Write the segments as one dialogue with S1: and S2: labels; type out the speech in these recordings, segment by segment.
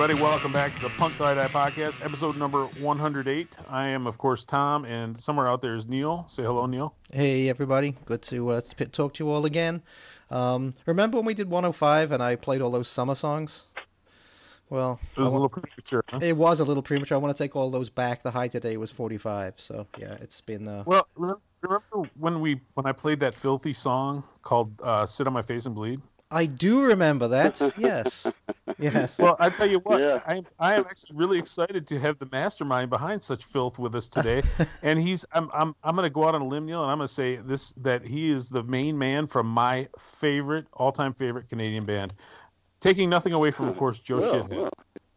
S1: Everybody, welcome back to the Punk Tie Dye Podcast, episode number 108. I am, of course, Tom, and somewhere out there is Neil. Say hello, Neil.
S2: Hey, everybody. Good to uh, talk to you all again. Um, remember when we did 105 and I played all those summer songs? Well,
S1: It was
S2: I
S1: a little premature. Huh?
S2: it was a little premature. I want to take all those back. The high today was 45. So, yeah, it's been. Uh...
S1: Well, remember when we when I played that filthy song called uh, "Sit on My Face and Bleed"?
S2: I do remember that. Yes. yes.
S1: Well, I tell you what,
S3: Yeah.
S1: I am I am actually really excited to have the mastermind behind such filth with us today, and he's I'm I'm I'm going to go out on a limb, Neil, and I'm going to say this that he is the main man from my favorite all time favorite Canadian band, taking nothing away from, of course, Joe
S3: Well,
S1: Shithead.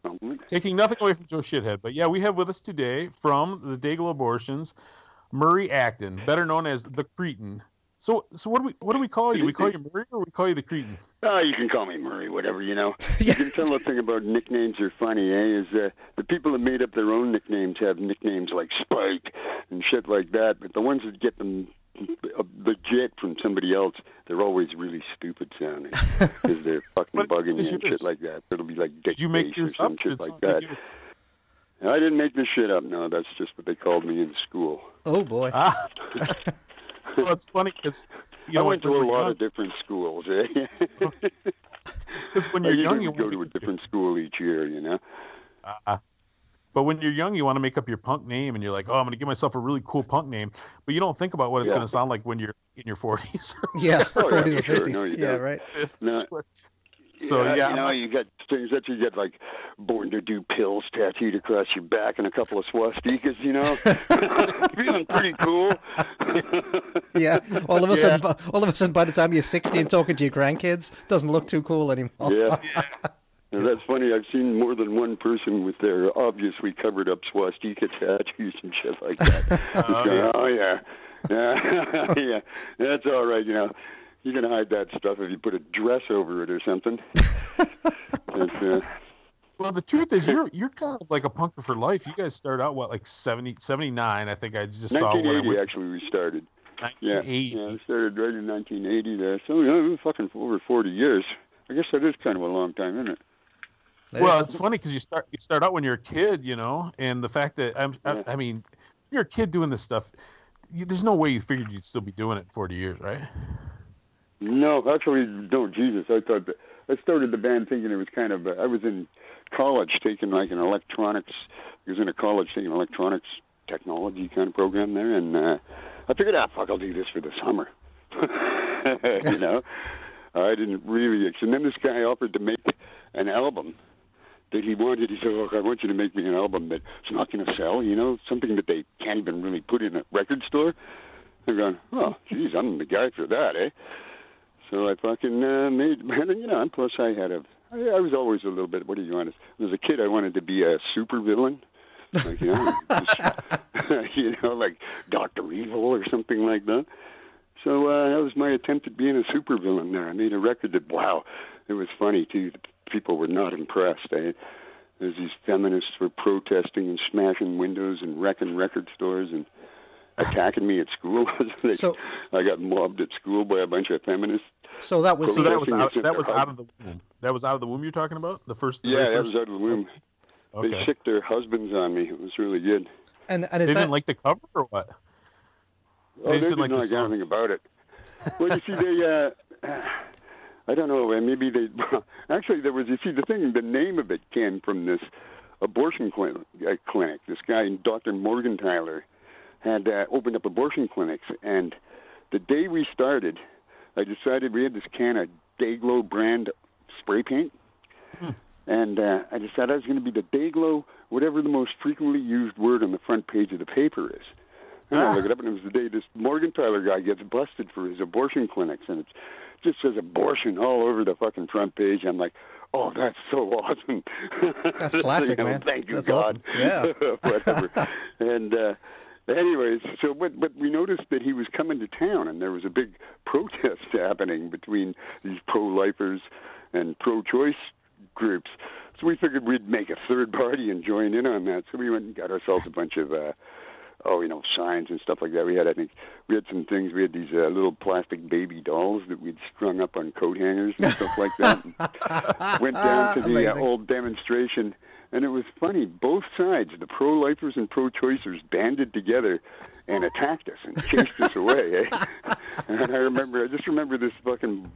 S3: well,
S1: taking nothing away from Joe Shithead. But yeah, we have with us today from the Dayglo Abortions, Murray Acton, better known as the Cretin. So, so what do we what do we call you? We call you Murray, or we call you the Cretin?
S3: ah, you can call me Murray, whatever, you know.
S2: Yeah.
S3: You can tell the thing about nicknames are funny, eh? Is uh, the people that made up their own nicknames have nicknames like Spike and shit like that, but the ones that get them uh, legit from somebody else, they're always really stupid sounding because they're fucking
S1: What
S3: bugging you and shit like that. It'll be like Dick
S1: Did you make
S3: Face or some
S1: up?
S3: shit
S1: Did
S3: like
S1: somebody
S3: that.
S1: give
S3: I didn't make this shit up. No, that's just what they called me in school.
S2: Oh, boy.
S1: Ah. well, it's funny because you know
S3: I went to a lot
S1: young-
S3: of different schools, eh?
S1: 'cause when you're young, you
S3: go
S1: wanna
S3: a
S1: make up
S3: different school each year, you know.
S1: Uh, but when you're young, you want to make up your punk name, and you're like, "Oh, I'm going to give myself a really cool punk name," but you don't think about what it's
S3: Yeah.
S1: going to sound like when you're in your 40s.
S2: Yeah.
S3: Oh, yeah,
S2: 40s or
S3: sure.
S2: 50s.
S3: No,
S2: yeah,
S3: don't.
S2: right.
S3: No.
S1: So, yeah,
S3: you know, you got things that you get like "born to do pills" tattooed across your back and a couple of swastikas. You know, feeling pretty cool.
S2: Yeah. All of a
S1: Yeah.
S2: sudden, bu- all of a sudden, by the time you're 60 and talking to your grandkids, doesn't look too cool anymore.
S3: yeah. And that's funny. I've seen more than one person with their obviously covered up swastika tattoos and shit like that. Just going, oh yeah, oh, yeah, yeah. That's all right. You know, you can hide that stuff if you put a dress over it or something. But, uh,
S1: Well, the truth is, you're you're kind of like a punker for life. You guys started out what like 70, 79, I think I just saw when I
S3: 1980 actually we started. Yeah,
S1: 1980.
S3: yeah, we started right in 1980 there. So yeah, we're fucking over 40 years. I guess that is kind of a long time, isn't it?
S1: Well, it's funny because you start you start out when you're a kid, you know, and the fact that I'm,
S3: Yeah.
S1: I, I mean, you're a kid doing this stuff. You, there's no way you figured you'd still be doing it 40 years, right?
S3: No, actually, no. Jesus, I thought that I started the band thinking it was kind of. Uh, I was in college taking like an electronics. I was in a college taking electronics technology kind of program there, and uh, I figured, ah, fuck, I'll do this for the summer. you know, I didn't really. And then this guy offered to make an album that he wanted. He said, "Look, I want you to make me an album that's not going to sell. You know, something that they can't even really put in a record store." I'm going, "Oh, geez, I'm the guy for that, eh?" So I fucking uh, made, you know, and plus I had a, I, I was always a little bit, what do you want? As a kid, I wanted to be a super villain. Like, you know, just, you know, like Doctor Evil or something like that. So uh, that was my attempt at being a super villain there. I made a record that, wow, it was funny too. The people were not impressed. Eh? There's these feminists were protesting and smashing windows and wrecking record stores and attacking me at school. They-
S2: So-
S3: I got mobbed at school by a bunch of feminists.
S2: So that was
S1: So
S2: the,
S1: that was out, that was out of the womb. That was out of the womb you're talking about. The first. the
S3: Yeah, that
S1: first-
S3: was out of the womb. They
S1: Okay.
S3: sicked their husbands on me. It was really good.
S2: and and
S1: They
S2: that
S1: didn't like the cover or what?
S3: Oh,
S1: They
S3: they,
S1: didn't
S3: didn't
S1: like the
S3: like
S1: songs.
S3: anything about it. Well, you see, they, uh, I don't know, maybe they, actually, there was, you see, the thing, the name of it came from this abortion clinic. Uh, clinic. This guy, Dr. Morgentaler, had uh, opened up abortion clinics. And the day we started, I decided we had this can of Dayglow brand spray paint. And uh, I decided I was going to be the Dayglow, whatever the most frequently used word on the front page of the paper is. And I look it up, and it was the day this Morgentaler guy gets busted for his abortion clinics, and it just says abortion all over the fucking front page. I'm like, oh, that's so awesome.
S2: That's classic,
S3: You know,
S2: man.
S3: Thank you,
S2: That's
S3: God.
S2: awesome. Yeah.
S3: Whatever. and uh, anyways, so but but we noticed that he was coming to town, and there was a big protest happening between these pro-lifers and pro-choice groups. So we figured we'd make a third party and join in on that. So we went and got ourselves a bunch of uh, oh, you know, signs and stuff like that. We had, I think, we had some things. We had these uh, little plastic baby dolls that we'd strung up on coat hangers and stuff like that. Went down to the uh, old demonstration, and it was funny. Both sides, the pro-lifers and pro-choicers, banded together and attacked us and chased us away. Eh? And I remember, I just remember this fucking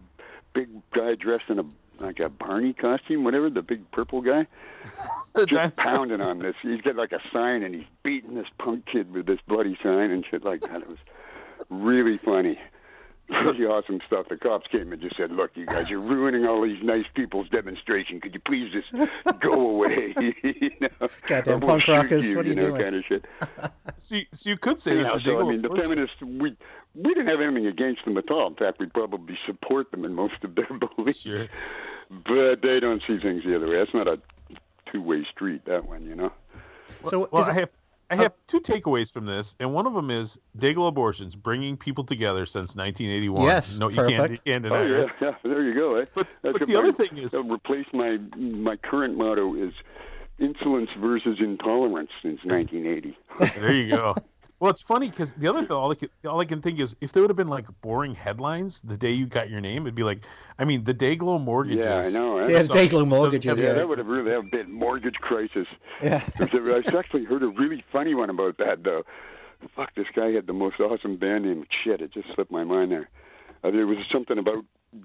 S3: big guy dressed in a like a Barney costume, whatever, the big purple guy just
S1: That's-
S3: pounding on this. He's got like a sign and he's beating this punk kid with this bloody sign and shit like that. It was really funny. Pretty awesome stuff. The cops came and just said, "Look, you guys, you're ruining all these nice people's demonstration. Could you please just go away?" you know,
S2: Goddamn
S3: Or we'll
S2: punk
S3: shoot
S2: rockers,
S3: You,
S2: what are you
S3: know,
S2: doing?
S3: Kind of shit.
S1: So you, so you could say
S3: Anyhow,
S1: that
S3: so I mean, the feminists, we we didn't have anything against them at all. In fact, we'd probably support them in most of their beliefs.
S1: Sure.
S3: But they don't see things the other way. That's not a two-way street. That one, you know.
S2: So
S1: well,
S2: is
S1: I
S2: it-
S1: have I have two takeaways from this, and one of them is Dayglo abortions bringing people together since 1981.
S2: Yes,
S1: no, you can't, you can't deny
S3: Oh
S1: it.
S3: yeah, yeah. There you go. Eh?
S1: But, but the other thing is,
S3: I'll replace my my current motto is insolence versus intolerance since 1980.
S1: there you go. Well, it's funny because the other thing, all I, can, all I can think is if there would have been like boring headlines the day you got your name, it'd be like, I mean, the Dayglow mortgages.
S3: Yeah, I know. Eh?
S2: Yeah,
S1: So-
S2: Dayglow mortgages.
S3: Yeah,
S2: Yeah,
S3: that would have really have been mortgage crisis.
S2: yeah.
S3: There's a- I've actually heard a really funny one about that though. Fuck, this guy had the most awesome band name. Shit, it just slipped my mind there. Uh, there was something about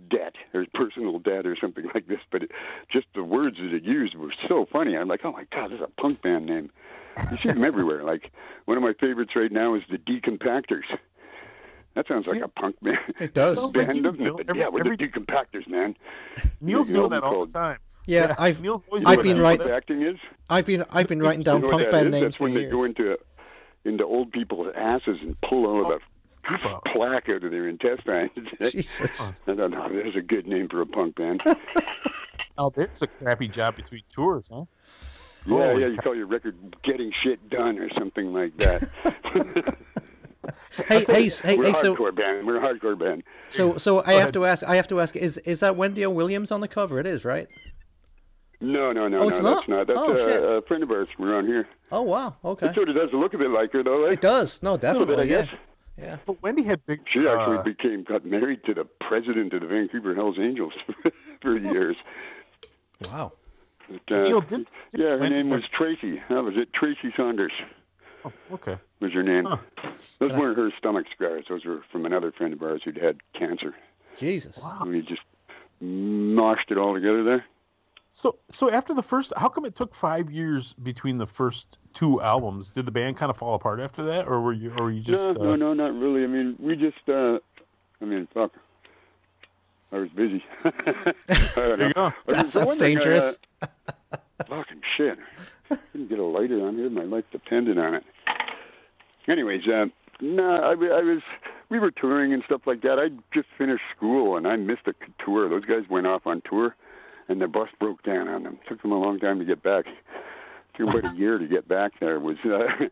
S3: debt or personal debt or something like this, but it, just the words that it used were so funny. I'm like, oh my god, this is a punk band name. You see them everywhere. Like one of my favorites right now is the Decompactors. That sounds like
S1: See?
S3: a punk band.
S2: It does.
S1: Sounds like you,
S3: doesn't
S1: Neil. Every-
S3: yeah, we're
S1: every-
S3: the Decompactors, man.
S1: Neil's
S3: You know,
S1: doing that all
S3: called-
S1: the time.
S2: Yeah, I've
S1: Neil's
S2: I've
S1: doing
S2: been
S1: that.
S2: right-
S3: What acting is?
S2: I've been I've been writing
S3: You
S2: down
S3: know what
S2: punk
S3: that
S2: band
S3: is?
S2: names
S3: That's
S2: for
S3: when they go into into old people's asses and pull all the
S1: Poop
S3: plaque out of their intestines.
S2: Jesus.
S3: I don't know. There's a good name for a punk band.
S1: Oh, there's a crappy job between tours, huh?
S3: Yeah,
S1: Holy
S3: yeah. You call your record "Getting Shit Done" or something like that.
S2: Hey, hey, s- hey,
S3: We're
S2: hey.
S3: a
S2: So,
S3: hardcore band. We're a hardcore band.
S2: so, so I have to ask. I have to ask. Is is that Wendy O. Williams on the cover? It is, right?
S3: No, no, no,
S2: Oh,
S3: no.
S2: it's
S3: that's
S2: not?
S3: not. That's
S2: Oh,
S3: uh,
S2: shit.
S3: a friend of ours from around here.
S2: Oh wow. Okay.
S3: It sort of does look a bit like her, though. eh?
S2: It does. No,
S3: A little bit, I.
S2: Yeah.
S3: guess.
S2: Yeah.
S1: But Wendy had big.
S3: She actually
S1: uh,
S3: became got married to the president of the Vancouver Hell's Angels for years.
S2: Wow.
S3: But, uh,
S1: Neil, did- did
S3: yeah, her name was Tracy. That was it. Tracy Saunders
S1: oh, okay.
S3: was her name.
S1: Huh.
S3: Those weren't her stomach scars. Those were from another friend of ours who'd had cancer.
S2: Jesus. Wow.
S3: We just noshed it all together there.
S1: So, so after the first, how come it took five years between the first two albums? Did the band kind of fall apart after that, or were you, or were you just?
S3: no,
S1: uh,
S3: no, no, not really. I mean, we just, uh, I mean, fuck. I was busy. I don't
S1: There
S3: know.
S1: you go.
S2: That
S3: one thing
S2: dangerous.
S3: uh, fucking shit. I Couldn't get a lighter on here. My life depended on it. Anyways, uh, no, I, I was. We were touring and stuff like that. I just finished school and I missed a tour. Those guys went off on tour, and the bus broke down on them. took them a long time to get back. It took about a year to get back there. Was uh,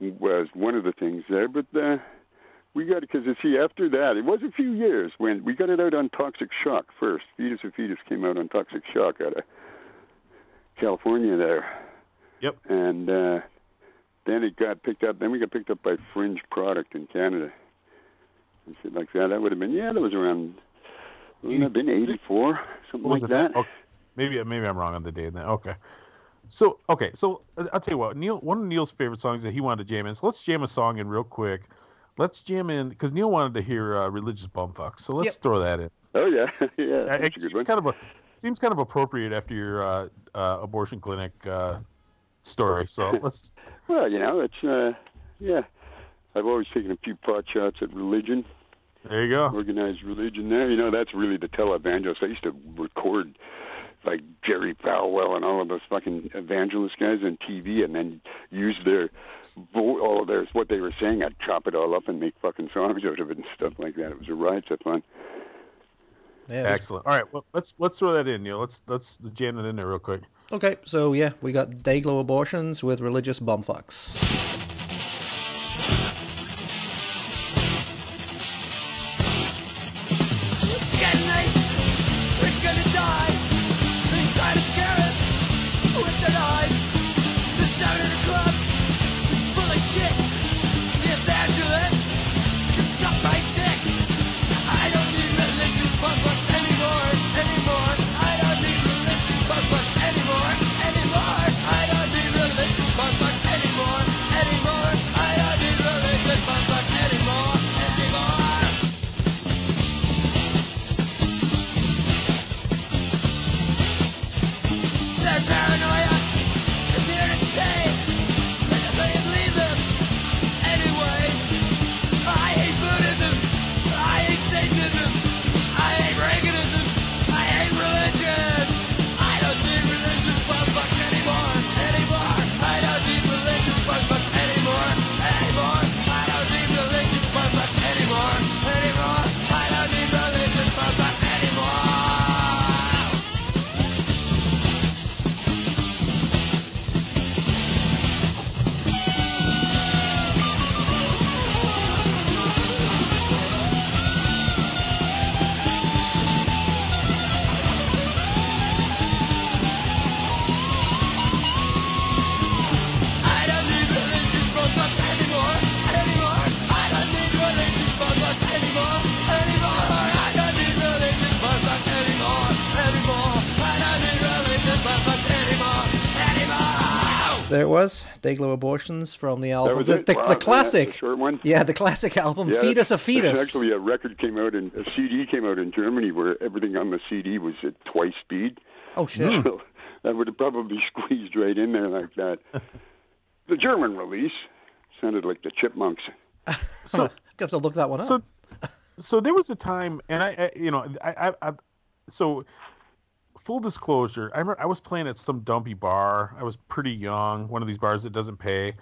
S3: was one of the things there, but. Uh, we got it because you see after that it was a few years when we got it out on Toxic Shock first. Feed Us a Fetus came out on Toxic Shock out of California there,
S1: Yep.
S3: and uh, then it got picked up. Then we got picked up by Fringe Product in Canada and shit like that. That would have been yeah, that was around. Wouldn't have been '84, something
S1: was
S3: like
S1: it?
S3: that?
S1: Okay. Maybe maybe I'm wrong on the date. Then okay. So okay, so I'll tell you what. Neil, one of Neil's favorite songs that he wanted to jam in. So let's jam a song in real quick. Let's jam in because Neil wanted to hear uh, "Religious Bumfuck." So let's
S2: Yep.
S1: throw that in.
S3: Oh yeah, yeah.
S1: Uh, it seems kind of a seems kind of appropriate after your uh, uh, abortion clinic uh, story. So let's.
S3: Well, you know, it's uh, yeah. I've always taken a few pot shots at religion.
S1: There you go.
S3: organized religion there. You know, that's really the televangelist. I used to record like Jerry Falwell and all of those fucking evangelist guys on TV and then use their vo- all of their what they were saying. I'd chop it all up and make fucking songs out of it and stuff like that. It was a riot of fun.
S2: Yeah.
S1: Excellent. All right, well let's let's throw that in, Neil. Let's let's jam it in there real quick.
S2: Okay. So yeah, we got Dayglo abortions with religious bumfucks. It was. Dayglo Abortions from the
S3: That
S2: album.
S3: was
S2: The,
S3: it.
S2: the,
S3: Wow,
S2: the
S3: that's a
S2: classic.
S3: short one.
S2: Yeah, the classic album,
S3: Yeah,
S2: Feed Us
S3: a
S2: Fetus.
S3: Actually, a record came out and a CD came out in Germany where everything on the CD was at twice speed.
S2: oh, shit.
S3: So that would have probably squeezed right in there like that. the German release sounded like the Chipmunks.
S1: So
S2: Gonna have to look that one up.
S1: so so there was a time and i, I you know I, I i so full disclosure i remember i was playing at some dumpy bar i was pretty young one of these bars that doesn't pay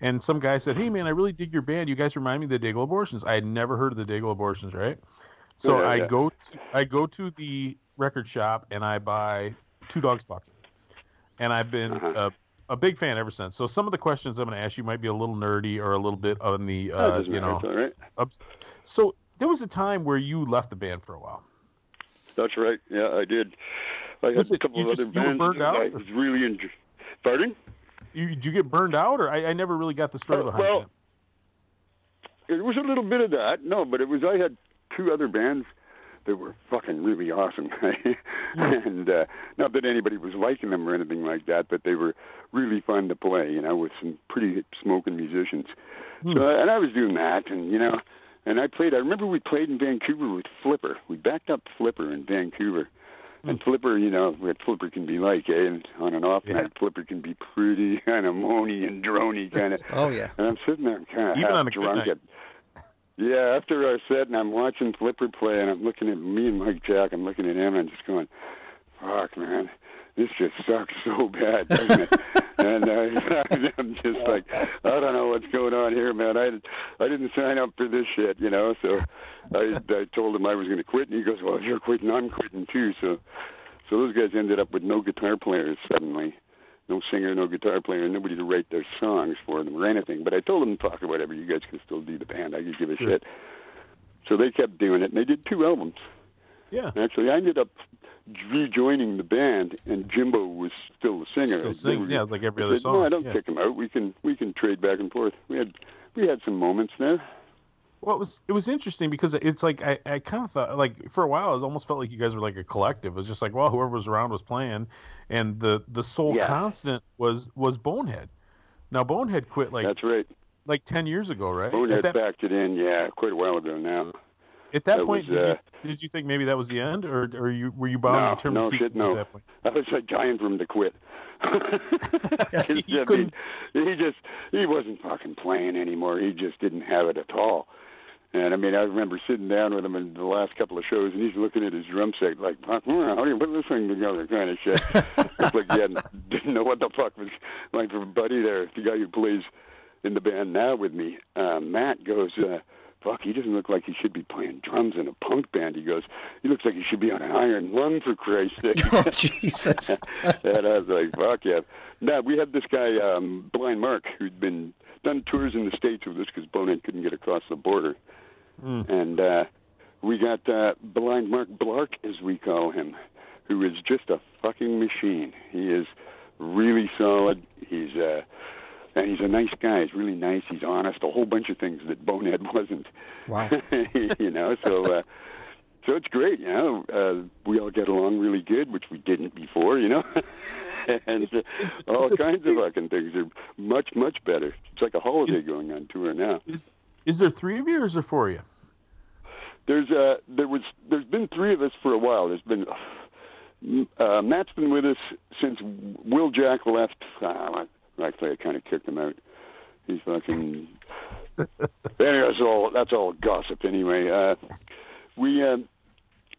S1: and some guy said hey man i really dig your band you guys remind me of the Dayglo abortions i had never heard of the Dayglo abortions right so
S3: Yeah,
S1: i
S3: yeah.
S1: go to, i go to the record shop and i buy two dogs fucking and i've been
S3: Uh-huh.
S1: a, a big fan ever since so some of the questions i'm going to ask you might be a little nerdy or a little bit on the uh, you know
S3: right.
S1: So there was a time where you left the band for a while.
S3: That's right. Yeah, I did. I had
S1: Was
S3: a
S1: it-
S3: couple
S1: you
S3: of other bands.
S1: burned out,
S3: I was really enjoy- Pardon?
S1: You, did you get burned out, or I, I never really got the story
S3: Uh,
S1: behind
S3: well,
S1: that.
S3: It was a little bit of that. No, but it was I had two other bands that were fucking really awesome. and uh, not that anybody was liking them or anything like that, but they were really fun to play, you know, with some pretty smoking musicians. So, and I was doing that, and you know, and I played. I remember we played in Vancouver with Flipper. We backed up Flipper in Vancouver. And Flipper, you know, what Flipper can be like, eh? And on and off
S1: Yeah.
S3: night, Flipper can be pretty kind of moany and drony kind of.
S2: oh, yeah.
S3: And I'm sitting there kind of
S1: Even
S3: half
S1: on a good
S3: drunk. At, yeah, after our set, and I'm watching Flipper play, and I'm looking at me and Mike Jack. I'm looking at him, and I'm just going, "Fuck, man, this just sucks so bad, doesn't it?" and uh, I'm just like, I don't know what's going on here, man. I I didn't sign up for this shit, you know. So I I told him I was going to quit, and he goes, "Well, if you're quitting, I'm quitting too." So so those guys ended up with no guitar players suddenly no singer, no guitar player, nobody to write their songs for them or anything. But I told them, fuck or whatever, you guys can still do the band. I could give a shit. So they kept doing it, and they did two albums.
S1: Yeah,
S3: Actually, I ended up rejoining the band, and Jimbo was still the singer.
S1: still sing.
S3: were-
S1: Yeah, it's like every other
S3: said,
S1: song.
S3: No, I don't
S1: yeah.
S3: kick him out. We can we can trade back and forth. We had we had some moments there.
S1: Well, it was it was interesting because it's like I, I kind of thought like for a while it almost felt like you guys were like a collective. It was just like well whoever was around was playing, and the the sole
S3: Yeah.
S1: constant was was Bonehead. Now Bonehead quit like
S3: That's right.
S1: like ten years ago, right?
S3: Bonehead
S1: that
S3: backed it in, yeah, quite a while ago now.
S1: At that
S3: that
S1: point,
S3: was,
S1: did
S3: uh,
S1: you did you think maybe that was the end, or or you were you bound
S3: No,
S1: in terms
S3: no
S1: of
S3: shit,
S1: keeping
S3: no.
S1: at that point?
S3: I was like dying for him to quit.
S1: He
S3: I mean, he just he wasn't fucking playing anymore. He just didn't have it at all. And I mean, I remember sitting down with him in the last couple of shows, and he's looking at his drum set like, "Fuck, "How do you put this thing together?" Kind of shit. it's like he hadn't, didn't know what the fuck was like. For buddy there, the guy who plays in the band now with me, uh, Matt goes, uh, "Fuck, he doesn't look like he should be playing drums in a punk band." He goes, "He looks like he should be on an iron lung for Christ's sake."
S2: Oh, Jesus.
S3: and I was like, fuck yeah. Now, we had this guy, um, Blind Mark, who'd been done tours in the States with us because Bonehead couldn't get across the border. And uh, we got uh, Blind Mark Blark, as we call him, who is just a fucking machine. He is really solid. He's uh, and he's a nice guy. He's really nice. He's honest. A whole bunch of things that Bonehead wasn't.
S2: Wow.
S3: you know, so uh, so it's great. You know, uh, we all get along really good, which we didn't before. You know, and uh, all
S1: is
S3: kinds of fucking things are much much better. It's like a holiday going on tour now.
S1: Is is there three of you or is there four of you?
S3: There's uh there was there's been three of us for a while. There's been uh, Matt's been with us since Will Jack left. Uh, actually, I kind of kicked him out. He's fucking. anyway, that's all. That's all gossip. Anyway, uh, we um,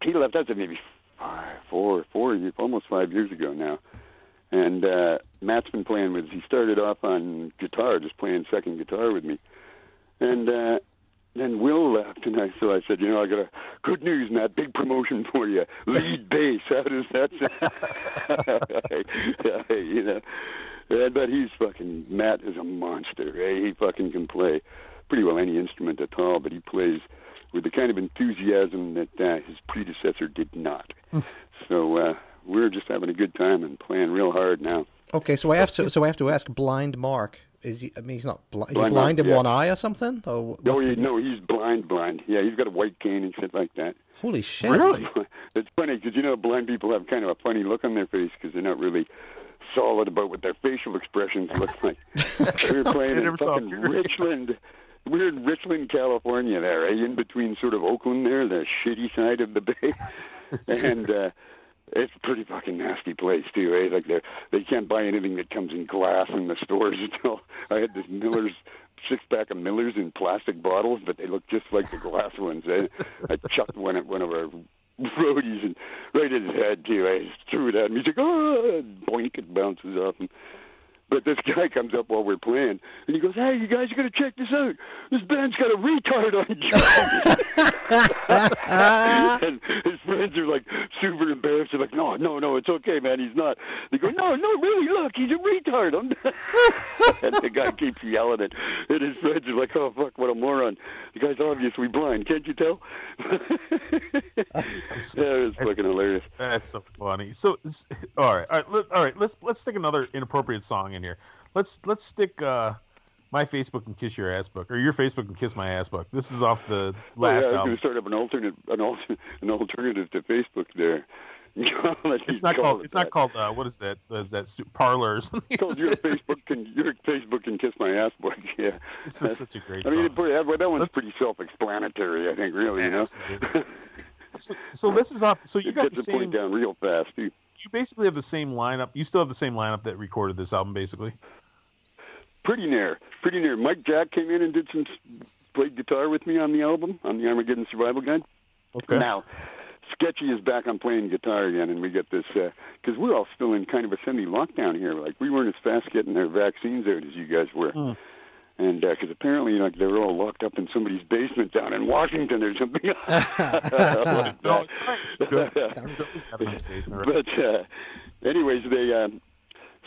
S3: he left. That's maybe five, four, four, almost five years ago now. And uh, Matt's been playing with. He started off on guitar, just playing second guitar with me, and. uh then Will left, and I so I said, you know, I got a good news, Matt, big promotion for you, lead bass. How does that sound? you know, but he's fucking Matt is a monster. Eh? He fucking can play pretty well any instrument at all, but he plays with the kind of enthusiasm that uh, his predecessor did not. so uh, we're just having a good time and playing real hard now.
S2: Okay, so I have to so I have to ask Blind Mark. is he? I mean, he's not blind. Is
S3: Blind
S2: he blind
S3: man,
S2: in
S3: yeah.
S2: one eye or something? Or
S3: No, he, no, he's blind, blind. Yeah, he's got a white cane and shit like that.
S2: Holy shit!
S1: Really?
S3: it's funny because you know blind people have kind of a funny look on their face because they're not really solid about what their facial expressions look like. we were playing in fucking. Richmond. we're in Richmond, California, there, eh? in between sort of Oakland, there, the shitty side of the bay, and uh, it's a pretty fucking nasty place too. Eh? Like they they can't buy anything that comes in glass in the stores. Until I had this Miller's six pack of Millers in plastic bottles, but they look just like the glass ones. Eh? I chucked one at one of our roadies and right in his head too. I threw it at him. He's like, oh, boink! It bounces off him. But this guy comes up while we're playing, and he goes, "Hey, you guys, you gotta check this out. This band's got a retard on drums." and his friends are like super embarrassed. They're like, "No, no, no, it's okay, man. He's not." They go, "No, no, really, look, he's a retard." And the guy keeps yelling it, and his friends are like, "Oh fuck, what a moron! The guy's obviously blind. Can't you tell?" yeah, it was fucking hilarious.
S1: That's so funny. So, all right, all right, let, all right. Let's let's stick another inappropriate song in here. Let's let's stick uh, my Facebook and kiss your ass book, or your Facebook and kiss my ass book. This is off the
S3: Oh,
S1: last
S3: yeah, I was going
S1: album.
S3: to start up an alternate, an, alter, an alternative to Facebook there.
S1: It's not
S3: call
S1: called.
S3: it
S1: It's
S3: that.
S1: not called. Uh, what is that? Is that stu- parlor or something?
S3: Called your Facebook and your Facebook and kiss my ass book. Yeah,
S1: It's just such a great
S3: I
S1: song.
S3: mean, that, that one's
S1: Let's-
S3: pretty self-explanatory. I think, really. You know,
S1: so, so this is off. So you
S3: it
S1: got
S3: gets
S1: the
S3: the point down real fast. Too.
S1: You basically have the same lineup. You still have the same lineup that recorded this album, basically.
S3: Pretty near, pretty near. Mike Jack came in and did some played guitar with me on the album on the Armageddon Survival Guide.
S1: Okay.
S3: Now, Sketchy is back on playing guitar again, and we get this because we're all still in kind of a semi-lockdown here. Like we weren't as fast getting our vaccines out as you guys were,
S1: Mm.
S3: And because apparently, like they're all locked up in somebody's basement down in Washington or something. like
S1: No,
S3: that.
S1: it's good. It's got a nice?
S3: But uh, anyways, they um,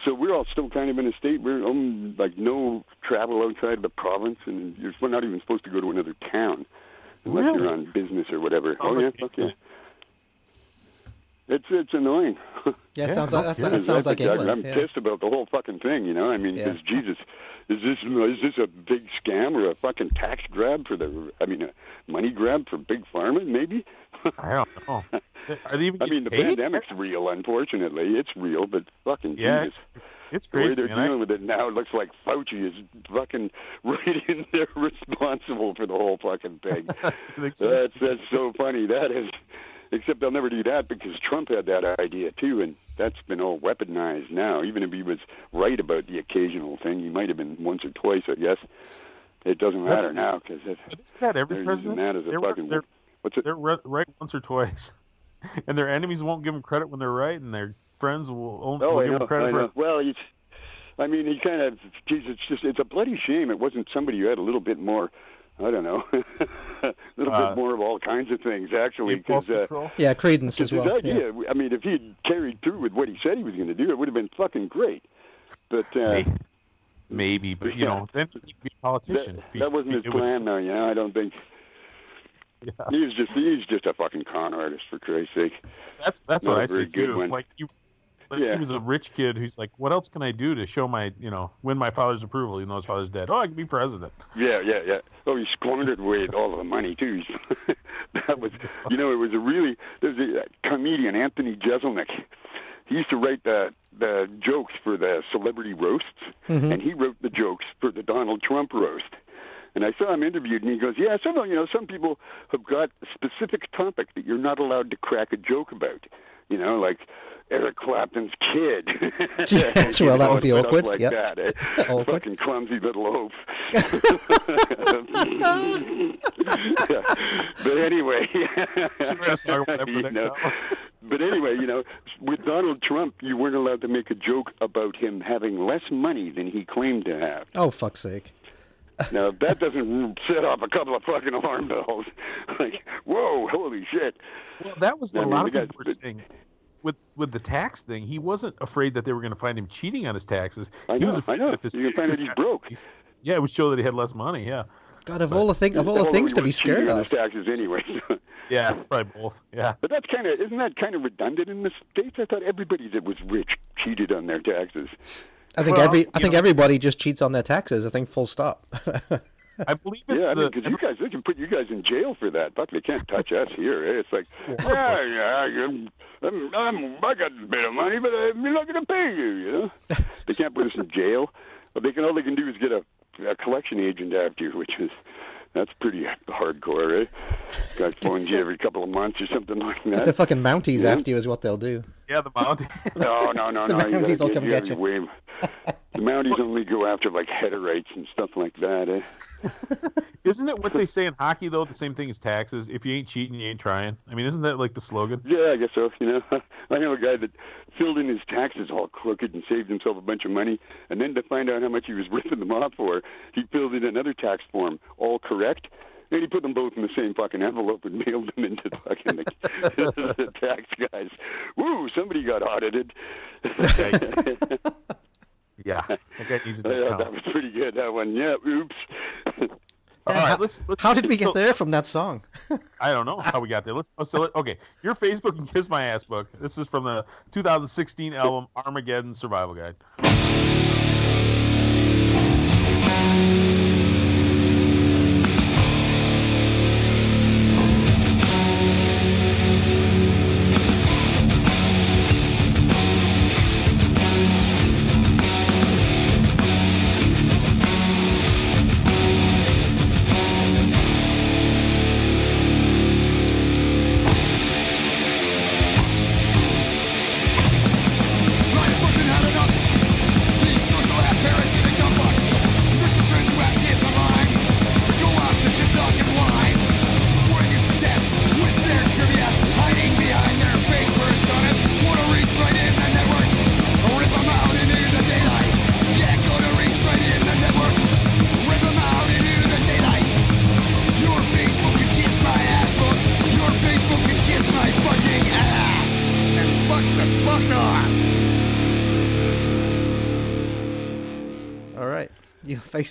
S3: so we're all still kind of in a state where um, like no travel outside of the province, and you're not even supposed to go to another town unless
S1: Really?
S3: you're on business or whatever.
S1: Sounds
S3: oh yeah, fuck yeah. It's it's annoying.
S2: Yeah,
S1: Yeah,
S2: sounds like that,
S1: kidding.
S2: that sounds like
S3: I-
S2: England.
S3: I'm
S2: yeah.
S3: pissed about the whole fucking thing. You know, I mean,
S2: Yeah.
S3: because Jesus, is this is this a big scam or a fucking tax grab for the? I mean, a money grab for big pharma, maybe.
S1: I don't know. Are they even
S3: I mean, the
S1: paid?
S3: pandemic's real. Unfortunately, it's real, but fucking
S1: Yeah,
S3: Jesus.
S1: it's, it's
S3: the way
S1: crazy,
S3: they're
S1: man.
S3: Dealing with it now, it looks like Fauci is fucking right in there responsible for the whole fucking thing.
S1: So.
S3: that's that's so funny. That is, except they'll never do that because Trump had that idea too, and that's been all weaponized now. Even if he was right about the occasional thing, he might have been once or twice, I guess. It doesn't
S1: That's-
S3: matter now because
S1: isn't that every president?
S3: that as a
S1: They're,
S3: fucking.
S1: they're,
S3: what's it?
S1: they're right once or twice, and their enemies won't give them credit when they're right, and their friends will, only,
S3: Oh,
S1: will give
S3: know.
S1: them credit for.
S3: Well, he's. I mean, he kind of. Geez, it's just. It's a bloody shame. It wasn't somebody who had a little bit more. I don't know. a little
S1: Uh,
S3: bit more of all kinds of things, actually.
S1: Impulse
S3: uh,
S1: control.
S2: Yeah, Credence as
S3: his
S2: well. Yeah.
S3: I mean, if he had carried through with what he said he was going to do, it would have been fucking great. But uh,
S1: Maybe, maybe, but you know, then he'd be a politician.
S3: that,
S1: he-
S3: that wasn't his
S1: he did what he
S3: plan, though. You know, I don't think
S1: Yeah.
S3: he's just he's just a fucking con artist for Christ's sake.
S1: That's that's
S3: Not
S1: what
S3: a
S1: I say
S3: good
S1: too.
S3: one.
S1: Like you, like
S3: Yeah.
S1: he was a rich kid who's like, what else can I do to show my, you know, win my father's approval? Even though his father's dead. Oh, I can be president.
S3: Yeah, yeah, yeah. Oh, he squandered away all of the money too. that was, you know, it was a really. There's a uh, comedian Anthony Jeselnik. He used to write the the jokes for the celebrity roasts, mm-hmm. and he wrote the jokes for the Donald Trump roast. And I saw him interviewed, and he goes, "Yeah, some you know, some people have got a specific topic that you're not allowed to crack a joke about. You know, like." Eric Clapton's kid.
S2: Yes, well, that would be awkward,
S3: Like
S2: yep.
S3: that, eh?
S2: Awkward.
S3: Fucking clumsy little oaf. Yeah. But anyway,
S1: So we're gonna talk about that for
S3: You know. but anyway, you know, with Donald Trump, you weren't allowed to make a joke about him having less money than he claimed to have.
S2: Oh, fuck's sake.
S3: Now, if that doesn't set off a couple of fucking alarm bells. Like, whoa, holy shit.
S1: Well, that was what
S3: I
S1: a
S3: mean,
S1: lot of
S3: the
S1: people were saying. With with the tax thing, he wasn't afraid that they were going to find him cheating on his taxes.
S3: I
S1: he
S3: know,
S1: was afraid
S3: I know.
S1: if his
S3: You can find
S1: taxes
S3: that he's broke.
S1: he's- Yeah, it would show that he had less money. Yeah,
S2: God, of all the thing, of all the things to be scared of.
S3: his taxes anyway.
S1: yeah, probably both. Yeah,
S3: But that's kind of isn't that kind of redundant in the states? I thought everybody that was rich cheated on their taxes.
S2: I think
S1: Well,
S2: every I think
S1: know-
S2: everybody just cheats on their taxes. I think full stop.
S1: I believe it's Yeah,
S3: I
S1: the.
S3: mean, because you guys, they can put you guys in jail for that. Fuck, they can't touch us here. Eh? It's like, yeah, yeah, I'm, I'm, I'm, I got a bit of money, but I'm not going to pay you. You know, they can't put us in jail. But they can. All they can do is get a, a collection agent after you, which is that's pretty hardcore, eh? Guy phones you every couple of months or something like that.
S2: the fucking Mounties
S3: Yeah.
S2: after you is what they'll do.
S1: yeah, the Mounties.
S3: No, no, no,
S2: The
S3: no. you
S2: Mounties will
S3: get-
S2: come
S3: you
S2: get you.
S3: wave- The Mounties only go after like Hutterites and stuff like that, eh?
S1: Isn't it what they say in hockey though? The same thing as taxes. If you ain't cheating, you ain't trying. I mean, isn't that like the slogan?
S3: Yeah, I guess so. You know, I know a guy that filled in his taxes all crooked and saved himself a bunch of money, and then to find out how much he was ripping them off for, he filled in another tax form all correct. And he put them both in the same fucking envelope and mailed them into the fucking the, the tax guys. Woo! Somebody got audited.
S1: Yeah, that guy needs a
S3: Yeah,
S1: account.
S3: that was pretty good. That one. Yeah. Oops.
S1: All right, let's, let's.
S2: How did we get
S1: so-
S2: there from that song?
S1: I don't know how we got there. Let's. So let- okay, your Facebook and Kiss My Ass book. This is from the 2016 album Armageddon Survival Guide.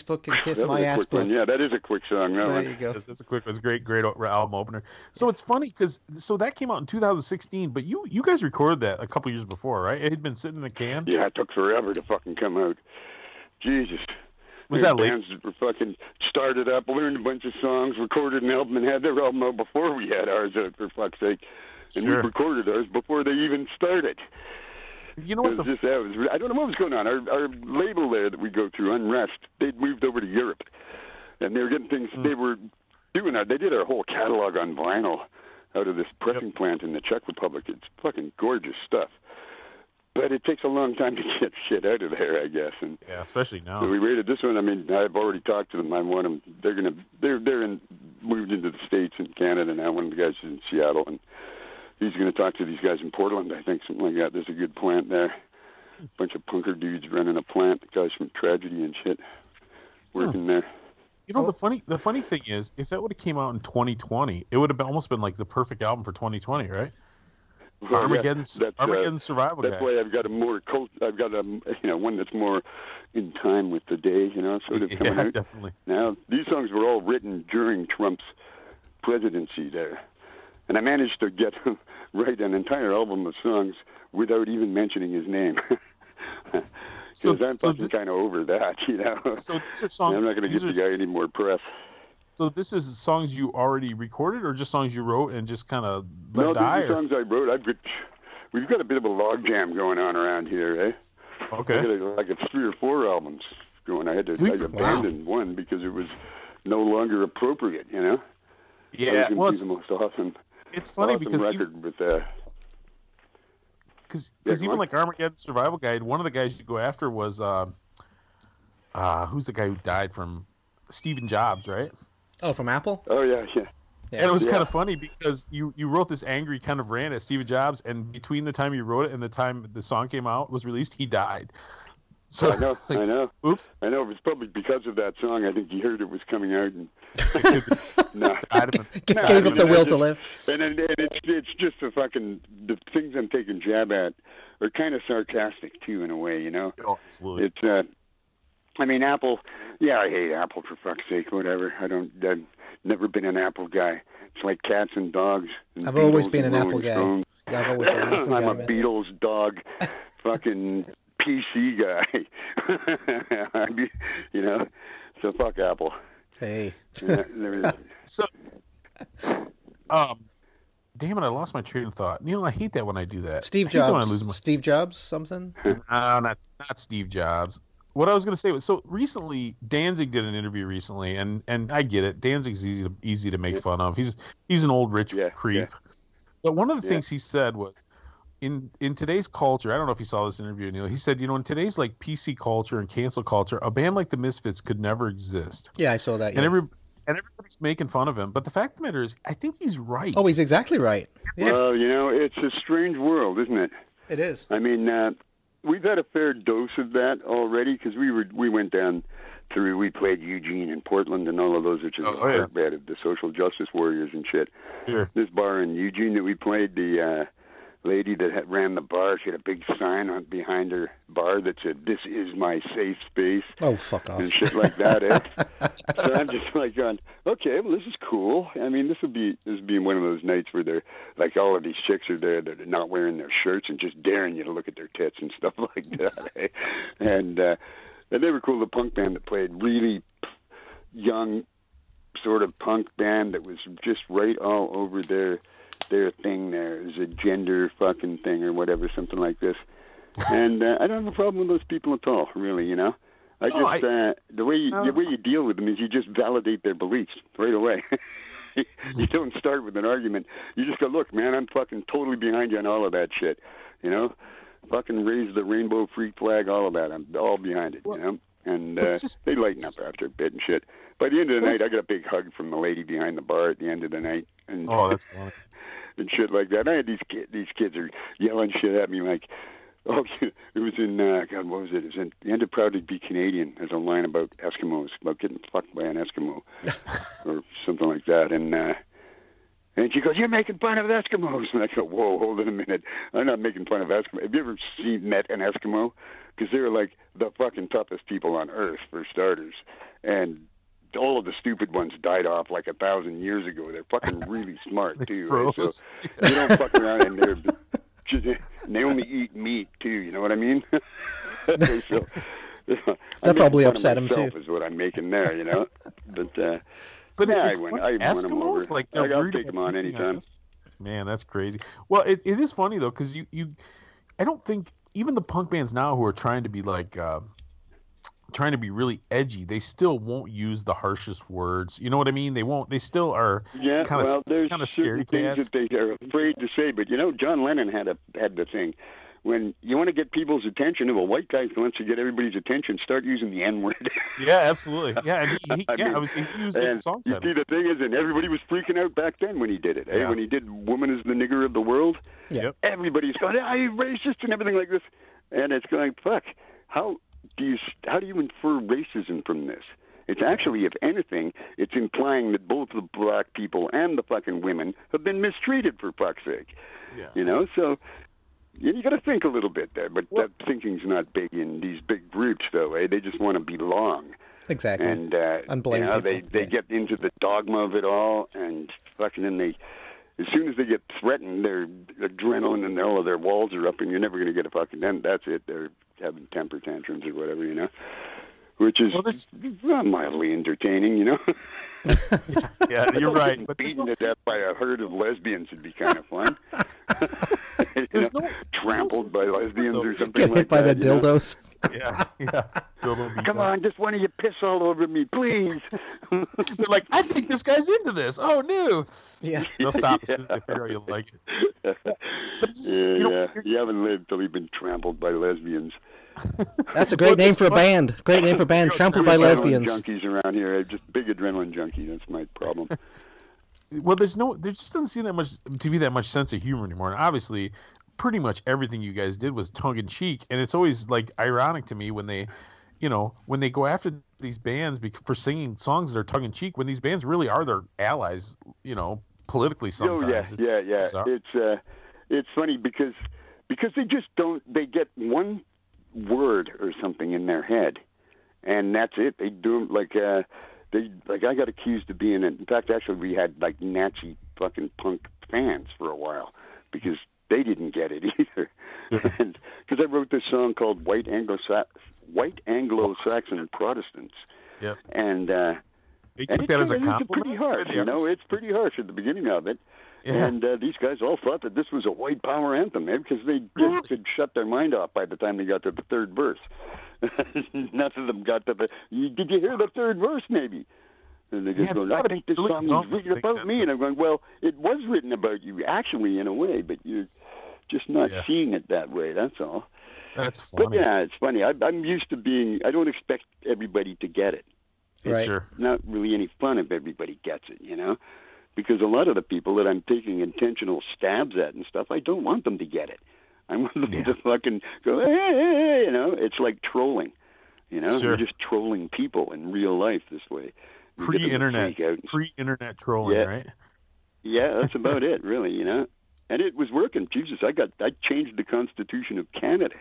S4: Facebook can kiss my
S3: a
S2: ass
S3: quick one.
S2: book.
S3: Yeah, that is a quick song. That
S2: There
S3: one.
S2: you go.
S1: That's, that's a quick. It's a great, great album opener. So it's funny because so that came out in 2016, but you you guys recorded that a couple years before, right? It had been sitting in the can.
S3: Yeah, it took forever to fucking come out. Jesus.
S1: Was
S3: There's
S1: that late?
S3: bands that were fucking started up, learned a bunch of songs, recorded an album, and had their album out before we had ours out, for fuck's sake. And
S1: Sure.
S3: we recorded ours before they even started.
S1: You know what the
S3: just was. I don't know what was going on. Our our label there that we go through, Unrest, they'd moved over to Europe, and they were getting things.
S1: Hmm.
S3: They were doing that. They did our whole catalog on vinyl out of this pressing plant in the Czech Republic. It's fucking gorgeous stuff. But it takes a long time to get shit out of there, I guess. And
S1: yeah, especially now.
S3: so we rated this one. I mean, I've already talked to them. I want them. They're gonna. They're they're in moved into the states and Canada now. One of the guys is in Seattle, and he's gonna talk to these guys in Portland. I think something like that. There's a good plant there. A bunch of punker dudes running a plant. Guys from Tragedy and shit working there.
S1: You know the funny the funny thing is, if that would have came out in 2020, it would have been, almost been like the perfect album for 2020, right?
S3: Well, yeah,
S1: Armageddon's
S3: that's, uh,
S1: Armageddon Survival
S3: That's
S1: Guide.
S3: why I've got a more cult. I've got a you know one that's more in time with the day. You know, sort of coming
S1: yeah,
S3: out.
S1: definitely.
S3: Now, these songs were all written during Trump's presidency there. And I managed to get write an entire album of songs without even mentioning his name. Because
S1: So-
S3: I'm
S1: so
S3: fucking kind of over that, you know.
S1: So these are
S3: I'm not going to give the guy any more press.
S1: So this is songs you already recorded, or just songs you wrote and just kind of let
S3: No,
S1: die?
S3: are songs I wrote. I've got, we've got a bit of a logjam going on around here, eh?
S1: Okay.
S3: a, like a three or four albums going. I had to I abandoned one because it was no longer appropriate, you know.
S1: Yeah. Well, it's,
S3: the most awesome,
S1: it's funny
S3: awesome
S1: because even,
S3: record with uh,
S1: cause,
S3: Yeah,
S1: 'cause even like Armageddon Survival Guide, one of the guys you go after was uh, uh, who's the guy who died from Stephen Jobs, right?
S2: Oh, from Apple?
S3: Oh yeah, yeah.
S2: Yeah.
S1: And it was
S3: Yeah.
S1: kind of funny because you, you wrote this angry kind of rant at Steve Jobs, and between the time you wrote it and the time the song came out was released, he died. So
S3: I know,
S1: like,
S3: I know,
S1: oops,
S3: I know. It was probably because of that song. I think he heard it was coming out, and no,
S1: died of.
S2: G-
S3: No,
S2: Gave
S3: I
S2: up
S3: mean,
S2: the will
S3: it's
S2: to live.
S3: and, and, and it's it's just a fucking the things I'm taking jab at are kind of sarcastic too, in a way, you know.
S1: Oh, absolutely.
S3: It's uh, I mean, Apple. Yeah, I hate Apple for fuck's sake. Whatever. I don't. I've never been an Apple guy. It's like cats and dogs. And
S2: I've always
S3: Beatles
S2: been
S3: and
S2: an Apple guy. Yeah, I've always been an Apple
S3: I'm
S2: guy.
S3: a
S2: man.
S3: Beatles dog. fucking PC guy. You know, so fuck Apple.
S2: Hey.
S3: Yeah,
S1: So, um, damn it, I lost my train of thought. Neil, I hate that when I do that.
S2: Steve
S1: that when I
S2: Jobs.
S1: lose my
S2: Steve Jobs, something?
S1: No, not not Steve Jobs. What I was going to say was so recently Danzig did an interview recently, and and I get it. Danzig's easy to easy to make
S3: Yeah.
S1: fun of. He's he's an old rich
S3: Yeah,
S1: creep. But one of the
S3: Yeah.
S1: things he said was in in today's culture. I don't know if you saw this interview, Neil. He said, you know, in today's like PC culture and cancel culture, a band like the Misfits could never exist,
S2: Yeah, I saw that.
S1: and every and everybody's making fun of him. But the fact of the matter is, I think he's right.
S2: oh, he's exactly right. Yeah,
S3: Well, you know, it's a strange world, isn't it?
S2: it is.
S3: I mean, uh, we've had a fair dose of that already because we were we went down through we played Eugene and Portland and all of those, which is
S1: Oh,
S3: a
S1: yeah.
S3: hotbed of the social justice warriors and shit.
S1: Sure.
S3: This bar in Eugene that we played, the uh, lady that had ran the bar, she had a big sign on behind her bar that said, "This is my safe space."
S2: Oh, fuck off.
S3: and shit like that. Eh? so I'm just like going, okay, well, this is cool. I mean, this would be this would be one of those nights where they're like all of these chicks are there that are not wearing their shirts and just daring you to look at their tits and stuff like that. Eh? And uh, and they were cool. The punk band that played really young, sort of punk band that was just right all over their their thing. There it a gender fucking thing or whatever, something like this. And uh, I don't have a problem with those people at all, really. You know. I
S1: No,
S3: just
S1: I-
S3: uh, the way you, the way you deal with them is you just validate their beliefs right away. you don't start with an argument. You just go, look, man, I'm fucking totally behind you on all of that shit. You know, fucking raise the rainbow freak flag, all of that. I'm all behind it.
S1: Well,
S3: you know, and uh,
S1: just-
S3: they lighten up after a bit and shit. By the end of the night, I got a big hug from the lady behind the bar at the end of the night, and
S1: Oh, that's funny.
S3: And shit like that. I had these kids. These kids are yelling shit at me like, oh, it was in uh, God, what was it? It was in the end of Proud to Be Canadian. There's a line about Eskimos, about getting fucked by an Eskimo, or something like that. And uh, and she goes, "You're making fun of Eskimos." And I go, "Whoa, hold on a minute. I'm not making fun of Eskimos. Have you ever seen met an Eskimo? Because they're like the fucking toughest people on earth, for starters, and." All of the stupid ones died off like a thousand years ago. They're fucking really smart too. right? So
S1: froze.
S3: they don't fuck around and they're just, and they only eat meat too. You know what I mean? so,
S2: That probably upset him,
S3: myself
S2: too.
S3: Is what I'm making there, you know. But uh,
S1: But
S3: Yeah, I
S1: it's
S3: went-
S1: funny.
S3: I won 'em
S1: Eskimos,
S3: over.
S1: like they're
S3: I'll take
S1: about
S3: 'em on anytime.
S1: Man, that's crazy. Well, it, it is funny though because you you, I don't think even the punk bands now who are trying to be like. Uh, trying to be really edgy they still won't use the harshest words you know what i mean they won't they still are
S3: yeah,
S1: Kinda-
S3: well, there's
S1: kinda
S3: certain things
S1: cats.
S3: that they are afraid to say. But you know, John Lennon had a had the thing. When you want to get people's attention, if a white guy wants to get everybody's attention, start using the N word.
S1: yeah absolutely yeah and he, he
S3: I
S1: yeah
S3: mean,
S1: i was he used it in
S3: And
S1: song
S3: you see, the thing is, and everybody was freaking out back then when he did it. Eh?
S1: Yeah.
S3: When he did "Woman is the nigger of the world,"
S2: Yeah.
S1: Yep.
S3: everybody's going, "I racist" and everything like this. And it's going, "Fuck! How do you how do you infer racism from this?" It's actually, if anything, it's implying that both the black people and the fucking women have been mistreated for fuck's sake.
S1: yeah
S3: You know, so you, you got to think a little bit there. But
S1: Well-
S3: that thinking's not big in these big groups, though. Eh? They just want to belong
S2: Exactly.
S3: and uh,
S2: And blame
S3: you know, they
S2: people,
S3: they
S2: yeah.
S3: get into the dogma of it all, and fucking then they, as soon as they get threatened, their adrenaline and all of their walls are up, and you're never going to get a fucking. Then that's it. They're having temper tantrums or whatever, you know, which is
S1: Well, this-
S3: mildly entertaining, you know.
S1: yeah you're right
S3: Getting
S1: but there's
S3: beaten
S1: no,
S3: to death by a herd of lesbians would be kind of fun. You
S1: There's
S3: know,
S1: no-
S3: trampled by
S1: there's no sense
S3: lesbians
S1: of
S3: or
S1: it,
S3: something
S2: Get
S3: like
S2: hit by
S3: that.
S2: the
S3: you know?
S2: dildos.
S1: yeah yeah Dildo
S3: Come on, just one of you piss all over me, please.
S1: they're like i think this guy's into this oh no
S2: Yeah.
S1: they'll stop as soon as they figure out you like it
S3: Yeah,
S1: you know,
S3: yeah. You haven't lived till you've been trampled by lesbians.
S2: That's a great name for a band. Great name for a band. Trampled by lesbians.
S3: Junkies around here. I'm just big adrenaline junkie. That's my problem.
S1: well there's no there just doesn't seem that much to be that much sense of humor anymore and obviously pretty much everything you guys did was tongue-in-cheek and it's always like ironic to me when they you know when they go after these bands for singing songs that are tongue-in-cheek when these bands really are their allies you know politically sometimes
S3: Oh yeah,
S1: It's-
S3: yeah, yeah. It's uh, it's funny because because they just don't. They get one word or something in their head, and that's it. They do like uh, they like I got accused of being. In fact, actually, we had like Nazi fucking punk fans for a while because they didn't get it either. and because I wrote this song called "White Anglo White Anglo-Saxon Protestants,"
S1: Yep.
S3: and uh,
S1: They took that as a
S3: it's
S1: compliment.
S3: pretty harsh, you know. It's pretty harsh at the beginning of it.
S1: Yeah.
S3: And uh, these guys all thought that this was a white power anthem, man, because they just could shut their mind off by the time they got to the third verse. None of them got to the. Did you hear the third verse? Maybe. And they just
S1: Yeah,
S3: go, I think this song is written about me. And I'm going, well, it was written about you, actually, in a way, but you're just not
S1: Yeah.
S3: seeing it that way. That's all.
S1: That's funny.
S3: But yeah, it's funny. I, I'm used to being. I don't expect everybody to get it
S2: Right.
S1: Sure.
S3: not really any fun if everybody gets it, you know? Because a lot of the people that I'm taking intentional stabs at and stuff, I don't want them to get it. I want them
S1: Yeah.
S3: to fucking go, hey, hey, hey, you know? It's like trolling, you know?
S1: Sure.
S3: You're just trolling people in real life this way. You get them to
S1: Pre-internet,
S3: and
S1: pre-internet trolling,
S3: Yeah.
S1: right?
S3: yeah, that's about it, really. You know, and it was working. Jesus, I got I changed the Constitution of Canada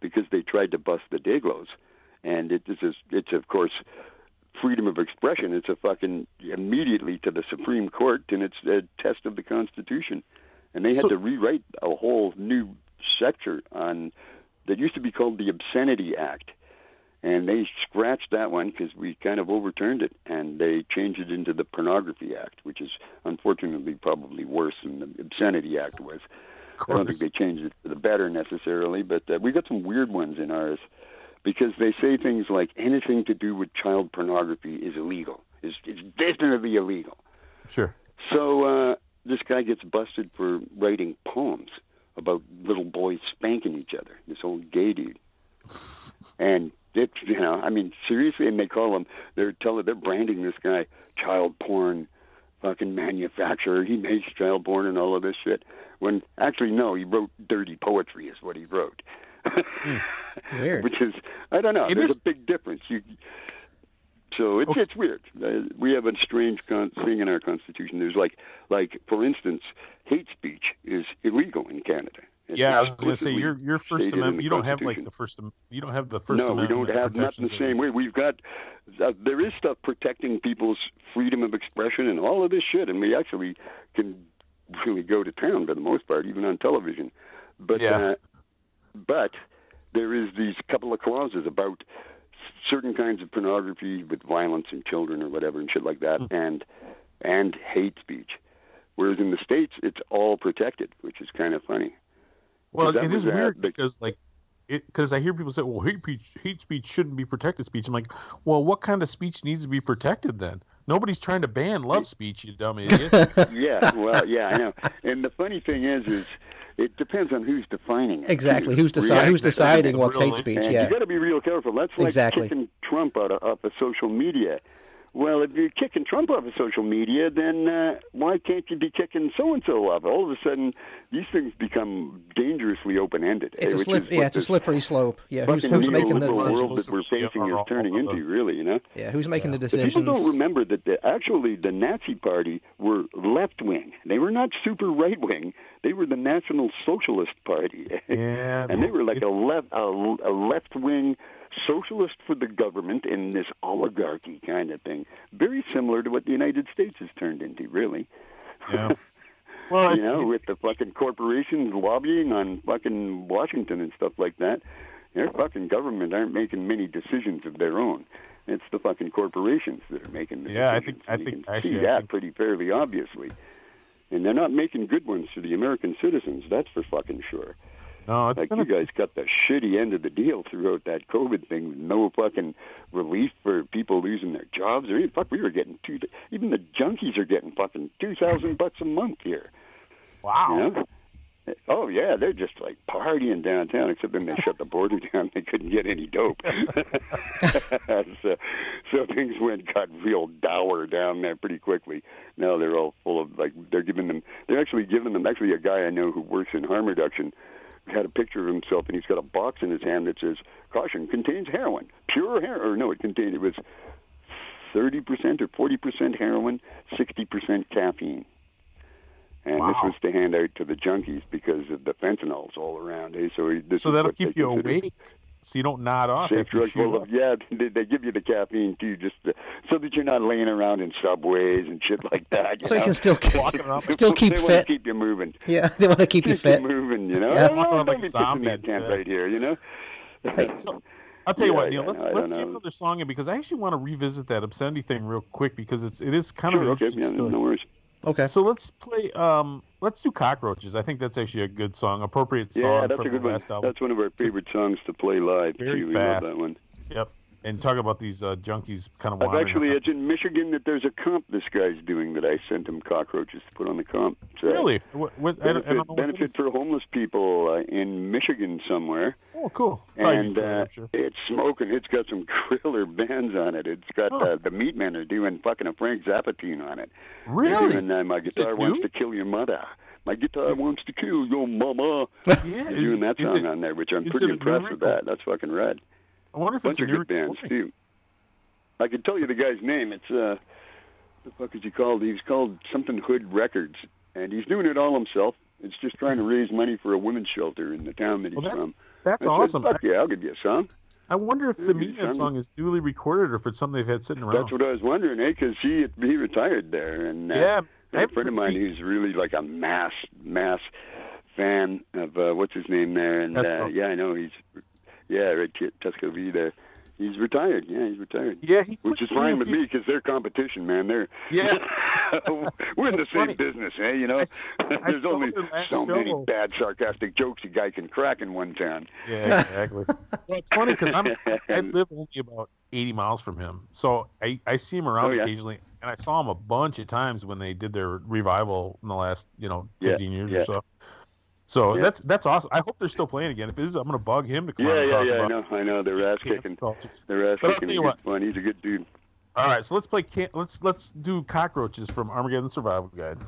S3: because they tried to bust the Dayglos, and it is it's of course freedom of expression. It's a fucking immediately to the Supreme Court, and it's a test of the Constitution, and they had
S1: So-
S3: to rewrite a whole new sector on that used to be called the Obscenity Act. And they scratched that one because we kind of overturned it, and they changed it into the Pornography Act, which is unfortunately probably worse than the Obscenity Act was. I don't think they changed it for the better necessarily, but uh, we got some weird ones in ours because they say things like anything to do with child pornography is illegal. It's, it's definitely illegal.
S1: Sure.
S3: So uh, this guy gets busted for writing poems about little boys spanking each other. This old gay dude, and it, you know, I mean, seriously, and they call him. They're telling, they're branding this guy child porn, fucking manufacturer. He makes child porn and all of this shit. When actually, no, he wrote dirty poetry, is what he wrote.
S2: Weird.
S3: Which is, I don't know.
S1: It
S3: There's
S1: is-
S3: a big difference. You, so it's
S1: Okay.
S3: it's weird. Uh, we have a strange con- thing in our constitution. There's like like for instance, hate speech is illegal in Canada. It's
S1: Yeah, I was going to say your your First Amendment. You don't have like the First. You don't have the First
S3: no, we don't have nothing
S1: protections
S3: the same way. We've got uh, there is stuff protecting people's freedom of expression and all of this shit, and we actually can really go to town for the most part, even on television. But
S1: Yeah.
S3: uh, but there is these couple of clauses about certain kinds of pornography with violence and children or whatever and shit like that,
S1: Hmm.
S3: and and hate speech. Whereas in the states, it's all protected, which is kind of funny.
S1: Well, it is weird because like it because I hear people say, "Well, hate speech, hate speech shouldn't be protected speech." I'm like, "Well, what kind of speech needs to be protected then? Nobody's trying to ban love speech, you dumb idiot."
S3: yeah, well, yeah, I know. And the funny thing is, is it depends on who's defining it.
S2: Exactly.
S3: too.
S2: Who's, deci-
S3: Really.
S2: who's deciding what's hate speech?
S3: And
S2: Yeah.
S3: you got to be real careful. That's like
S2: Exactly.
S3: kicking Trump out of, off of social media. Well, if you're kicking Trump off of social media, then uh, why can't you be kicking so and so off? All of a sudden, these things become dangerously open-ended.
S2: It's a
S3: which
S2: slip. Yeah, it's a slippery slope. Yeah. Who's, who's making the decisions?
S3: world that we're facing is turning into, really. You know.
S2: Yeah. Who's making the
S3: But people don't remember that the, actually the Nazi Party were left wing. They were not super right wing. They were the National Socialist Party.
S1: yeah,
S3: and they were like a left a, a left wing socialist for the government in this oligarchy kind of thing. Very similar to what the United States has turned into, really.
S1: yeah. Well,
S3: you know, with the fucking corporations lobbying on fucking Washington and stuff like that. Their fucking government aren't making many decisions of their own. It's the fucking corporations that are making the
S1: Yeah, I think- I
S3: You
S1: think- actually,
S3: see
S1: I
S3: that
S1: think-
S3: pretty fairly obviously. And they're not making good ones for the American citizens. That's for fucking sure.
S1: No, it's
S3: Like you
S1: a,
S3: guys got the shitty end of the deal throughout that COVID thing. with No fucking relief for people losing their jobs. Or even fuck, we were getting two. Even the junkies are getting fucking two thousand bucks a month here.
S1: wow.
S3: You know? Oh yeah, they're just like partying downtown. Except then they shut the border down. They couldn't get any dope. so, so things went got real dour down there pretty quickly. Now they're all full of like they're giving them. They're actually giving them. Actually, a guy I know who works in harm reduction had a picture of himself and he's got a box in his hand that says caution contains heroin pure heroin or no it contained it was 30% or 40% heroin 60% caffeine and this was to hand out to the junkies because of the fentanyls all around eh? so
S1: so that'll keep you awake. So you don't nod off
S3: Safe
S1: after
S3: drug
S1: shoot
S3: full of yeah. They, they give you the caffeine too, just to, so that you're not laying around in subways and shit like that.
S2: So you can still keep-
S1: Walking around.
S2: Still keep
S3: they wanna
S2: fit.
S3: keep you moving.
S2: Yeah, they want to keep you
S3: Keep
S2: fit.
S3: you moving. You know.
S2: Yeah.
S3: Oh,
S1: Walk around like a zombie
S3: that camp right here. You know.
S2: Hey,
S1: So, I'll tell you
S3: Yeah,
S1: what, Neil.
S3: yeah,
S1: Let's let's
S3: don't
S1: see
S3: know.
S1: another song in because I actually want to revisit that obscenity thing real quick because it's it is kind of
S3: Sure,
S1: an
S3: okay.
S1: interesting
S3: Yeah,
S1: story.
S3: no worries.
S2: Okay.
S1: So let's play. Um, let's do cockroaches. I think that's actually a good song, appropriate song
S3: Yeah, that's
S1: from
S3: a good one.
S1: album.
S3: That's one of our favorite songs to play live.
S1: Very
S3: too. We
S1: fast.
S3: love that one.
S1: Yep. And talk about these uh, junkies kind of
S3: I've actually,
S1: around.
S3: it's in Michigan that there's a comp this guy's doing that I sent him cockroaches to put on the comp. It's, uh,
S1: really. What, what, I don't, I
S3: Benefit,
S1: don't know what it
S3: benefit for homeless people uh, in Michigan somewhere.
S1: Oh, cool.
S3: And uh,
S1: sure.
S3: it's smoking. It's got some kriller bands on it. It's got
S1: Huh.
S3: uh, the Meatmen are doing fucking a Frank Zappa tune on it.
S1: Really?
S3: doing, uh, my guitar wants
S1: new?
S3: to kill your mother. My guitar wants to kill your mama.
S1: Yeah.
S3: They're
S1: Is,
S3: doing that song
S1: it,
S3: on there, which I'm pretty
S1: it a new
S3: impressed with that. That's fucking rad.
S1: I wonder if
S3: bunch
S1: it's a
S3: good bands
S1: recording.
S3: too. I can tell you the guy's name. It's uh, the fuck is he called? He's called something Hood Records, and he's doing it all himself. It's just trying to raise money for a women's shelter in the town that he's
S1: Well,
S3: from.
S1: That's
S3: I said,
S1: awesome.
S3: Fuck yeah, I'll give you a song.
S1: I wonder if the
S3: son.
S1: song is newly recorded or if it's something they've had sitting around.
S3: That's what I was wondering, eh? Because he he retired there, and uh,
S1: yeah.
S3: A friend of
S1: seen-
S3: mine who's really like a mass mass fan of uh, what's his name there, and uh, yeah, I know he's yeah right Tesco Vee there. He's retired. Yeah, he's retired.
S1: Yeah, he
S3: Which is fine with me because they're competition, man. They're
S1: Yeah.
S3: we're in the
S1: That's
S3: same business, eh? You know,
S1: I I
S3: there's only so many bad sarcastic jokes a guy can crack in one town.
S1: Yeah, exactly. well, it's funny because I'm I live only about 80 miles from him, so I, I see him around
S3: Oh, yeah.
S1: occasionally, and I saw him a bunch of times when they did their revival in the last you know
S3: Yeah,
S1: 15 years
S3: yeah.
S1: or so. So
S3: Yeah.
S1: that's that's awesome. I hope they're still playing again. If it is, I'm going to bug him to come
S3: Yeah,
S1: and
S3: yeah,
S1: talk
S3: yeah. I know, I know. They're ass kicking. They're ass kicking. He's
S1: what.
S3: fun. He's a good dude.
S1: All right, so let's play. Can- let's let's do cockroaches from Armageddon Survival Guide.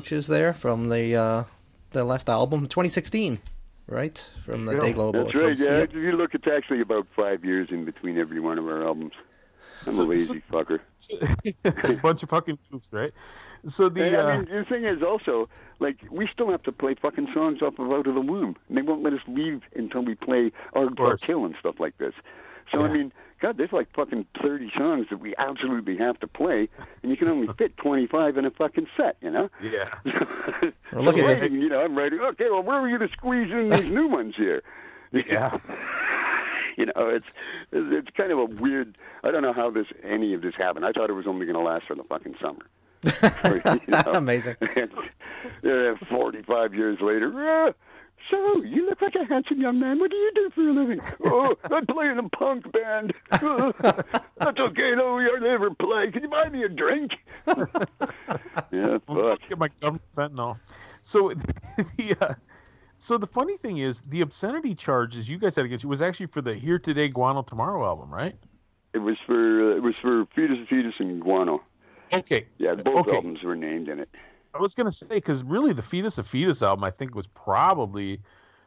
S2: Right, cockroaches there from the uh, the last album, 2016, right? From the
S1: Yeah,
S2: global.
S3: That's right. Yeah,
S2: Yeah.
S3: if you look, it's actually about five years in between every one of our albums. I'm
S1: So-
S3: a lazy fucker.
S1: a bunch of fucking goofs, right? So the
S3: And,
S1: uh,
S3: I mean, the thing is also, like, we still have to play fucking songs off of Out of the Womb. And they won't let us leave until we play our, our. Kill and stuff like this. So, I mean, God, there's like fucking 30 songs that we absolutely have to play, and you can only fit 25 in a fucking set, you know?
S1: yeah,
S2: Well, look
S3: So
S2: at
S3: I'm, You know, I'm writing, okay, well, where are we going to squeeze in these new ones here?
S1: yeah.
S3: you know, it's it's kind of a weird. I don't know how this any of this happened. I thought it was only going to last for the fucking summer.
S2: Amazing.
S3: yeah, Forty-five years later, eh, So, you look like a handsome young man. What do you do for a living? oh, I play in a punk band. That's okay, though. We hardly ever play. Can you buy me a drink? yeah, fuck.
S1: Get my government fentanyl. So the uh, so the funny thing is the obscenity charges you guys had against you was actually for the Here Today Guano Tomorrow album, right?
S3: It was for uh, it was for Fetus and Fetus and Guano.
S1: Okay.
S3: Yeah, both
S1: Okay.
S3: albums were named in it.
S1: I was gonna say because really the Feed Us a Fetus album I think was probably,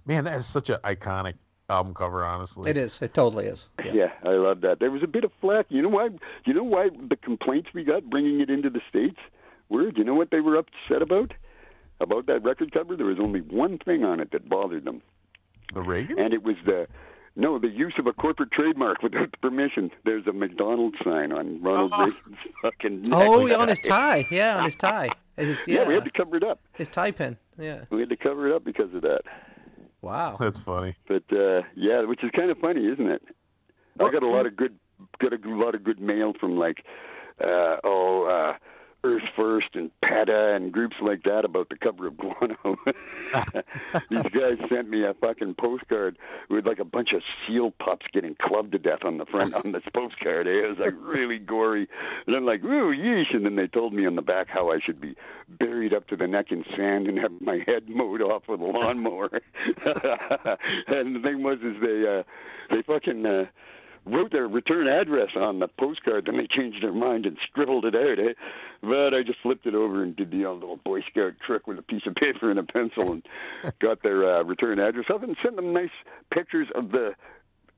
S1: man, that is such an iconic album cover. Honestly,
S2: It is. It totally is. Yeah.
S3: Yeah, I love that. There was a bit of flack. You know why? You know why the complaints we got bringing it into the states were? Do you know what they were upset about? About that record cover, there was only one thing on it that bothered them,
S1: The Reagan.
S3: and it was the no, the use of a corporate trademark without the permission. There's a McDonald's sign on Ronald
S1: Oh.
S3: Reagan's fucking neck.
S2: Oh, on his tie. Yeah, on his tie. His,
S3: Yeah,
S2: yeah,
S3: we had to cover it up.
S2: his tie pin. Yeah.
S3: We had to cover it up because of that.
S2: Wow.
S1: That's funny.
S3: But uh, yeah, which is kind of funny, isn't it? I got a lot of good, got a lot of good mail from like, uh, oh, uh, Earth First and PETA and groups like that about the cover of Guano. These guys sent me a fucking postcard with like a bunch of seal pups getting clubbed to death on the front on this postcard. It was like really gory. And I'm like, ooh, yeesh. And then they told me on the back how I should be buried up to the neck in sand and have my head mowed off with a lawnmower. and the thing was, is they uh, they fucking uh, wrote their return address on the postcard. Then they changed their mind and scribbled it out. Eh? But I just flipped it over and did the old little Boy Scout trick with a piece of paper and a pencil and got their uh, return address off and sent them nice pictures of the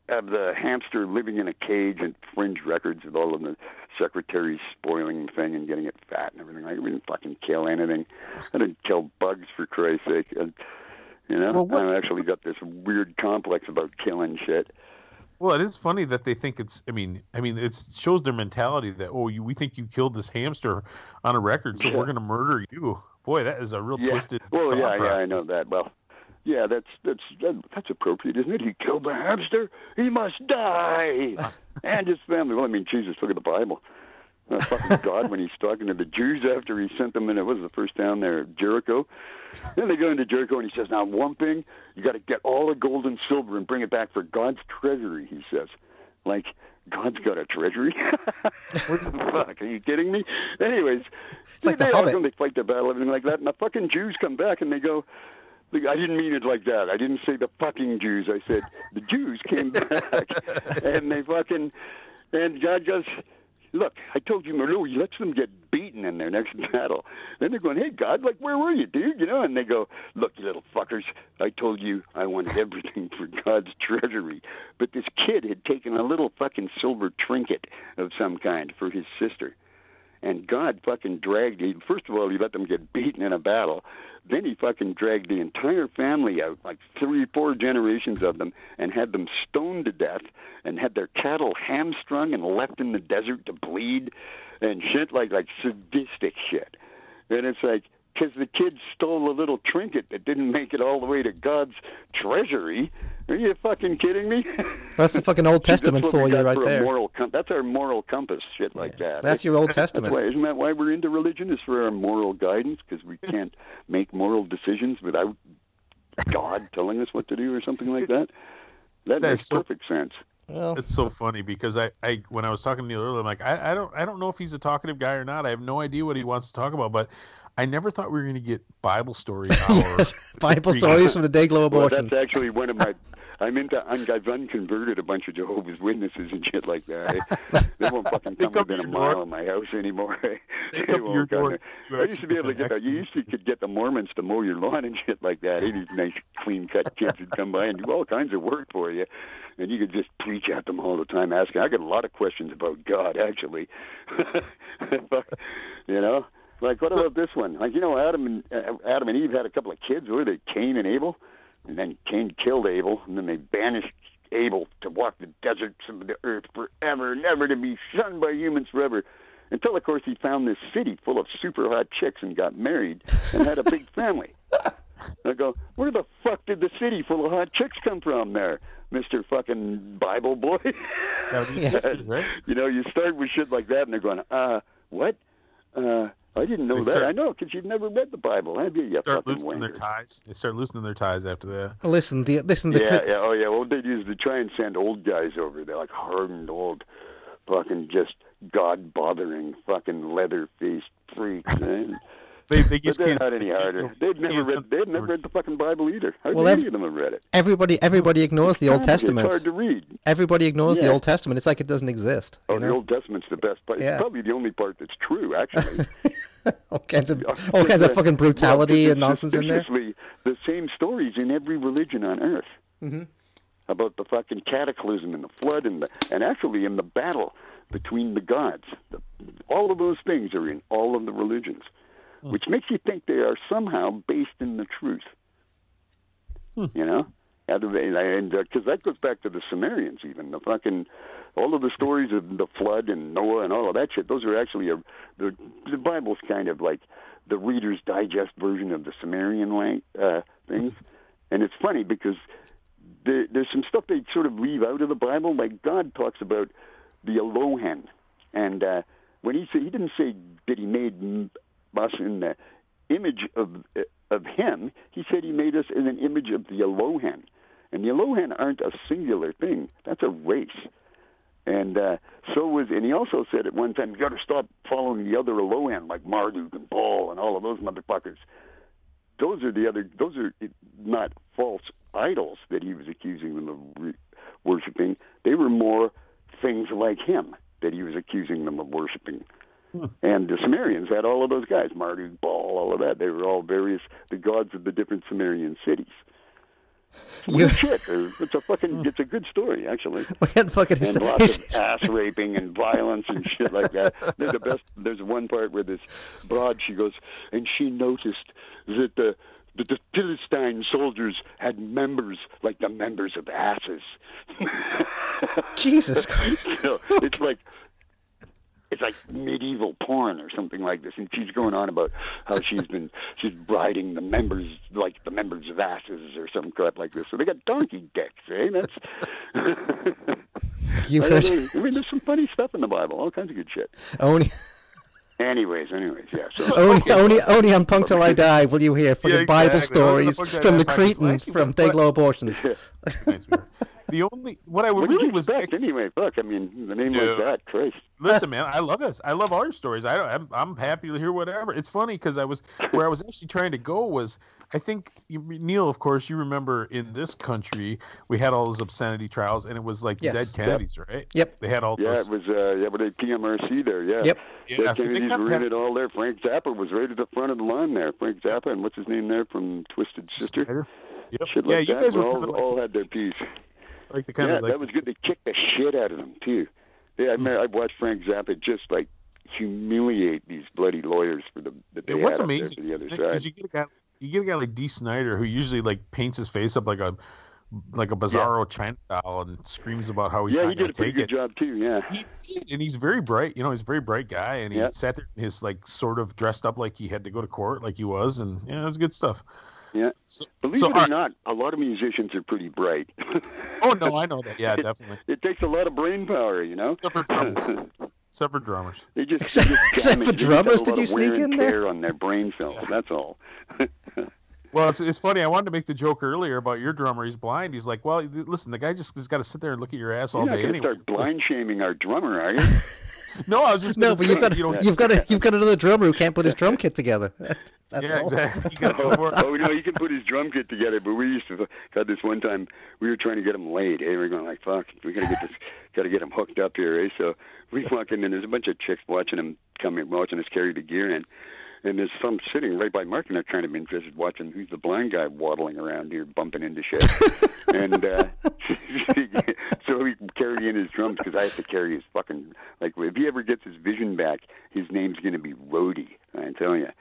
S3: of the hamster living in a cage and fringe records with all of the secretaries spoiling the thing and getting it fat and everything. I didn't fucking kill anything. I didn't kill bugs for Christ's sake. And, you know,
S1: Well, what-
S3: I actually got this weird complex about killing shit.
S1: Well, it is funny that they think it's. I mean, I mean, it shows their mentality that oh, you, we think you killed this hamster on a record, so
S3: Yeah.
S1: we're going to murder you. Boy, that is a real
S3: Yeah.
S1: twisted.
S3: Well, yeah, yeah, I know that. Well, yeah, that's that's that, that's appropriate, isn't it? He killed the hamster. He must die, and his family. Well, I mean, Jesus, look at the Bible. Uh, fucking God, when he's talking to the Jews after he sent them in, it was the first town there, Jericho. Then they go into Jericho, and he says, "Now, one thing, you got to get all the gold and silver and bring it back for God's treasury." He says, like. God's got a treasury. what the fuck? Are you kidding me? Anyways, it's
S2: like
S3: they
S2: The
S3: all come, they fight their battle, everything like that, and the fucking Jews come back and they go, I didn't mean it like that. I didn't say the fucking Jews. I said the Jews came back and they fucking and God goes, look, I told you, Merlot, he lets them get beaten in their next battle. Then they're going, hey, God, like, where were you, dude? You know, and they go, look, you little fuckers, I told you I wanted everything for God's treasury. But this kid had taken a little fucking silver trinket of some kind for his sister. And God fucking dragged him. First of all, he let them get beaten in a battle. Then he fucking dragged the entire family out, like three, four generations of them, and had them stoned to death, and had their cattle hamstrung and left in the desert to bleed, and shit like like sadistic shit. And it's like, because the kid stole a little trinket that didn't make it all the way to God's treasury. Are you fucking kidding me?
S2: That's the fucking Old Testament
S3: That's
S2: for you right
S3: for
S2: there.
S3: moral com- that's our moral compass, shit like that.
S2: That's your Old Testament.
S3: why, isn't that why we're into religion? Is for our moral guidance because we can't make moral decisions without God telling us what to do or something like that. That
S1: That
S3: makes
S1: so-
S3: perfect sense.
S2: Well,
S1: It's so funny because I, I when I was talking to Neil earlier, I'm like, I, I don't I don't know if he's a talkative guy or not. I have no idea what he wants to talk about, but I never thought we were going to get Bible story hour.
S2: yes, Bible stories from the Dayglo
S3: Well,
S2: abortions.
S3: that's actually one of my. I'm into. un- I've unconverted a bunch of Jehovah's Witnesses and shit like that. They won't fucking come
S1: come
S3: within a
S1: door.
S3: mile of my house anymore.
S1: They
S3: They
S1: come your
S3: won't come
S1: door.
S3: I used to be able to get the. You used to could get the Mormons to mow your lawn and shit like that. These nice, clean cut kids would come by and do all kinds of work for you, and you could just preach at them all the time, asking. I got a lot of questions about God, actually. you know, like what about this one? Like you know, Adam and uh, Adam and Eve had a couple of kids. Were they Cain and Abel? And then Cain killed Abel, and then they banished Abel to walk the deserts of the earth forever, never to be shunned by humans forever. Until, of course, he found this city full of super hot chicks and got married and had a big family. I go, where the fuck did the city full of hot chicks come from there, Mister Fucking Bible boy?
S1: Right?
S3: you know, you start with shit like that, and they're going, uh, what? Uh, I didn't know
S1: They
S3: that.
S1: start-
S3: I know because you've never read the Bible, have you? You
S1: Start
S3: fucking
S1: loosening their ties. They start loosening their ties after that.
S2: Listen, the listen the
S3: Yeah,
S2: cri-
S3: yeah, oh yeah. Well, they use to try and send old guys over. They're like hardened old, fucking just god bothering, fucking leather faced freaks.
S1: They they
S3: but
S1: just
S3: they're
S1: can't.
S3: not any harder. They've never read. They've never read the fucking Bible either. Hardly
S2: Well, ev-
S3: any of them have read it.
S2: everybody everybody ignores the Old Testament.
S3: It's
S2: Testament.
S3: hard to read.
S2: Everybody ignores the Old Testament. It's like it doesn't exist.
S3: Oh,
S2: You
S3: the
S2: know?
S3: Old Testament's the best part.
S2: Yeah.
S3: It's probably the only part that's true, actually.
S2: all kinds of all kinds of fucking brutality
S3: Well,
S2: and nonsense in there.
S3: suspiciously The same stories in every religion on earth
S2: Mm-hmm.
S3: about the fucking cataclysm and the flood and the and actually in the battle between the gods. The, all of those things are in all of the religions. Which makes you think they are somehow based in the truth.
S2: Hmm.
S3: You know, and because that goes back to the Sumerians, even the fucking all of the stories of the flood and Noah and all of that shit. Those are actually a, the the Bible's kind of like the Reader's Digest version of the Sumerian uh, things. And it's funny because there, there's some stuff they sort of leave out of the Bible. Like God talks about the Elohim, and uh, when he said he didn't say that he made us in the image of of him. He said he made us in an image of the Elohim, and the Elohim aren't a singular thing. That's a race. And uh, so was, and he also said at one time, you got to stop following the other Elohim like Marduk and Baal and all of those motherfuckers. Those are the other. Those are not false idols that he was accusing them of re- worshiping. They were more things like him that he was accusing them of worshiping. And the Sumerians had all of those guys, Marduk, Baal, all of that. They were all various the gods of the different Sumerian cities.
S2: You-
S3: shit. It's a fucking. It's a good story, actually
S2: We had fucking
S3: and
S2: his,
S3: lots of ass raping and violence and shit like that. They're the best. There's one part where this broad she goes and she noticed that the that the Philistine soldiers had members like the members of asses.
S2: Jesus Christ.
S3: You know, it's like it's like medieval porn or something like this. And she's going on about how she's been she's riding the members like the members of asses or some crap like this. So they got donkey dicks, eh? That's
S2: You
S3: I,
S2: heard
S3: don't know. I mean, there's some funny stuff in the Bible, all kinds of good shit.
S2: only
S3: Anyways, anyways, yeah. So,
S2: only
S1: okay,
S2: only only on Punk Till I Die will you hear fucking
S1: Yeah,
S2: Bible
S1: exactly. Only
S2: stories
S1: Punk Till I
S2: from the
S1: podcast.
S2: Cretans from
S1: what-
S2: Dayglo Abortions.
S1: Nice, man. The only what I
S3: what
S1: really was
S3: expect anyway? Fuck, I mean, the name
S1: Yeah.
S3: like that, Christ.
S1: Listen, man, I love this. I love all your stories. I don't, I'm I'm happy to hear whatever. It's funny because I was where I was actually trying to go was I think Neil, of course, you remember in this country we had all those obscenity trials, and it was like
S2: Yes.
S1: dead Kennedys, right?
S2: Yep.
S1: They had all
S3: Yeah,
S1: those.
S3: it was, uh, yeah, but at PMRC there, yeah.
S2: Yep.
S1: Yeah,
S3: Yeah,
S1: so they
S3: Kennedys
S1: kept
S3: were in
S1: having-
S3: it all there. Frank Zappa was right at the front of the line there. Frank Zappa and what's his name there from Twisted Sister?
S1: Snider. Yep.
S3: Shit
S1: yeah,
S3: like
S1: you
S3: that.
S1: guys were
S3: all,
S1: kind of like,
S3: all had their piece.
S1: Like the kind
S3: yeah,
S1: of like
S3: that was good. They kicked the shit out of them too. Yeah, I, mean, I watched Frank Zappa just like humiliate these bloody lawyers for the that they
S1: And what's
S3: had up there
S1: amazing
S3: the other
S1: is
S3: side.
S1: you get a guy, you get a guy like Dee Snider who usually like paints his face up like a like a bizarro China doll and screams about how he's
S3: yeah, he did a pretty
S1: take
S3: good
S1: it.
S3: job too. Yeah.
S1: He, he- and he's very bright. You know, he's a very bright guy, and he
S3: Yeah.
S1: sat there in his like sort of dressed up like he had to go to court, like he was, and yeah, it was good stuff.
S3: Yeah.
S1: So,
S3: Believe
S1: so,
S3: it or
S1: right.
S3: not, a lot of musicians are pretty bright.
S1: Oh no, I know that. Yeah,
S3: It-
S1: definitely.
S3: It takes a lot of brain power, you know.
S1: Except for drummers. Except for drummers.
S3: They just,
S2: Except-
S3: they just
S2: except for
S3: they just have
S2: drummers, did you sneak in there?
S3: on their brain cells. That's all.
S1: Well, it's, it's funny. I wanted to make the joke earlier about your drummer. He's blind. He's like, well, listen, the guy just has got to sit there and look at your ass all
S3: You're not
S1: day
S3: going to
S1: anyway.
S3: start blind shaming our drummer, are you?
S1: No, I was just
S2: No, but you've got
S1: you know,
S2: you've got a, you've got another drummer who can't put his drum kit together. That's
S1: yeah,
S2: all.
S1: exactly. You gotta go for it.
S3: oh, no, he can put his drum kit together, but we used to had this one time. We were trying to get him laid. Hey, we are going like, fuck, we gotta get this, gotta get him hooked up here. Eh? So we walk in, and there's a bunch of chicks watching him come in, watching us carry the gear in. And there's some sitting right by Mark, and they're kind of interested watching who's the blind guy waddling around here, bumping into shit. and uh, so we carry in his drums because I have to carry his fucking like. If he ever gets his vision back, his name's gonna be Rhodey. I'm telling you,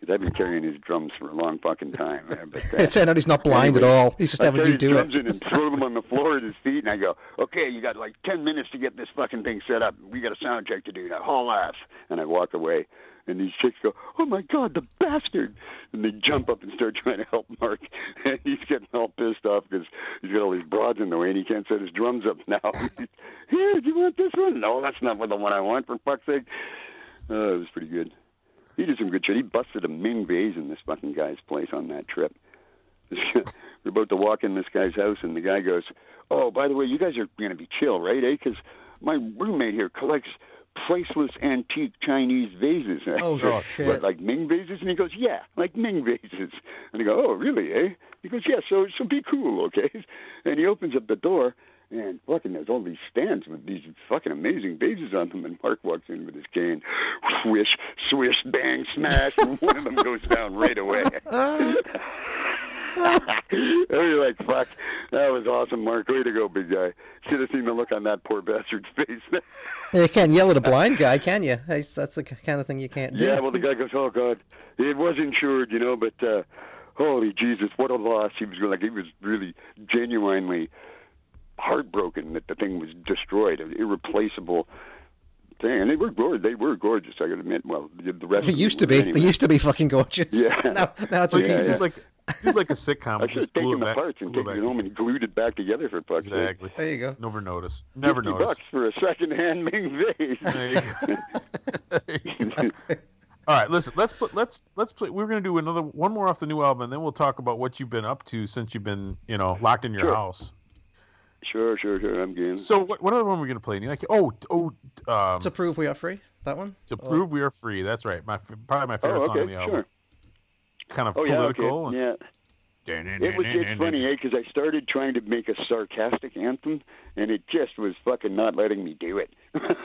S3: because I've been carrying his drums for a long fucking time. eh, But uh,
S2: It turned out he's not blind
S3: Anyway,
S2: at all. He's just
S3: I
S2: having you
S3: his
S2: do
S3: drums
S2: it.
S3: in and throw them on the floor at his feet, and I go, "Okay, you got like ten minutes to get this fucking thing set up. We got a sound check to do now. Haul ass." And I walk away, and these chicks go, "Oh my god, the bastard!" And they jump up and start trying to help Mark, and he's getting all pissed off because he's got all these broads in the way, and he can't set his drums up now. Here, do you want this one? No, that's not the one I want. For fuck's sake. Oh, it was pretty good. He did some good shit. He busted a Ming vase in this fucking guy's place on that trip. We're about to walk in this guy's house, and the guy goes, "Oh, by the way, you guys are going to be chill, right? Eh? Because my roommate here collects priceless antique Chinese vases."
S2: Oh, shit.
S3: "What, like Ming vases?" And he goes, "Yeah, like Ming vases." And I go, "Oh, really? Eh?" He goes, "Yeah. So, so be cool, okay?" And he opens up the door. And fucking, there's all these stands with these fucking amazing vases on them. And Mark walks in with his cane, swish, swish, bang, smash, and one of them goes down right away. and you're like, fuck, that was awesome, Mark. Way to go, big guy. Should have seen the look on that poor bastard's face.
S2: You can't yell at a blind guy, can you? That's that's the kind of thing you can't do.
S3: yeah, well, the guy goes, oh, God. It was insured, you know, but uh, holy Jesus, what a loss. He was like, he was really genuinely heartbroken that the thing was destroyed, an irreplaceable thing. And they were gorgeous. They were gorgeous, I gotta admit. Well, the the rest
S2: They
S3: of
S2: used to be.
S3: anyway.
S2: They used to be fucking gorgeous.
S3: Yeah.
S2: now, now it's in
S1: Like,
S3: Yeah,
S2: pieces.
S1: It's like it's like a sitcom.
S3: I
S1: just
S3: have
S1: glue
S3: taken the
S1: back,
S3: parts and
S1: glue
S3: taken it home and glued it back together for fuck's sake.
S1: Exactly.
S2: There you go.
S1: Never noticed. Never
S3: 50
S1: noticed.
S3: bucks for a second-hand Ming vase.
S1: There you go. There you go. All right, listen. Let's put let's let's play. We're gonna do another one more off the new album, and then we'll talk about what you've been up to since you've been you know locked in your
S3: Sure.
S1: house.
S3: Sure, sure, sure. I'm game.
S1: So what what other one are we gonna play? Like oh oh um,
S2: To prove we are free. That one.
S1: to
S2: Oh,
S1: prove we are free. That's right. My probably my favorite
S3: oh,
S1: song on
S3: okay,
S1: the album.
S3: sure.
S1: Kind of
S3: Oh, yeah,
S1: political.
S3: okay. Yeah. It was it's funny, eh? Because I started trying to make a sarcastic anthem, and it just was fucking not letting me do it.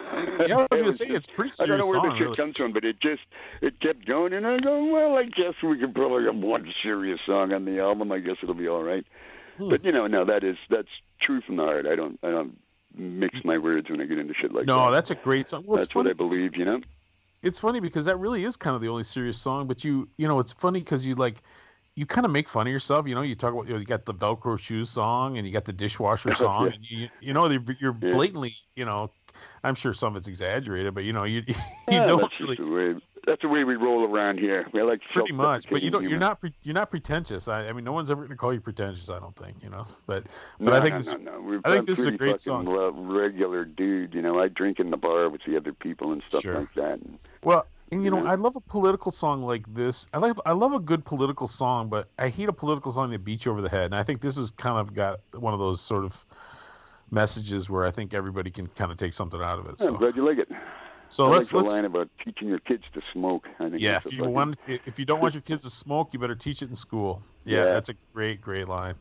S1: Yeah, I was gonna say
S3: just-
S1: it's a pretty
S3: I don't know where
S1: song.
S3: the shit
S1: really.
S3: comes from, but it just it kept going, and I go, well, I guess we could probably have one serious song on the album. I guess it'll be all right.
S1: Hmm.
S3: But you know, no, that is that's true from the heart. I don't I don't mix my words when I get into shit like that.
S1: No, that's a great song. Well,
S3: that's what I believe. You know.
S1: it's funny because that really is kind of the only serious song but you you know it's funny because you like you kind of make fun of yourself you know you talk about you, know, you got the velcro shoes song and you got the dishwasher song
S3: Yeah.
S1: and you you know you're you're
S3: Yeah.
S1: blatantly you know i'm sure some of it's exaggerated but you know you you
S3: Yeah,
S1: don't really
S3: just the way. That's the way we roll around here. We like
S1: pretty much but you don't you're not pre- you're not pretentious I, I mean no one's ever going to call you pretentious i don't think you know but but
S3: No,
S1: i think
S3: no,
S1: this
S3: no, no. We're,
S1: I think this is a great song.
S3: regular dude. You know, I drink in the bar with the other people and stuff
S1: Sure.
S3: like that. And,
S1: Well, and you know. I love a political song like this. I love I love a good political song, but I hate a political song that beats you over the head. And I think this has kind of got one of those sort of messages where I think everybody can kind of take something out of it.
S3: I'm glad you like it.
S1: So
S3: I
S1: let's
S3: like the
S1: let's
S3: line about teaching your kids to smoke. I think
S1: yeah. If you
S3: fucking-
S1: want if you don't want your kids to smoke, you better teach it in school. Yeah,
S3: Yeah.
S1: that's a great great line.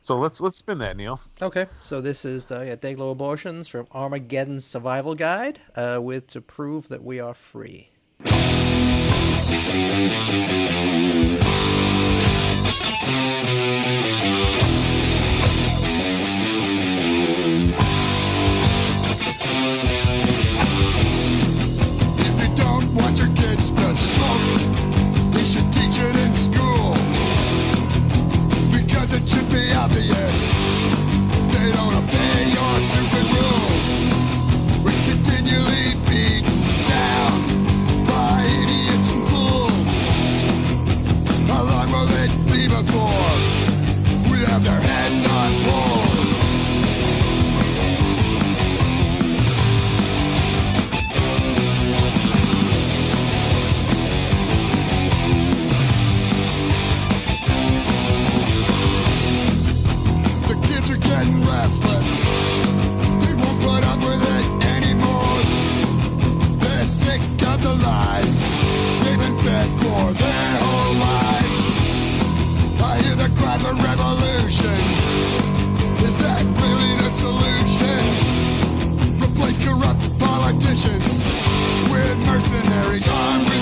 S1: So let's let's spin that, Neil.
S2: Okay, so this is uh, yeah, Dayglo Abortions from Armageddon's Survival Guide uh, with To Prove That We Are Free.
S4: Because it should be obvious. They don't obey your stupid lies. They've been fed for their whole lives. I hear the cry for revolution. Is that really the solution? Replace corrupt politicians with mercenaries armed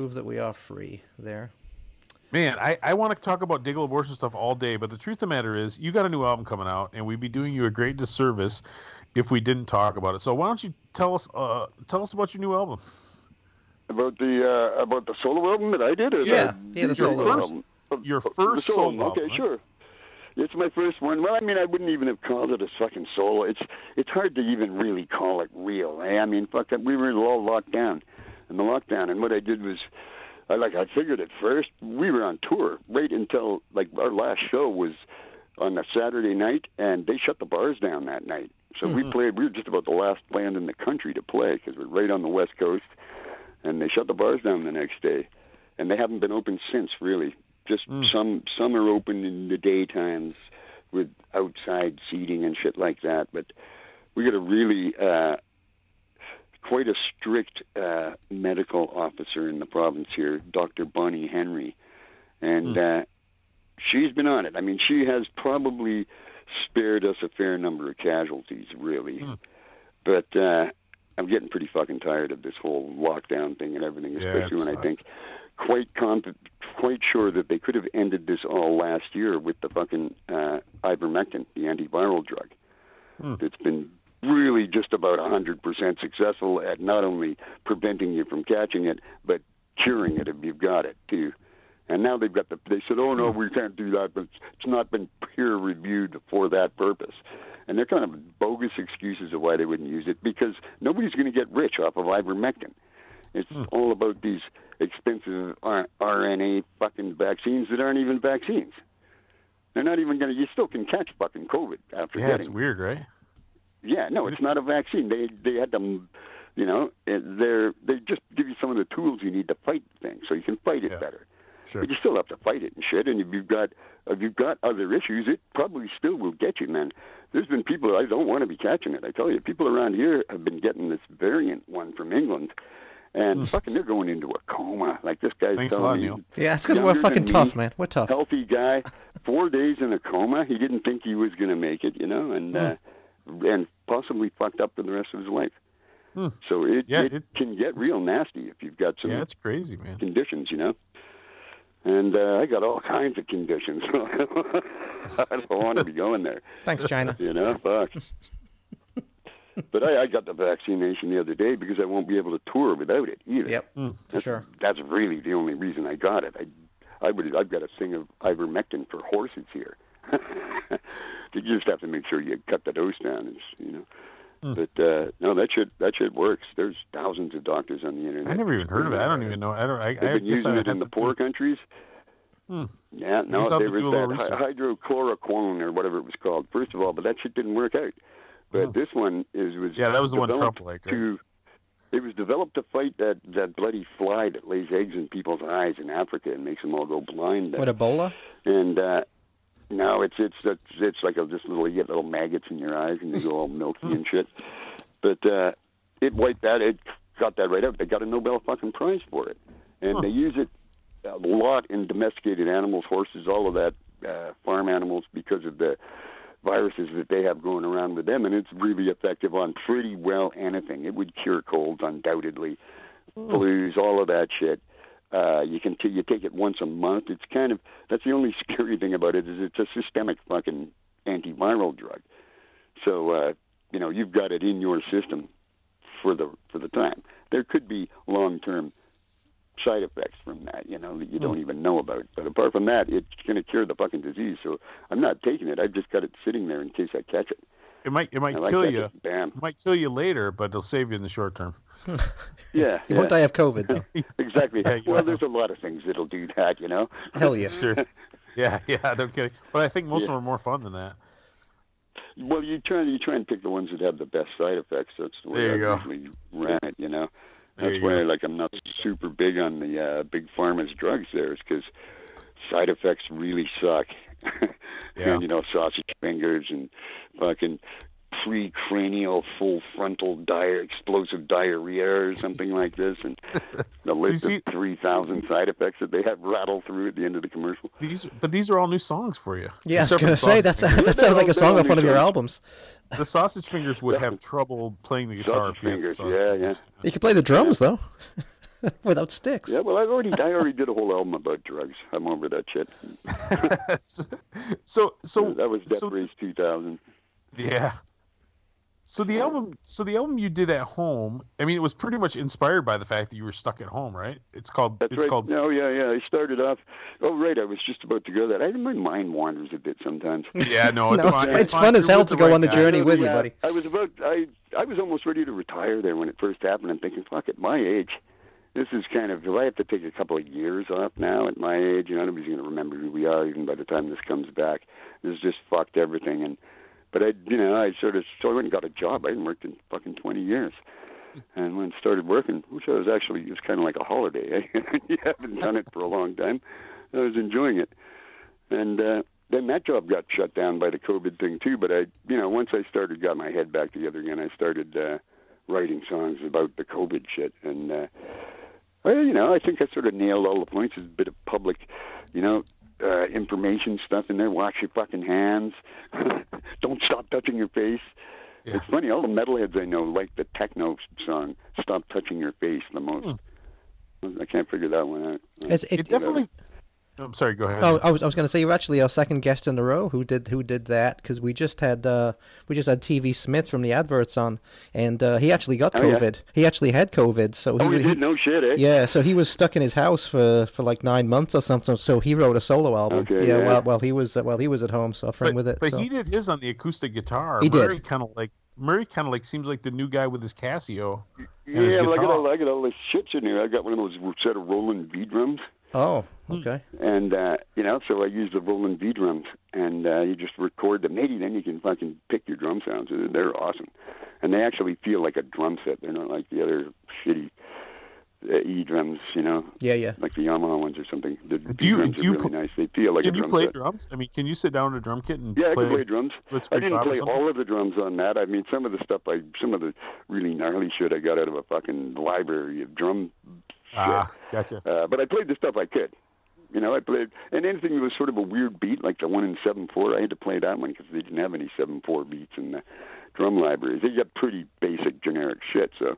S4: prove that we are free.
S2: There.
S1: Man, I, I want to talk about Dayglo abortion stuff all day, but the truth of the matter is, you got a new album coming out, and we'd be doing you a great disservice if we didn't talk about it. So why don't you tell us uh, tell us about your new album?
S3: About the uh, about the solo album that I did. Or
S2: Yeah,
S3: the
S2: yeah, the
S3: solo
S2: solo
S3: album?
S1: Your
S3: Oh,
S1: first
S3: the
S1: solo
S3: Okay,
S1: right?
S3: sure. It's my first one. Well, I mean, I wouldn't even have called it a fucking solo. It's it's hard to even really call it real. Eh? I mean, fuck, that we were all locked down in the lockdown, and what I did was, I like I figured at first we were on tour right until like our last show was on a Saturday night, and they shut the bars down that night. So we played. We were just about the last band in the country to play because we're right on the west coast, and they shut the bars down the next day, and they haven't been open since. Really, just some some are open in the daytimes with outside seating and shit like that. But we got a really uh, quite a strict uh, medical officer in the province here, Dr. Bonnie Henry, and uh, she's been on it. I mean, she has probably spared us a fair number of casualties, really. But uh, I'm getting pretty fucking tired of this whole lockdown thing and everything,
S1: Yeah,
S3: especially when I think quite conf- quite sure that they could have ended this all last year with the fucking uh, ivermectin, the antiviral drug. It's been really just about 100% successful at not only preventing you from catching it, but curing it if you've got it too. And now they've got the. They said, "Oh no, we can't do that," but it's not been peer reviewed for that purpose. And they're kind of bogus excuses of why they wouldn't use it because nobody's going to get rich off of ivermectin. It's hmm. all about these expensive R- RNA fucking vaccines that aren't even vaccines. They're not even going to. You still can catch fucking COVID after
S1: Yeah,
S3: getting.
S1: it's weird, right?
S3: Yeah, no, it's not a vaccine. They they had them, you know, they're they just give you some of the tools you need to fight the thing, so you can fight it
S1: Yeah.
S3: better.
S1: Sure.
S3: But you still have to fight it and shit. And if you've got if you've got other issues, it probably still will get you, man. There's been people I don't want to be catching it. I tell you, people around here have been getting this variant one from England, and fucking they're going into a coma. Like this guy's
S1: Hmm. Thanks a
S3: telling
S1: lot,
S3: me,
S1: Neil.
S2: Yeah, it's because we're fucking tough,
S3: me.
S2: man. We're tough.
S3: healthy guy, four days in a coma. He didn't think he was going to make it, you know, and uh, and possibly fucked up for the rest of his life.
S1: Hmm.
S3: So it,
S1: Yeah,
S3: it,
S1: it-
S3: can get real nasty if you've got some
S1: Yeah, it's crazy, man.
S3: conditions, you know. And uh, I got all kinds of conditions. I don't want to be going there,
S2: Thanks, China.
S3: you know. Fuck. But I, I got the vaccination the other day because I won't be able to tour without it either.
S2: Yep,
S1: Hmm.
S2: for sure.
S3: That's really the only reason I got it. I, I would, I've got a thing of ivermectin for horses here. you just have to make sure you cut the dose down, it's, you know.
S1: Hmm.
S3: But uh, no, that shit, that shit works. There's thousands of doctors on the internet.
S1: I never even heard of it. I don't even know. I don't. I,
S3: They've
S1: I
S3: been
S1: guess
S3: using
S1: I
S3: it in the
S1: to-
S3: poor countries.
S1: Hmm.
S3: Yeah, no,
S1: just have
S3: there was
S1: do a little
S3: that
S1: research.
S3: hydrochloroquine or whatever it was called. First of all, but that shit didn't work out. But
S1: Hmm.
S3: this one is was
S1: Yeah, that was the one Trump liked, right?
S3: to. It was developed to fight that that bloody fly that lays eggs in people's eyes in Africa and makes them all go blind.
S2: What Ebola?
S3: and uh, no, it's it's it's, it's like a, just little you get little maggots in your eyes and you go all milky and shit. But uh, it wiped that. It got that right out. They got a Nobel fucking prize for it, and they use it a lot in domesticated animals, horses, all of that, uh, farm animals, because of the viruses that they have going around with them, and it's really effective on pretty well anything. It would cure colds, undoubtedly, flus, all of that shit. Uh, you can t- you take it once a month. It's kind of that's the only scary thing about it is it's a systemic fucking antiviral drug. So uh, you know you've got it in your system for the for the time. There could be long term side effects from that, you know, that you don't even know about. But apart from that, it's going to cure the fucking disease. So I'm not taking it. I've just got it sitting there in case I catch it.
S1: It might it might
S3: I like
S1: kill
S3: that.
S1: you.
S3: Just Bam.
S1: It might kill you later, but it'll save you in the short term.
S3: Yeah.
S2: You
S3: yeah.
S2: won't die of COVID, though.
S3: Exactly.
S1: Yeah,
S3: well,
S1: won't.
S3: there's a lot of things that'll do that, you know.
S2: Hell yeah.
S1: Sure. Yeah, yeah, no kidding. But I think most of them are more fun than that.
S3: Well, you try you try and pick the ones that have the best side effects. That's the way
S1: There
S3: I
S1: you go.
S3: usually ran it. You know,
S1: There
S3: that's
S1: you
S3: why
S1: go.
S3: like I'm not super big on the uh, big pharma's drugs there, is because side effects really suck.
S1: Yeah.
S3: and you know, sausage fingers and fucking pre-cranial full frontal di- explosive diarrhea or something like this, and the list
S1: see-
S3: of three thousand side effects that they have rattled through at the end of the commercial.
S1: These, but these are all new songs for you.
S2: Yeah, I was gonna say
S1: sausage
S2: that's
S1: fingers.
S2: that sounds like a song off one of your
S3: Yeah.
S2: albums.
S1: the sausage fingers would have trouble playing the guitar.
S3: Sausage
S1: if you had the
S3: fingers,
S1: sausage
S3: yeah,
S1: fingers.
S2: You can play the drums though, without sticks.
S3: Yeah, well, I've already I already did a whole album about drugs. I'm over that shit.
S1: so, so
S3: that was Death
S1: so,
S3: Race 2000.
S1: Yeah. So the album, so the album you did at home. I mean, it was pretty much inspired by the fact that you were stuck at home, right? It's called.
S3: That's
S1: it's
S3: right.
S1: called.
S3: No, yeah, yeah. I started off. Oh, right. I was just about to go that. I my mind wanders a bit sometimes.
S1: Yeah, no, it's
S2: No, it's,
S1: fine.
S2: it's
S1: fine.
S2: fun as hell to go
S1: right
S2: on the
S1: guy.
S2: journey with you, buddy.
S3: I was about. I I was almost ready to retire there when it first happened. I'm thinking, fuck, at my age, this is kind of. Do I have to take a couple of years off now at my age? You know, nobody's going to remember who we are even by the time this comes back. This just fucked everything. And but I, you know, I sort of so I went and got a job. I hadn't worked in fucking 20 years. And when I started working, which I was actually, it was kind of like a holiday. You haven't done it for a long time. I was enjoying it. And uh, then that job got shut down by the COVID thing too. But I, you know, once I started, got my head back together again, I started uh, writing songs about the COVID shit. And, uh, well, you know, I think I sort of nailed all the points. There's a bit of public, you know, uh, information stuff in there. Wash your fucking hands. Don't stop touching your face.
S1: Yeah.
S3: It's funny. All the metalheads I know like the techno song "Stop Touching Your Face" the most. I can't figure that one out.
S2: It's, it,
S1: It definitely. I'm sorry. Go ahead.
S2: Oh, I was, I was going to say you're actually our second guest in a row who did who did that because we just had uh, we just had TV Smith from the Adverts on, and uh, he actually got
S3: Oh, yeah?
S2: COVID. He actually had COVID, so he,
S3: Oh, you
S2: he-
S3: did no shit, eh?
S2: yeah, so he was stuck in his house for, for like nine months or something. So he wrote a solo album.
S3: Okay,
S2: yeah,
S3: yeah.
S2: while while he was while he was at home suffering
S1: but,
S2: with it.
S1: but
S2: so.
S1: he did his on the acoustic guitar.
S2: He did.
S1: Murray kind of like Murray kind of like seems like the new guy with his Casio. and
S3: Yeah,
S1: his
S3: well, I got
S1: guitar.
S3: all I got all this shit in here. I got one of those set of Roland V drums,
S2: oh,
S1: Hmm.
S2: okay.
S3: and uh, you know, so I use the Roland V drums, and uh, you just record them. Maybe then you can fucking pick your drum sounds. They're- They're awesome, and they actually feel like a drum set. They're not like the other shitty uh, E drums, you know,
S2: Yeah, yeah.
S3: like the Yamaha ones or something. The
S1: Do
S3: D
S1: you-
S3: drums
S1: do you
S3: are really
S1: pl-
S3: nice. They feel like
S1: Can
S3: a
S1: you play
S3: set.
S1: drums? I mean, can you sit down at a drum kit and
S3: Yeah, I
S1: play?
S3: can play drums. I didn't play all of the drums on that. I mean, some of the stuff I, some of the really gnarly shit I got out of a fucking library of drum
S1: Ah, gotcha.
S3: Uh, but I played the stuff I could. You know, I played, and anything that was sort of a weird beat, like the one in seven four, I had to play that one because they didn't have any seven four beats in the drum libraries. They got pretty basic, generic shit. So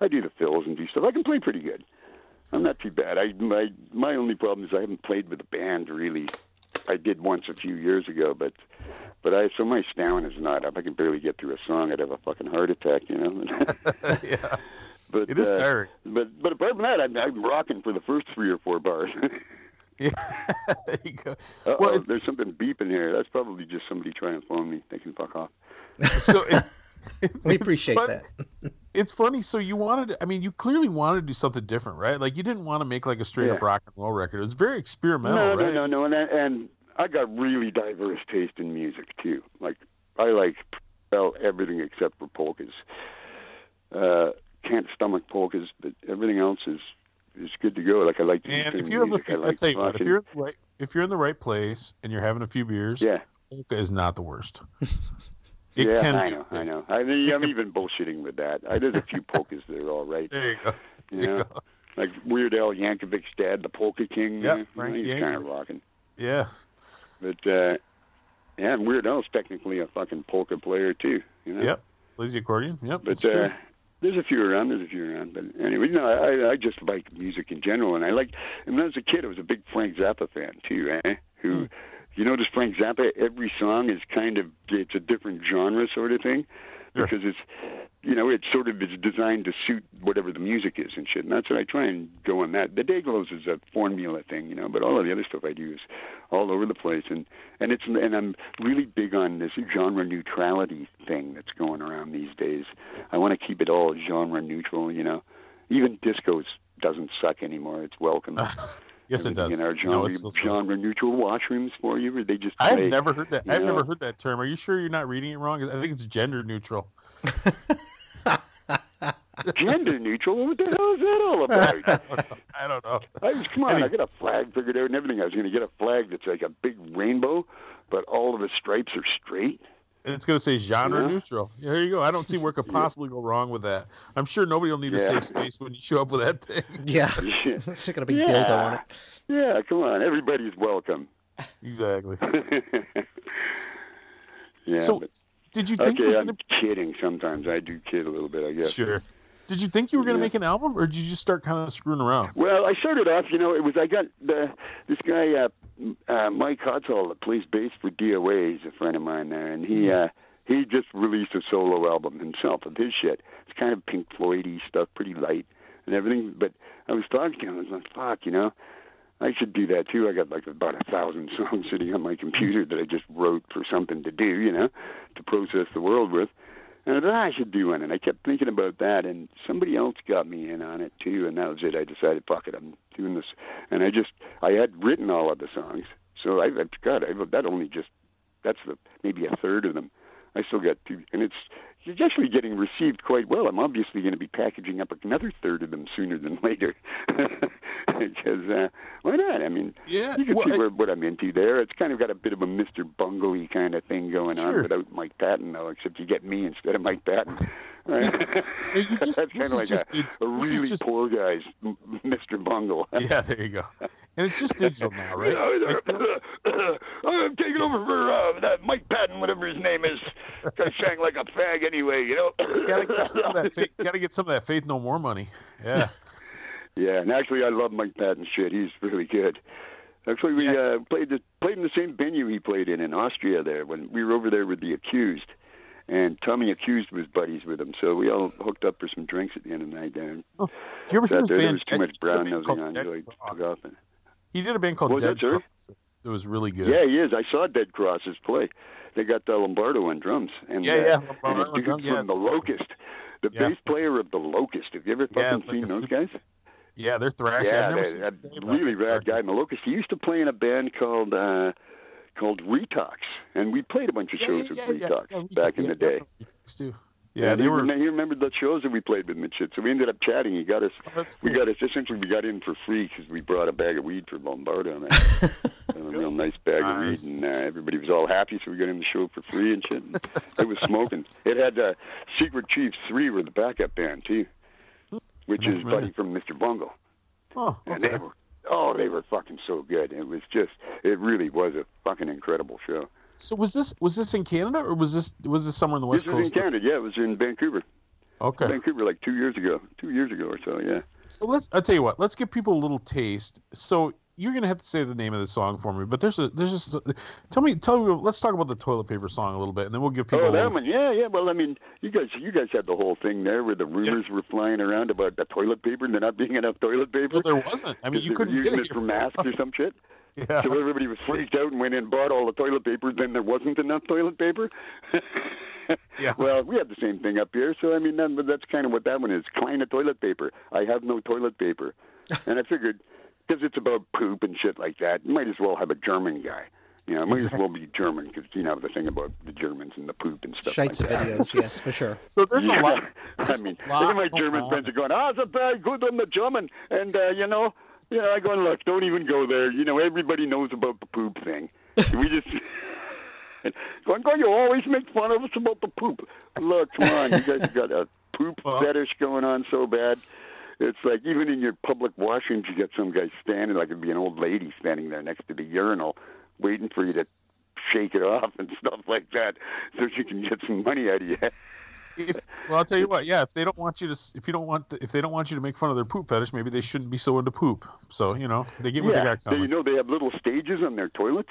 S3: I do the fills and do stuff. I can play pretty good. I'm not too bad. I my my only problem is I haven't played with a band really. I did once a few years ago, but but I so my stamina is not up. I can barely get through a song. I'd have a fucking heart attack, you know.
S1: yeah,
S3: but
S1: it is
S3: uh,
S1: tiring.
S3: But but apart from that, I'm, I'm rocking for the first three or four bars.
S1: Yeah. there you go.
S3: Uh-oh,
S1: Well, it-
S3: there's something beeping here. That's probably just somebody trying to phone me. They can fuck off.
S1: So it,
S2: We appreciate
S1: fun-
S2: that.
S1: It's funny. So you wanted, I mean, you clearly wanted to do something different, right? Like you didn't want to make like a straight up rock and roll record. It was very experimental,
S3: no,
S1: right?
S3: no, no, no, and I, and I got really diverse taste in music too. Like I like well everything except for polkas. Uh, can't stomach polkas, but everything else is is good to go. Like I like
S1: And if you have a
S3: music.
S1: few,
S3: I
S1: I
S3: like
S1: tell you what, if
S3: fucking-
S1: you're in the right, if you're in the right place and you're having a few beers,
S3: yeah,
S1: polka is not the worst. It
S3: yeah,
S1: can
S3: I
S1: be.
S3: know, I know. I mean,
S1: It
S3: I'm
S1: can-
S3: even bullshitting with that. I did a few polkas that are all right.
S1: There you go. There you
S3: know,
S1: go.
S3: like Weird Al Yankovic's dad, the polka king.
S1: Yep,
S3: you know, he's
S1: Yankovic.
S3: kind of rocking.
S1: Yeah.
S3: But uh, yeah, and Weird Al's technically a fucking polka player too. You know.
S1: Yep. Plays the accordion. Yep.
S3: But
S1: it's true.
S3: uh, there's a few around. There's a few around. But anyway, you know, I I just like music in general, and I like. And when I was a kid, I was a big Frank Zappa fan too. Eh? Who,
S1: Hmm.
S3: you notice Frank Zappa? Every song is kind of it's a different genre sort of thing,
S1: Sure.
S3: because it's you know, it sort of is designed to suit whatever the music is and shit. And that's what I try and go on that. The day Dayglos is a formula thing, you know, but all of the other stuff I do is all over the place. And and it's and I'm really big on this genre neutrality thing that's going around these days. I want to keep it all genre neutral, you know. Even disco doesn't suck anymore. It's welcome.
S1: Yes, it does.
S3: In our
S1: No,
S3: genre,
S1: it's still-
S3: genre neutral washrooms for you, or they just
S1: I've never heard that. I've
S3: know.
S1: never heard that term. Are you sure you're not reading it wrong? I think it's gender neutral.
S3: gender neutral. What the hell is that all about?
S1: I don't know.
S3: I was, come on,
S1: Any-
S3: I got a flag figured out and everything. I was going to get a flag that's like a big rainbow, but all of the stripes are straight.
S1: And it's going to say genre
S3: Yeah.
S1: neutral. Yeah, there you go. I don't see where could possibly go wrong with that. I'm sure nobody will need a safe space when you show up with that thing.
S2: Yeah.
S3: Yeah.
S2: It's got a big
S3: Yeah.
S2: dildo on it.
S3: Yeah, come on, everybody's welcome.
S1: Exactly.
S3: yeah,
S1: So,
S3: but,
S1: Did you think it
S3: okay,
S1: was
S3: I'm
S1: going
S3: kidding. Sometimes I do kid a little bit, I guess.
S1: Sure. Did you think you were going to
S3: Yeah.
S1: make an album, or did you just start kind of screwing around?
S3: Well, I started off, you know, it was I got the this guy uh, uh, Mike Hodsall that plays bass for DOA. He's a friend of mine there, and he uh, he just released a solo album himself of his shit. It's kind of Pink Floydy stuff, pretty light and everything. But I was talking to him, I was like, "Fuck, you know." I should do that too. I got like about a thousand songs sitting on my computer that I just wrote for something to do, you know, to process the world with. And I thought "Ah, I should do one, and I kept thinking about that, and somebody else got me in on it too, and that was it. I decided, fuck it, I'm doing this, and I just, I had written all of the songs, so I, God, I, that only just, that's the maybe a third of them. I still got two, and it's it's actually getting received quite well. I'm obviously going to be packaging up another third of them sooner than later, because uh, why not? I mean,
S1: Yeah.
S3: you can
S1: well,
S3: see
S1: I-
S3: where, what I'm into there. It's kind of got a bit of a Mr. Bungle kind of thing going on without Mike Patton, though, except you get me instead of Mike Patton.
S1: You just-
S3: That's
S1: this
S3: kind of
S1: is
S3: like
S1: just-
S3: a, a really
S1: just-
S3: poor guy's Mr. Bungle.
S1: yeah, there you go. And it's just digital now, right?
S3: Yeah. I'm taking over for uh, that Mike Patton, whatever his name is. Guy sang like a fag anyway, you know.
S1: gotta get some of that. Faith, gotta get some of that Faith No More money. Yeah.
S3: Yeah, and actually, I love Mike Patton's shit. He's really good. Actually, we uh, played the, played in the same venue he played in in Austria. There, when we were over there with the Accused, and Tommy Accused was buddies with him, so we all hooked up for some drinks at the end of the night. There,
S1: Do you ever hear
S3: there. There
S1: band?
S3: was too much
S1: he did a
S3: brown
S1: band
S3: nosing
S1: called
S3: on,
S1: Dead
S3: so took off. And,
S1: He did a band called
S3: What
S1: Dead
S3: that?
S1: Cross. It was really good.
S3: yeah, he is. I saw Dead Crosses play. They got uh, Lombardo on drums, and
S1: Yeah,
S3: uh,
S1: yeah, Lombardo
S3: the
S1: on
S3: dude
S1: drums, yeah,
S3: from the
S1: it's-
S3: Locust, the
S1: Yeah.
S3: bass player of the Locust. Have you ever fucking
S1: it's like
S3: seen those
S1: super-
S3: guys?
S1: Yeah, they're thrash.
S3: Yeah,
S1: seen
S3: a really rad guy. Malocus. He used to play in a band called uh, called Retox, and we played a bunch of
S1: Yeah,
S3: shows
S1: yeah,
S3: with
S1: yeah,
S3: Retox
S1: yeah, we
S3: back
S1: did,
S3: in the day.
S1: yeah, Retox too. Yeah,
S3: And
S1: they
S3: he,
S1: were.
S3: rem- He remembered the shows that we played with him and shit. So we ended up chatting. He got us.
S1: Oh,
S3: We
S1: cool.
S3: got us essentially. We got in for free because we brought a bag of weed for Lombardo. Man. a real nice bag of weed, and uh, everybody was all happy. So we got in the show for free and shit. And it was smoking. It had uh, Secret Chiefs three were the backup band too, which
S1: I'm
S3: is
S1: familiar.
S3: Buddy from Mr. Bungle.
S1: Oh,
S3: And
S1: okay.
S3: they were, oh, they were fucking so good. It was just, it really was a fucking incredible show.
S1: So was this was this in Canada or was this was this somewhere in the West
S3: this was in
S1: Coast?
S3: Canada, yeah. It was in Vancouver,
S1: Okay.
S3: Vancouver, like two years ago, two years ago or so, yeah.
S1: So let's. I'll tell you what. Let's give people a little taste. So you're gonna have to say the name of the song for me. But there's a there's just. A, tell me. Tell me. Let's talk about the toilet paper song a little bit, and then we'll give people.
S3: Oh, that one, yeah, yeah. Well, I mean, you guys, you guys had the whole thing there where the rumors were flying around about the toilet paper and there not being enough toilet paper.
S1: Well, there wasn't. I mean, you couldn't
S3: using
S1: it
S3: it for masks or some shit.
S1: Yeah.
S3: So everybody was freaked out and went in and bought all the toilet paper. Then there wasn't enough toilet paper.
S1: Yeah.
S3: Well, we have the same thing up here. So I mean, that, that's kind of what that one is. Kleine toilet paper. I have no toilet paper, and I figured because it's about poop and shit like that, you might as well have a German guy. You know, it might as well be German because you know the thing about the Germans and the poop and stuff.
S2: Shites
S3: like that.
S2: videos, yes, for sure.
S1: So there's
S3: Yeah.
S1: a lot.
S3: I
S1: there's a
S3: mean,
S1: lot
S3: look at my German
S1: on.
S3: friends are going, ah, it's a very good on the German. And, uh, you know, you know, I go, look, don't even go there. You know, everybody knows about the poop thing. We just. Going, go, you always make fun of us about the poop. Look, come on, you guys have got a poop
S1: Well-
S3: fetish going on so bad. It's like even in your public washrooms, you get some guy standing, like it'd be an old lady standing there next to the urinal, waiting for you to shake it off and stuff like that, so she can get some money out of you.
S1: If, well, I'll tell you what. Yeah, if they don't want you to, if you don't want, if they don't want you to make fun of their poop fetish, maybe they shouldn't be so into poop. So you know, they get what they
S3: yeah,
S1: got
S3: they- you know they have little stages on their toilets.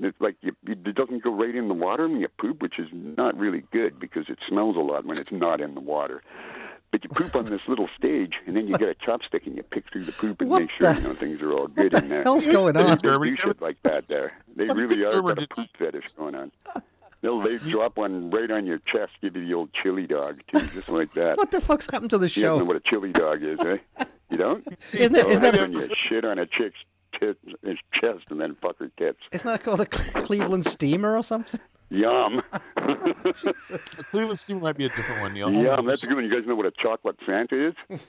S3: It's like you, it doesn't go right in the water and you poop, which is not really good because it smells a lot when it's not in the water. But you poop on this little stage, and then you get a chopstick and you pick through the poop and
S2: What
S3: make sure
S2: the-
S3: you know things are all good in there.
S2: hell's going on?
S3: They do shit like that there. They really are
S1: German
S3: got a poop fetish going on. They'll they drop one right on your chest, give you the old chili dog too, just like that.
S2: What the fuck's happened to the show?
S3: You don't know what a chili dog is, eh? You don't?
S2: Isn't it, isn't that,
S3: then you shit on a chick's tit, his chest and then fuck her tits.
S2: isn't that called a Cleveland Steamer or something?
S3: Yum.
S2: Jesus.
S1: The Cleveland Steamer might be a different one, Neil.
S3: Yum. That's a good one. You guys know what a chocolate Santa is?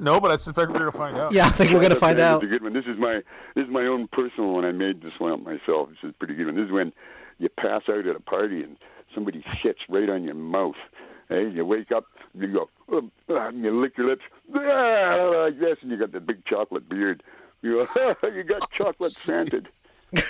S1: No, but I suspect we're gonna find out.
S2: Yeah, I think we're gonna
S3: Chocolate
S2: find
S3: Santa's
S2: out.
S3: a good one. This is my this is my own personal one. I made this one up myself. This is a pretty good one. This is when you pass out at a party and somebody shits right on your mouth. Hey, you wake up, you go, "Oh," and you lick your lips "Ah," like this, and you got the big chocolate beard. You you got chocolate scented.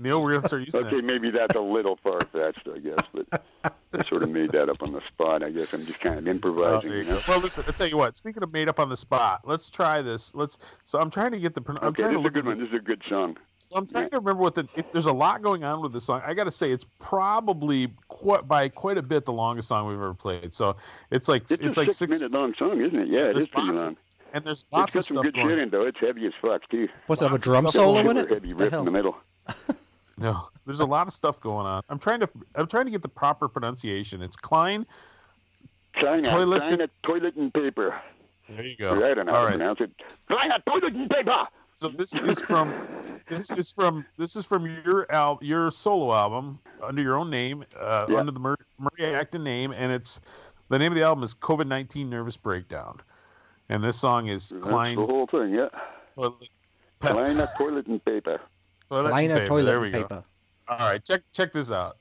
S1: Neil, we're gonna start using
S3: Okay, maybe that's a little far fetched, I guess, but I sort of made that up on the spot. I guess I'm just kind of
S1: that. Oh,
S3: improvising.
S1: you
S3: know?
S1: Well, listen. I'll tell you what. Speaking of made up on the spot, let's try this. Let's. So I'm trying to get the. I'm
S3: Okay,
S1: trying
S3: this
S1: to
S3: is a good
S1: at the-
S3: one. This is a good song.
S1: I'm trying to remember what the. If there's a lot going on with the song, I got to say it's probably quite by quite a bit the longest song we've ever played. So it's like
S3: It's,
S1: it's, like
S3: six,
S1: six,
S3: minute long song, isn't it? Yeah, it is pretty long.
S1: And there's
S3: It's
S1: lots
S3: got
S1: of
S3: some
S1: stuff
S3: good
S1: going.
S3: shit in though. It's heavy as fuck too.
S2: What's that, a drum solo in it?
S3: heavy
S2: The
S3: riff in the
S2: hell?
S3: middle.
S1: No, there's a lot of stuff going on. I'm trying to I'm trying to get the proper pronunciation. It's Klein.
S3: China,
S1: Toilet
S3: China, toilet and paper.
S1: There you go.
S3: I don't know
S1: All
S3: how to
S1: right.
S3: pronounce it. China, toilet and paper.
S1: So this is from this is from this is from your al- your solo album under your own name, uh,
S3: Yeah.
S1: under the Mur- Murray Acton name, and it's the name of the album is COVID nineteen Nervous Breakdown, and this song is
S3: That's
S1: Klein
S3: the whole thing, yeah.
S1: Toilet,
S3: China, toilet and paper.
S1: Toilet and Paper.
S2: toilet
S1: There we go.
S2: paper.
S1: All right, check check this out.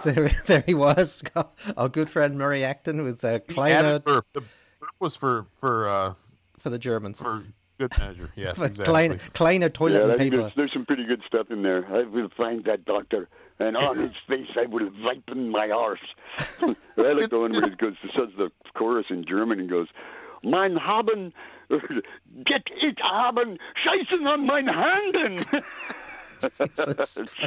S2: there, there he was. Our good friend Murray Acton with uh, Kleiner
S1: added burp. The burp was for for uh,
S2: for the Germans.
S1: for good measure. Yes,
S2: For
S1: exactly.
S2: Kleiner, Kleiner toilet
S3: Yeah,
S2: and paper.
S3: there's, there's some pretty good stuff in there. I will find that doctor, and on his face I will ripen my arse. I like the one where he goes, says the chorus in German and goes, Mein haben, get it haben, scheißen on mein Handen.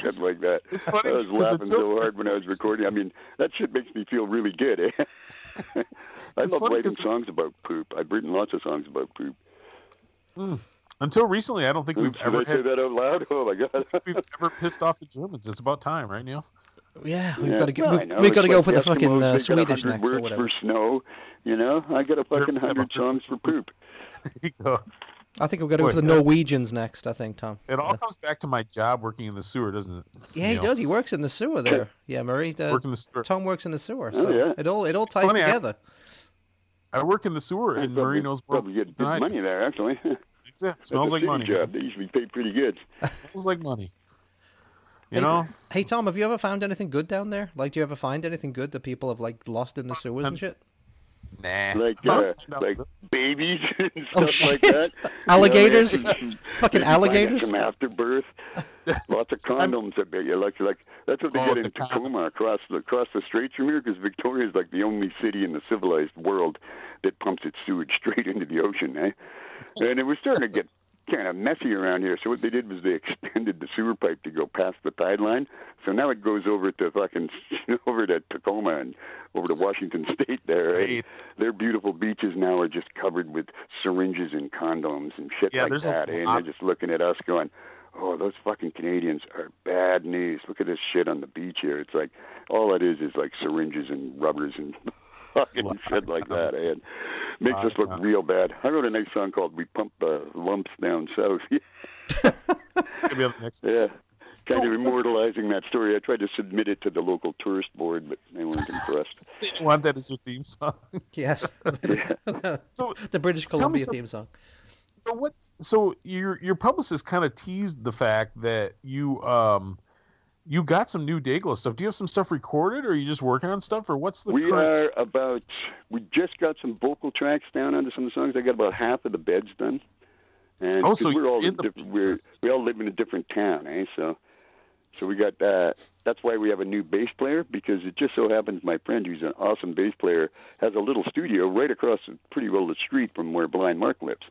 S3: shit like that.
S1: It's funny
S3: I was laughing so hard when I was recording. I mean, that shit makes me feel really good. Eh? I
S1: It's
S3: love writing songs about poop. I've written lots of songs about poop.
S1: Until recently, I don't think we've
S3: did
S1: ever
S3: I say that out loud? Oh my god!
S1: we've ever pissed off the Germans. It's about time, right, Neil?
S2: Yeah, we've
S3: Yeah,
S2: got to get
S3: well, I
S2: we've got to
S3: It's
S2: go for the
S3: Eskimos,
S2: fucking uh, Swedish
S3: 100
S2: next or whatever.
S3: for snow. You know, I got a fucking
S1: Germans
S3: hundred
S1: 100
S3: songs for poop.
S1: There you go.
S2: I think we've got to go
S1: Boy,
S2: for the
S1: yeah.
S2: Norwegians next. I think Tom.
S1: It all comes back to my job working in the sewer, doesn't it?
S2: Yeah, he
S1: Neil?
S2: does. He works in the sewer there. Yeah, Murray. Uh,
S1: Work in the sewer.
S2: Tom works in the sewer.
S3: Oh,
S2: So
S3: yeah.
S2: it all it all ties
S1: funny,
S2: together.
S1: I work in the sewer, and
S3: probably,
S1: Murray knows more
S3: probably get
S1: than
S3: good money there. Actually,
S1: Yeah, smells like
S3: city
S1: money.
S3: Job. They usually pay pretty good.
S1: smells like money. You
S2: Hey,
S1: know,
S2: Hey Tom, have you ever found anything good down there? Like, do you ever find anything good that people have like lost in the sewers and shit?
S1: Nah.
S3: Like
S1: Huh?
S3: uh, like babies and
S2: Oh,
S3: stuff like that.
S2: Alligators?
S3: You know, maybe-
S2: Fucking
S3: maybe
S2: alligators?
S3: Some afterbirth. Lots of condoms. I bet you. Like like that's what they
S1: Oh,
S3: get
S1: the
S3: in
S1: con-
S3: Tacoma across the across the straits from here because Victoria is like the only city in the civilized world that pumps its sewage straight into the ocean. Eh? And it was starting to get kind of messy around here. So what they did was they extended the sewer pipe to go past the tide line. So now it goes over to fucking over to Tacoma and over to Washington State there.
S1: Great.
S3: Their beautiful beaches now are just covered with syringes and condoms and shit
S1: Yeah,
S3: like that. eh? And they're just looking at us going, "Oh, those fucking Canadians are bad news. Look at this shit on the beach here. It's like all it is is like syringes and rubbers and fucking
S1: Lot
S3: shit like that. And makes
S1: Lot
S3: us look real bad. I wrote a nice song called "We Pump the Lumps Down South."
S1: Maybe on the next.
S3: yeah. Kind of immortalizing that story. I tried to submit it to the local tourist board, but they weren't impressed.
S1: You want that as your theme song?
S2: Yes,
S1: So,
S2: the British Columbia theme song.
S1: so what? So your your publicist kind of teased the fact that you um you got some new Dayglo stuff. Do you have some stuff recorded, or are you just working on stuff, or what's the
S3: we
S1: current?
S3: are about. We just got some vocal tracks down onto some of the songs. I got about half of the beds done. And
S1: Oh, so
S3: we're all
S1: in the
S3: different, we're, we all live in a different town, eh? So, so we got. that. that's why we have a new bass player because it just so happens my friend, who's an awesome bass player, has a little studio right across pretty well the street from where Blind Mark lives,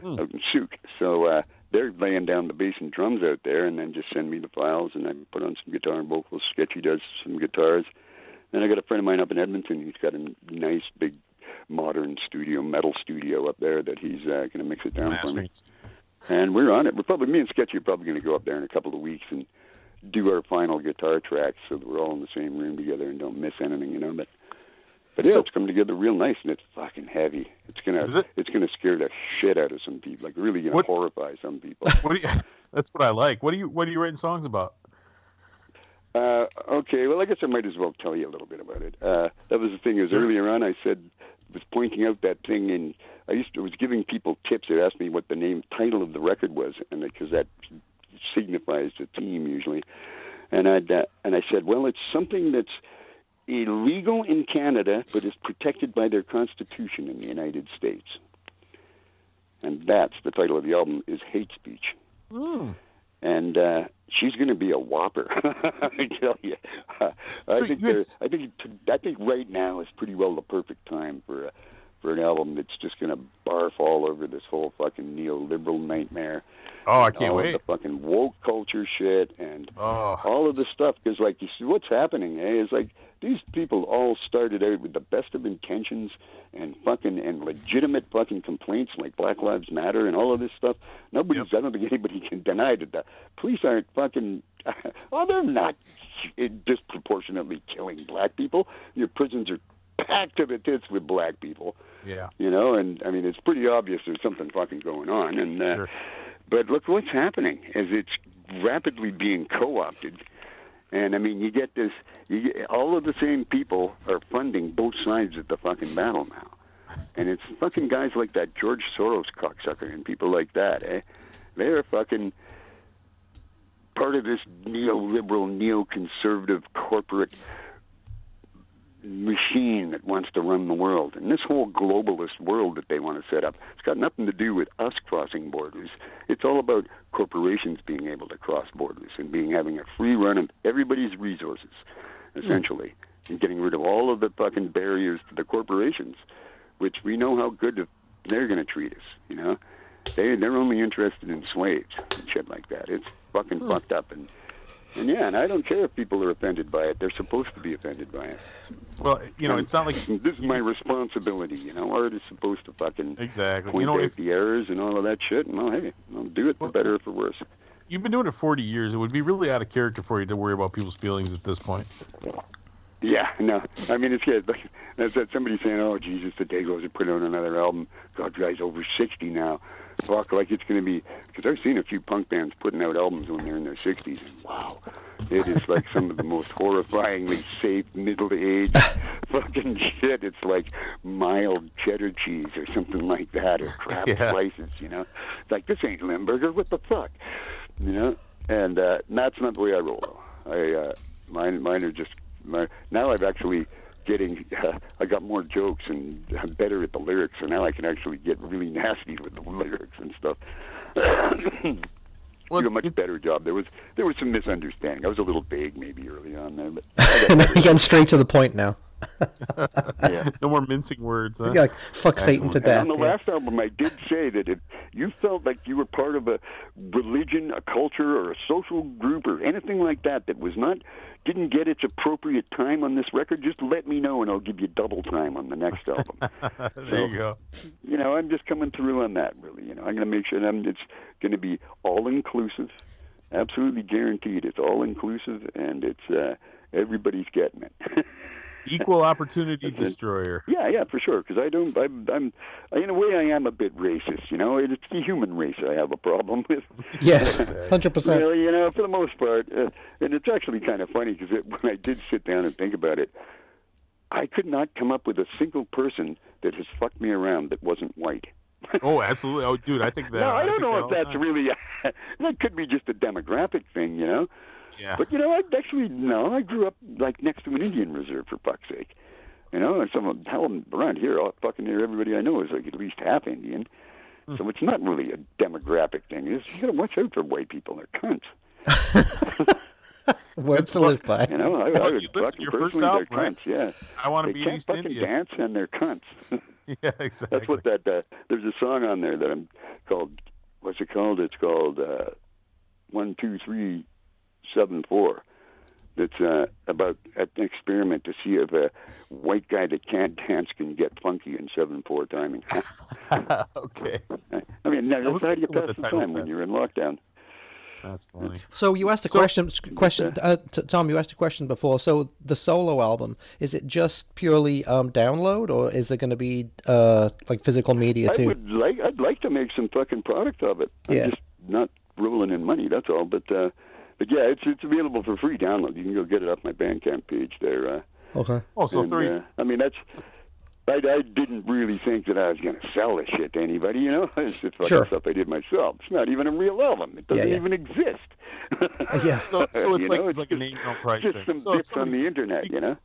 S1: Hmm.
S3: out in Sooke. So uh, they're laying down the bass and drums out there, and then just send me the files, and I put on some guitar and vocals. Sketchy does some guitars. Then I got a friend of mine up in Edmonton. He's got a nice big modern studio, metal studio up there that he's uh, going to mix it down for me. And we're on it. We're probably me and Sketchy are probably going to go up there in a couple of weeks and do our final guitar tracks so that we're all in the same room together and don't miss anything, you know. But but yeah, it's coming together real nice and it's fucking heavy. It's gonna
S1: it?
S3: it's gonna scare the shit out of some people. Like really gonna
S1: What-
S3: horrify some people.
S1: What do you? That's what I like. What do you? What are you writing songs about?
S3: Uh, okay, well, I guess I might as well tell you a little bit about it. Uh, that was the thing. Is
S1: Sure.
S3: earlier on, I said was pointing out that thing, and I used to was giving people tips. They asked me what the name title of the record was, and because that signifies the team usually, and I uh, and I said, well, it's something that's illegal in Canada, but is protected by their constitution in the United States, and that's the title of the album is Hate Speech
S1: Hmm.
S3: and uh, she's going to be a whopper. I tell you, uh, I
S1: So
S3: think there- I think I think right now is pretty well the perfect time for a, for an album that's just going to barf all over this whole fucking neoliberal nightmare.
S1: Oh, I can't
S3: all
S1: wait.
S3: Of the fucking woke culture shit and
S1: Oh,
S3: all of this stuff because like you see what's happening eh, It's like these people all started out with the best of intentions and fucking and legitimate fucking complaints like Black Lives Matter and all of this stuff. Nobody's I don't think anybody can deny that the police aren't fucking oh they're not disproportionately killing black people. Your prisons are packed to the tits with black people
S1: yeah.
S3: you know, and I mean it's pretty obvious there's something fucking going on, and uh,
S1: Sure.
S3: but look what's happening is it's rapidly being co-opted, and I mean you get this, you get, all of the same people are funding both sides of the fucking battle now, and it's fucking guys like that George Soros cocksucker and people like that, eh? They're fucking part of this neoliberal, neoconservative corporate machine that wants to run the world. And this whole globalist world that they want to set up, it's got nothing to do with us crossing borders. It's all about corporations being able to cross borders and being having a free run of everybody's resources, hmm. essentially, and getting rid of all of the fucking barriers to the corporations, which we know how good they're going to treat us. You know, they they're only interested in slaves and shit like that. It's fucking hmm. fucked up and. And yeah, and I don't care if people are offended by it. They're supposed to be offended by it.
S1: Well, you know, it's not like
S3: This is my responsibility, you know. Art is supposed to fucking
S1: exactly.
S3: point
S1: You know,
S3: out
S1: if
S3: the errors and all of that shit. And well, hey, I'll do it for better or for worse.
S1: you've been doing it 40 years, it would be really out of character for you to worry about people's feelings at this point.
S3: Yeah, no. I mean, it's good. Like, that's that somebody saying, "Oh, Jesus, the day goes to put out another album." God, guy's over sixty now. Fuck, like it's going to be. Because I've seen a few punk bands putting out albums when they're in their sixties, and wow, it is like some of the most horrifyingly safe middle-aged fucking shit. It's like mild cheddar cheese or something like that, or crap
S1: Yeah.
S3: slices. You know, it's like this ain't Limburger. What the fuck? You know, and uh, that's not the way I roll. I uh, mine mine are just my, now I've actually getting uh, I got more jokes and I'm better at the lyrics, so now I can actually get really nasty with the lyrics and stuff.
S1: Well,
S3: do a much better job. There was there was some misunderstanding. I was a little vague maybe early on there, but I got
S2: You're getting straight to the point now.
S3: yeah.
S1: no more mincing words. Huh?
S2: You're like fuck Satan to death.
S3: And on the
S2: yeah.
S3: last album, I did say that if you felt like you were part of a religion, a culture, or a social group, or anything like that that was not didn't get its appropriate time on this record, just let me know, and I'll give you double time on the next album.
S1: there you go.
S3: you know, I'm just coming through on that. Really, you know, I'm going to make sure that I'm, it's going to be all inclusive, absolutely guaranteed. It's all inclusive, and it's uh, everybody's getting it.
S1: Equal opportunity
S3: That's
S1: destroyer.
S3: Yeah, yeah, for sure. Because I don't, I'm, I'm, in a way, I am a bit racist. You know, it's the human race I have a problem with.
S2: Yes, hundred percent.
S3: Well, you know, for the most part, uh, and it's actually kind of funny because when I did sit down and think about it, I could not come up with a single person that has fucked me around that wasn't white.
S1: Oh, absolutely. Oh, dude, I think that.
S3: no, I don't
S1: think that
S3: know if that's
S1: time.
S3: really. that could be just a demographic thing, you know.
S1: Yeah.
S3: But you know, I actually no. I grew up like next to an Indian reserve for fuck's sake. You know, and some of hell around here, all fucking near everybody I know is like at least half Indian.
S1: Hmm.
S3: So it's not really a demographic thing. It's, you gotta watch out for white people. They're cunts.
S2: Words to live by.
S3: You know, I,
S1: Well,
S3: I
S1: you
S3: would
S1: listen
S3: fucking
S1: your first
S3: personally,
S1: album,
S3: they're
S1: right?
S3: cunts. Yeah,
S1: I want
S3: they
S1: to be in
S3: can't
S1: East
S3: fucking
S1: India.
S3: dance and they're cunts.
S1: Yeah, exactly.
S3: That's what that. Uh, there's a song on there that I'm called. What's it called? It's called uh, one two three seven four. That's uh, about an experiment to see if a white guy that can't dance can get funky in seven four timing.
S1: okay,
S3: I mean, now,
S1: was
S3: that's how do you
S1: cool with
S3: pass
S1: the
S3: the
S1: title
S3: time when you're in lockdown?
S1: that's funny.
S2: So you asked a
S1: So-
S2: question. Question, uh, t- Tom. You asked a question before. So the solo album is it just purely um, download, or is there going to be uh, like physical media
S3: I
S2: too?
S3: would like. I'd like to make some fucking product of it. I'm
S2: Yeah.
S3: just not rolling in money. That's all. But uh, but yeah, it's it's available for free download. You can go get it off my Bandcamp page there. Uh,
S2: Okay.
S1: Oh, so
S3: and,
S1: three.
S3: uh, I mean, that's. I, I didn't really think that I was going to sell this shit to anybody, you know. It's just fucking
S2: Sure.
S3: stuff I did myself. It's not even a real album. It doesn't
S2: yeah.
S3: even exist.
S2: yeah.
S1: So, so it's like
S3: know,
S1: it's like a
S3: just-
S1: name your price
S3: Just
S1: thing.
S3: some
S1: So if
S3: bits on the internet, you know.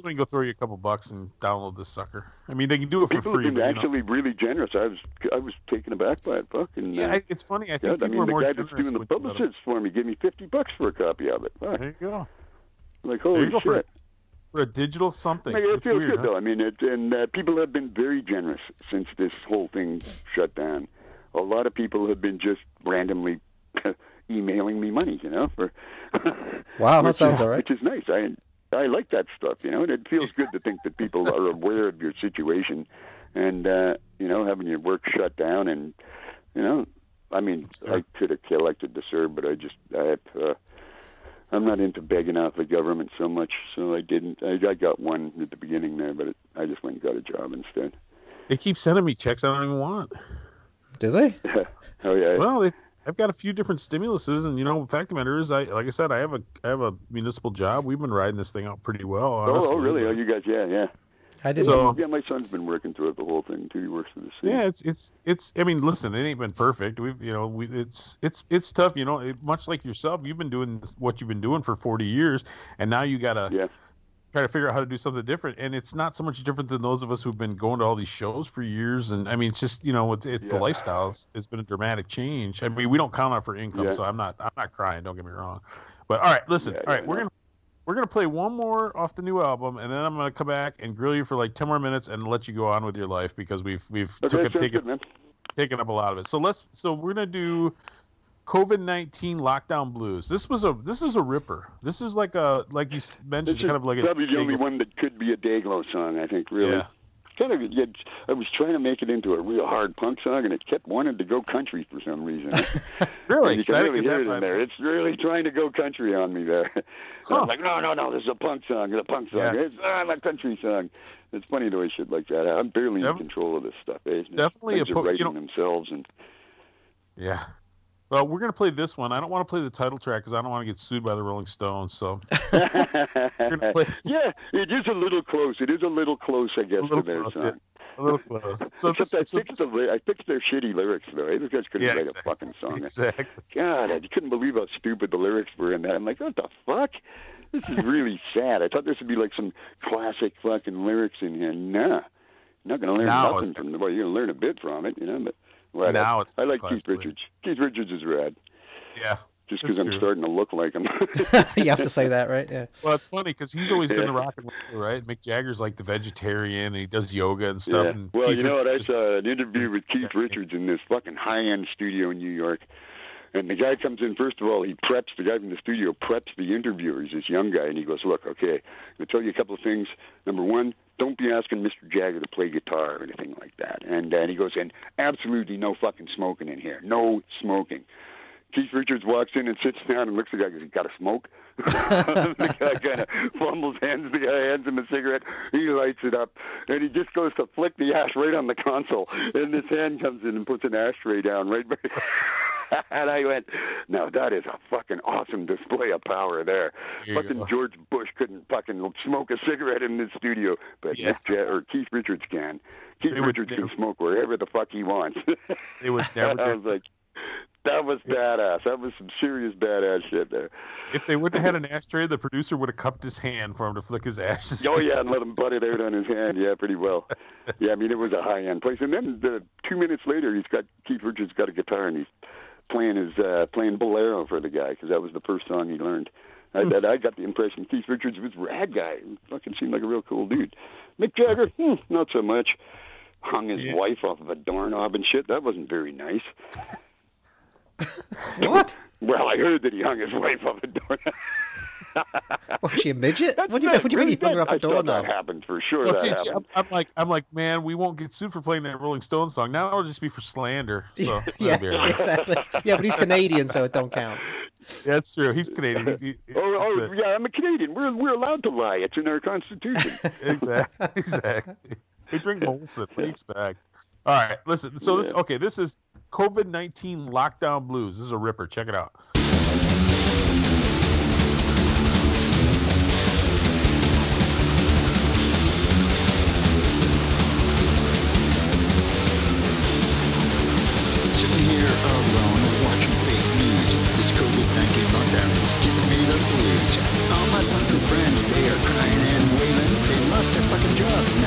S1: Somebody can go throw you a couple bucks and download this sucker. I mean, they can do it for
S3: People
S1: free.
S3: have been
S1: but, you know.
S3: actually really generous. I was I was taken aback by it. Fucking.
S1: yeah,
S3: uh,
S1: it's funny. I
S3: yeah,
S1: think
S3: I mean,
S1: are
S3: the
S1: more
S3: guy that's doing the
S1: when you let 'em-
S3: publicists for me gave me fifty bucks for a copy of it. Fuck.
S1: There you go.
S3: Like holy
S1: go for,
S3: shit.
S1: for a digital something.
S3: I mean, it
S1: It's
S3: feels
S1: weird,
S3: good
S1: huh?
S3: though. I mean, it, and uh, people have been very generous since this whole thing shut down. A lot of people have been just randomly emailing me money, you know. For
S2: Wow, that sounds
S3: is,
S2: all right.
S3: Which is nice. I I like that stuff, you know, and it feels good to think that people are aware of your situation, and uh, you know, having your work shut down, and you know, I mean,
S1: Sure.
S3: I could have collected the CERB, but I just I have. Uh, I'm not into begging off the government so much, so I didn't. I, I got one at the beginning there, but it, I just went and got a job instead.
S1: They keep sending me checks I don't even want.
S2: Do they?
S3: oh yeah.
S1: Well, they, I've got a few different stimuluses, and you know, the fact of the matter is, I like I said, I have a I have a municipal job. We've been riding this thing out pretty well.
S3: oh, oh
S1: Honestly.
S3: oh, really? Oh, you guys? Yeah, yeah.
S2: I didn't.
S1: So-
S3: yeah, my son's been working through it the whole thing too. He works for the city.
S1: Yeah, it's it's it's. I mean, listen, it ain't been perfect. We've you know, we it's it's it's tough. You know, it, much like yourself, you've been doing this- what you've been doing for forty years, and now you gotta
S3: Yeah.
S1: Try to figure out how to do something different. And it's not so much different than those of us who've been going to all these shows for years. And I mean, it's just you know, it's, it's the
S3: Yeah.
S1: lifestyle has- has been a dramatic change. I mean, we don't count on for income,
S3: Yeah.
S1: so I'm not I'm not crying. Don't get me wrong. But all right, listen.
S3: Yeah,
S1: all right, we're gonna we're gonna play one more off the new album, and then I'm gonna come back and grill you for like ten more minutes and let you go on with your life because we've we've
S3: Okay,
S1: took,
S3: sounds
S1: taken taken up a lot of it. So let's so we're gonna do COVID nineteen lockdown blues. This was a this is a ripper. This is like a like you
S3: This
S1: mentioned,
S3: is
S1: kind of like a
S3: probably the only one that could be a Dayglo song. I think really.
S1: Yeah.
S3: Kind of, yeah, I was trying to make it into a real hard punk song, and it kept wanting to go country for some reason.
S1: Really,
S3: And you can really hear
S1: that
S3: it in there. It's really trying to go country on me there. And I was like, no, no, no, this is a punk song. It's a punk song.
S1: Yeah.
S3: It's not a country song. It's funny the way shit like that. I'm barely
S1: Def-
S3: in control of this stuff. Eh?
S1: Definitely a
S3: are
S1: po- you
S3: writing
S1: know-
S3: themselves, and
S1: Yeah. Well, we're gonna play this one. I don't want to play the title track because I don't want to get sued by the Rolling Stones. So play-
S3: yeah, it is a little close. It is a little close, I guess,
S1: A little
S3: to their
S1: close,
S3: song.
S1: yeah. a little close. So this,
S3: Except I
S1: so
S3: fixed
S1: this,
S3: the ly- I fixed their shitty lyrics though. Those guys couldn't
S1: yeah,
S3: write
S1: exactly.
S3: a fucking song.
S1: Exactly.
S3: God, I couldn't believe how stupid the lyrics were in that. I'm like, what the fuck? This is really sad. I thought this would be like some classic fucking lyrics in here. Nah, not gonna learn
S1: Now
S3: nothing from the. Well, you're gonna learn a bit from it, you know. But whatever.
S1: Now it's
S3: I like Keith Richards. Keith Richards is rad.
S1: Yeah.
S3: Just because I'm
S1: true.
S3: starting to look like him.
S2: you have to say that, right? Yeah.
S1: Well, it's funny because he's always been
S3: Yeah.
S1: the rock and roll, right? Mick Jagger's like the vegetarian, and he does yoga and stuff.
S3: Yeah.
S1: And
S3: Well,
S1: Keith
S3: you know what? I
S1: just-
S3: saw an interview with Keith Richards in this fucking high-end studio in New York. And the guy comes in, first of all, he preps, the guy from the studio preps the interviewer. He's this young guy, and he goes, Look, okay, I'm going to tell you a couple of things. Number one, don't be asking Mr. Jagger to play guitar or anything like that. And, and he goes, And absolutely no fucking smoking in here. No smoking. Keith Richards walks in and sits down and looks at the guy goes, got to smoke? the guy kind of fumbles, hands the guy hands him a cigarette. He lights it up, and he just goes to flick the ash right on the console. And this hand comes in and puts an ashtray down right. By and I went, "Now that is a fucking awesome display of power there."
S1: You
S3: fucking. George Bush couldn't fucking smoke a cigarette in the studio, but. Mick Ja- or Keith Richards can. Keith
S1: They
S3: Richards can smoke wherever the fuck he wants.
S1: They would never.
S3: I was like, that was badass. That was some serious badass shit there.
S1: if they wouldn't have had an ashtray, the producer would have cupped his hand for him to flick his ashes.
S3: Oh yeah, and let him butt it out on his hand. Yeah, pretty well. Yeah, I mean it was a high end place. And then the, two minutes later, he's got Keith Richards got a guitar and he's playing his uh, playing bolero for the guy because that was the first song he learned. I, that, I got the impression Keith Richards was a rad guy. He fucking seemed like a real cool dude. Mick Jagger, hmm, not so much. Hung his
S1: Yeah.
S3: wife off of a doorknob and shit. That wasn't very nice.
S2: What?
S3: Well, I heard that he hung his wife off a doorknob.
S2: Was she a midget?
S3: That's
S2: What do you,
S3: not
S2: what do you mean you
S3: really
S2: hung her off
S3: that-
S2: a
S3: I thought
S2: doorknob?
S3: That happened for sure.
S1: Well,
S3: that
S1: see, see,
S3: happened.
S1: I'm, I'm like, I'm like, man, we won't get sued for playing that Rolling Stone song. Now it'll just be for slander. So
S2: Yeah,
S1: that'll be all right.
S2: exactly. Yeah, but he's Canadian, so it don't count.
S1: Yeah, that's true. He's Canadian. He- he-
S3: oh, oh,
S1: that's
S3: oh yeah, I'm a Canadian. We're we're allowed to lie. It's in our constitution.
S1: exactly. Exactly. They drink Molson. What do you expect? All right, listen. So this okay. This is COVID nineteen lockdown blues. This is a ripper. Check it out.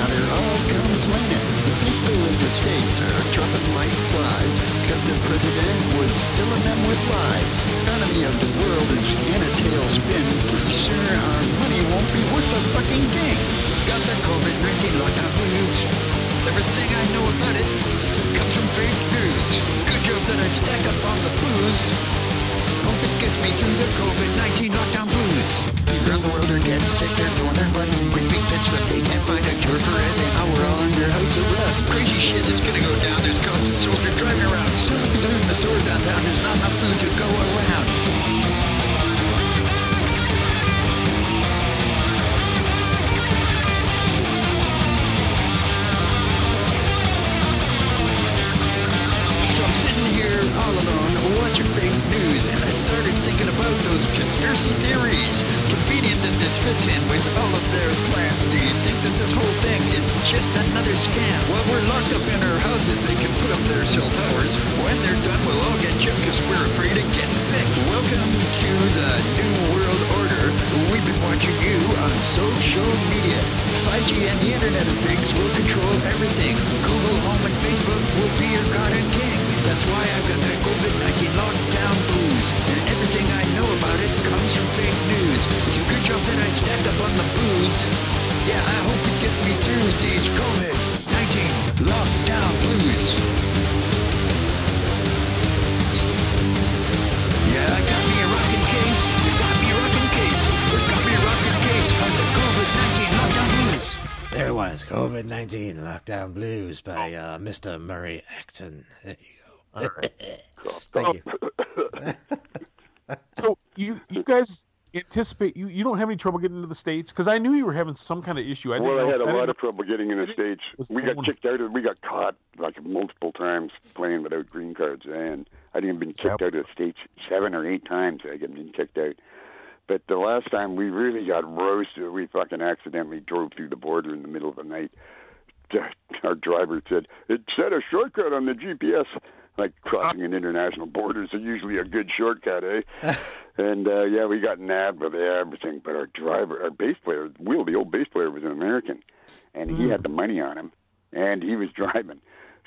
S5: Now they're all complaining. The people in the States are dropping like flies. Cause the president was filling them with lies. Economy of the world is in a tailspin. Pretty soon our money won't be worth a fucking thing. Got the COVID-19 lockdown blues. Everything I know about it comes from fake news. Good job that I stack up on the booze. Hope it gets me through the COVID-19 lockdown blues. People around the world are getting sick. They're throwing their bodies in quick big pits that they house arrest. Crazy shit is gonna go down. There's cops and soldiers driving around. Soon be looting the store downtown. There's not enough food to go around. Sitting here all alone watching fake news, and I started thinking about those conspiracy theories. Convenient that this fits in with all of their plans? Do you think this whole thing is just another scam? While we're locked up in our houses, they can put up their cell towers. When they're done, we'll all get chipped because we're afraid of getting sick. Welcome to the New World Order. We've been watching you on social media. 5G and the Internet of Things will control everything. Google Home and Facebook will be your god and king. That's why I've got that COVID-19 lockdown blues. And everything I know about it comes from fake news. It's a good job that I stacked up on the booze. Yeah, I hope it gets me through these COVID-19 lockdown blues. Yeah, I got me a rockin' case. You got me a rockin' case. We got me a rockin' case of the COVID-19 lockdown blues.
S2: There was COVID 19 Lockdown Blues by uh, Mr. Murray Acton. There you go.
S1: All right.
S2: Thank you.
S1: So you you guys anticipate you you don't have any trouble getting into the states because I knew you were having some kind of issue. I
S3: well, I had a
S1: didn't
S3: lot of trouble getting in the states. We got
S1: one-
S3: kicked out. Of, we got caught like multiple times playing without green cards, and I didn't been kicked out of the states seven or eight times. I got been kicked out. But the last time we really got roasted, we fucking accidentally drove through the border in the middle of the night. Our driver said it said a shortcut on the GPS. Like crossing an international border is usually a good shortcut, eh? and uh, yeah, we got nabbed with everything. But our driver, our bass player, Will, the old bass player, was an American, and he had the money on him, and he was driving.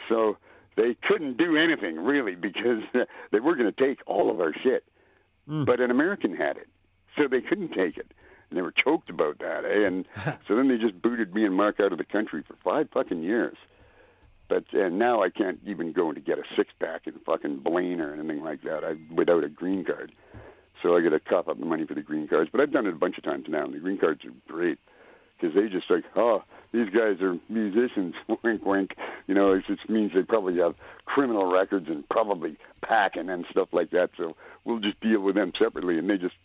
S3: So they couldn't do anything really because they were going to take all of our shit. But an American had it, so they couldn't take it. And they were choked about that, eh? And so then they just booted me and Mark out of the country for five fucking years. But and now I can't even go to get a six pack in fucking Blaine or anything like that I, without a green card. So I got to cough up the money for the green cards. But I've done it a bunch of times now, and the green cards are great because they just like, oh, these guys are musicians, wink, wink. You know, it just means they probably have criminal records and probably packing and stuff like that. So we'll just deal with them separately, and they just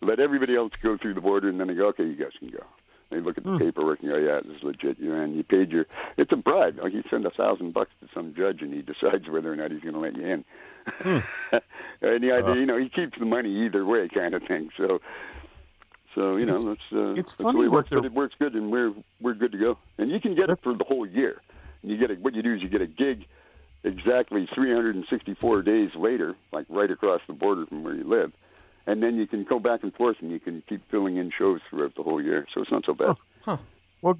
S3: let everybody else go through the border, and then they go, okay, you guys can go. They look at the paperwork and go, yeah, this is legit. You and you paid your. It's a bribe. Like you send a thousand bucks to some judge, and he decides whether or not he's going to let you in. and the idea, you know, he keeps the money either way, kind of thing. So, so you know,
S1: It's-
S3: that's uh,
S1: it's
S3: that's
S1: funny
S3: it works, but it works good, and we're we're good to go. And you can get it for the whole year. You get a, what you do is you get a gig exactly 364 days later, like right across the border from where you live. And then you can go back and forth, and you can keep filling in shows throughout the whole year. So it's not so bad.
S1: Well,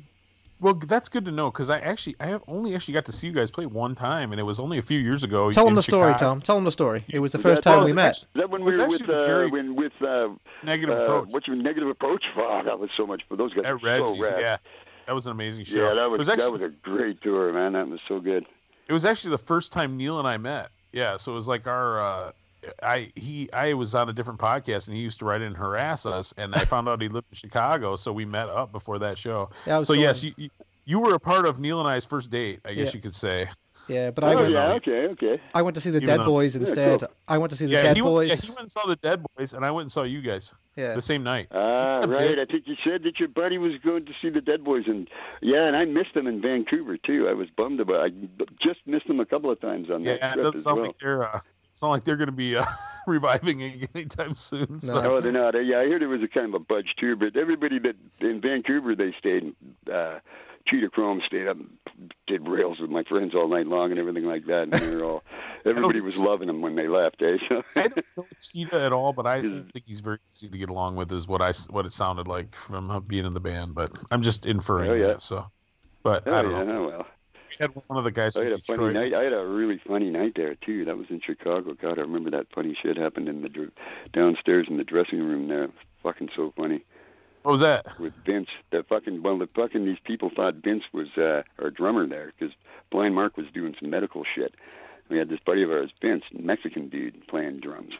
S1: well, that's good to know because I actually I have only actually got to see you guys play one time, and it was only a few years ago.
S2: Tell them the story, Tom. Tell them the story. It was the first
S3: that-
S2: time
S3: was
S2: we met.
S3: Is that when we
S1: was
S3: were with
S1: the
S3: uh,
S1: very
S3: when with uh,
S1: Negative
S3: uh,
S1: approach.
S3: what's your negative approach? Wow, that was so much for those guys.
S1: At
S3: were so rad.
S1: yeah, that was an amazing show.
S3: Yeah, that was,
S1: was actually
S3: that was a great tour, man. That was so good.
S1: it was actually the first time Neil and I met. Yeah, so it was like our uh I he I was on a different podcast and he used to write in and harass us and I found out he lived in Chicago, so we met up before that show.
S2: Yeah,
S1: so
S2: going-
S1: yes, you, you you were a part of Neil and I's first date, I guess
S2: Yeah.
S1: you could say.
S2: Yeah, but I
S3: oh
S2: went.
S3: yeah, okay, okay.
S2: I went to see the
S1: Even
S2: Dead
S1: though-
S2: Boys
S3: Yeah,
S2: instead.
S3: cool.
S2: I went to see the
S1: Yeah,
S2: Dead
S1: he,
S2: Boys.
S1: yeah, he went and saw the Dead Boys and I went and saw you guys
S2: yeah.
S1: the same night.
S3: Ah,
S1: Yeah,
S3: right.
S1: big.
S3: I think you said that your buddy was going to see the Dead Boys, and yeah, and I missed them in Vancouver too. I was bummed about. I just missed them a couple of times on
S1: Yeah,
S3: that
S1: it
S3: trip
S1: doesn't
S3: as
S1: sound
S3: well.
S1: like they're uh, it's not like they're going to be uh, reviving it anytime soon. So.
S2: No.
S3: No, they're not. Yeah, I heard it was a kind of a budge too. but everybody that in Vancouver they stayed. Uh, Cheetah Chrome stayed up and did rails with my friends all night long and everything like that. And they were all, everybody was loving them when they left. Eh? So,
S1: I don't know Cheetah at all, but I don't think he's very easy to get along with. Is what I what it sounded like from uh, being in the band, but I'm just inferring
S3: Oh, yeah.
S1: that. So, but
S3: oh,
S1: I don't
S3: yeah,
S1: know.
S3: oh, well.
S1: Had one of the guys
S3: I had a funny night. I had a really funny night there too. That was in Chicago. God, I remember that funny shit happened in the downstairs in the dressing room there. Fucking so funny
S1: What was that?
S3: with Vince. The fucking well, the fucking these people thought Vince was uh, our drummer there because Blind Mark was doing some medical shit. We had this buddy of ours, Vince, Mexican dude, playing drums,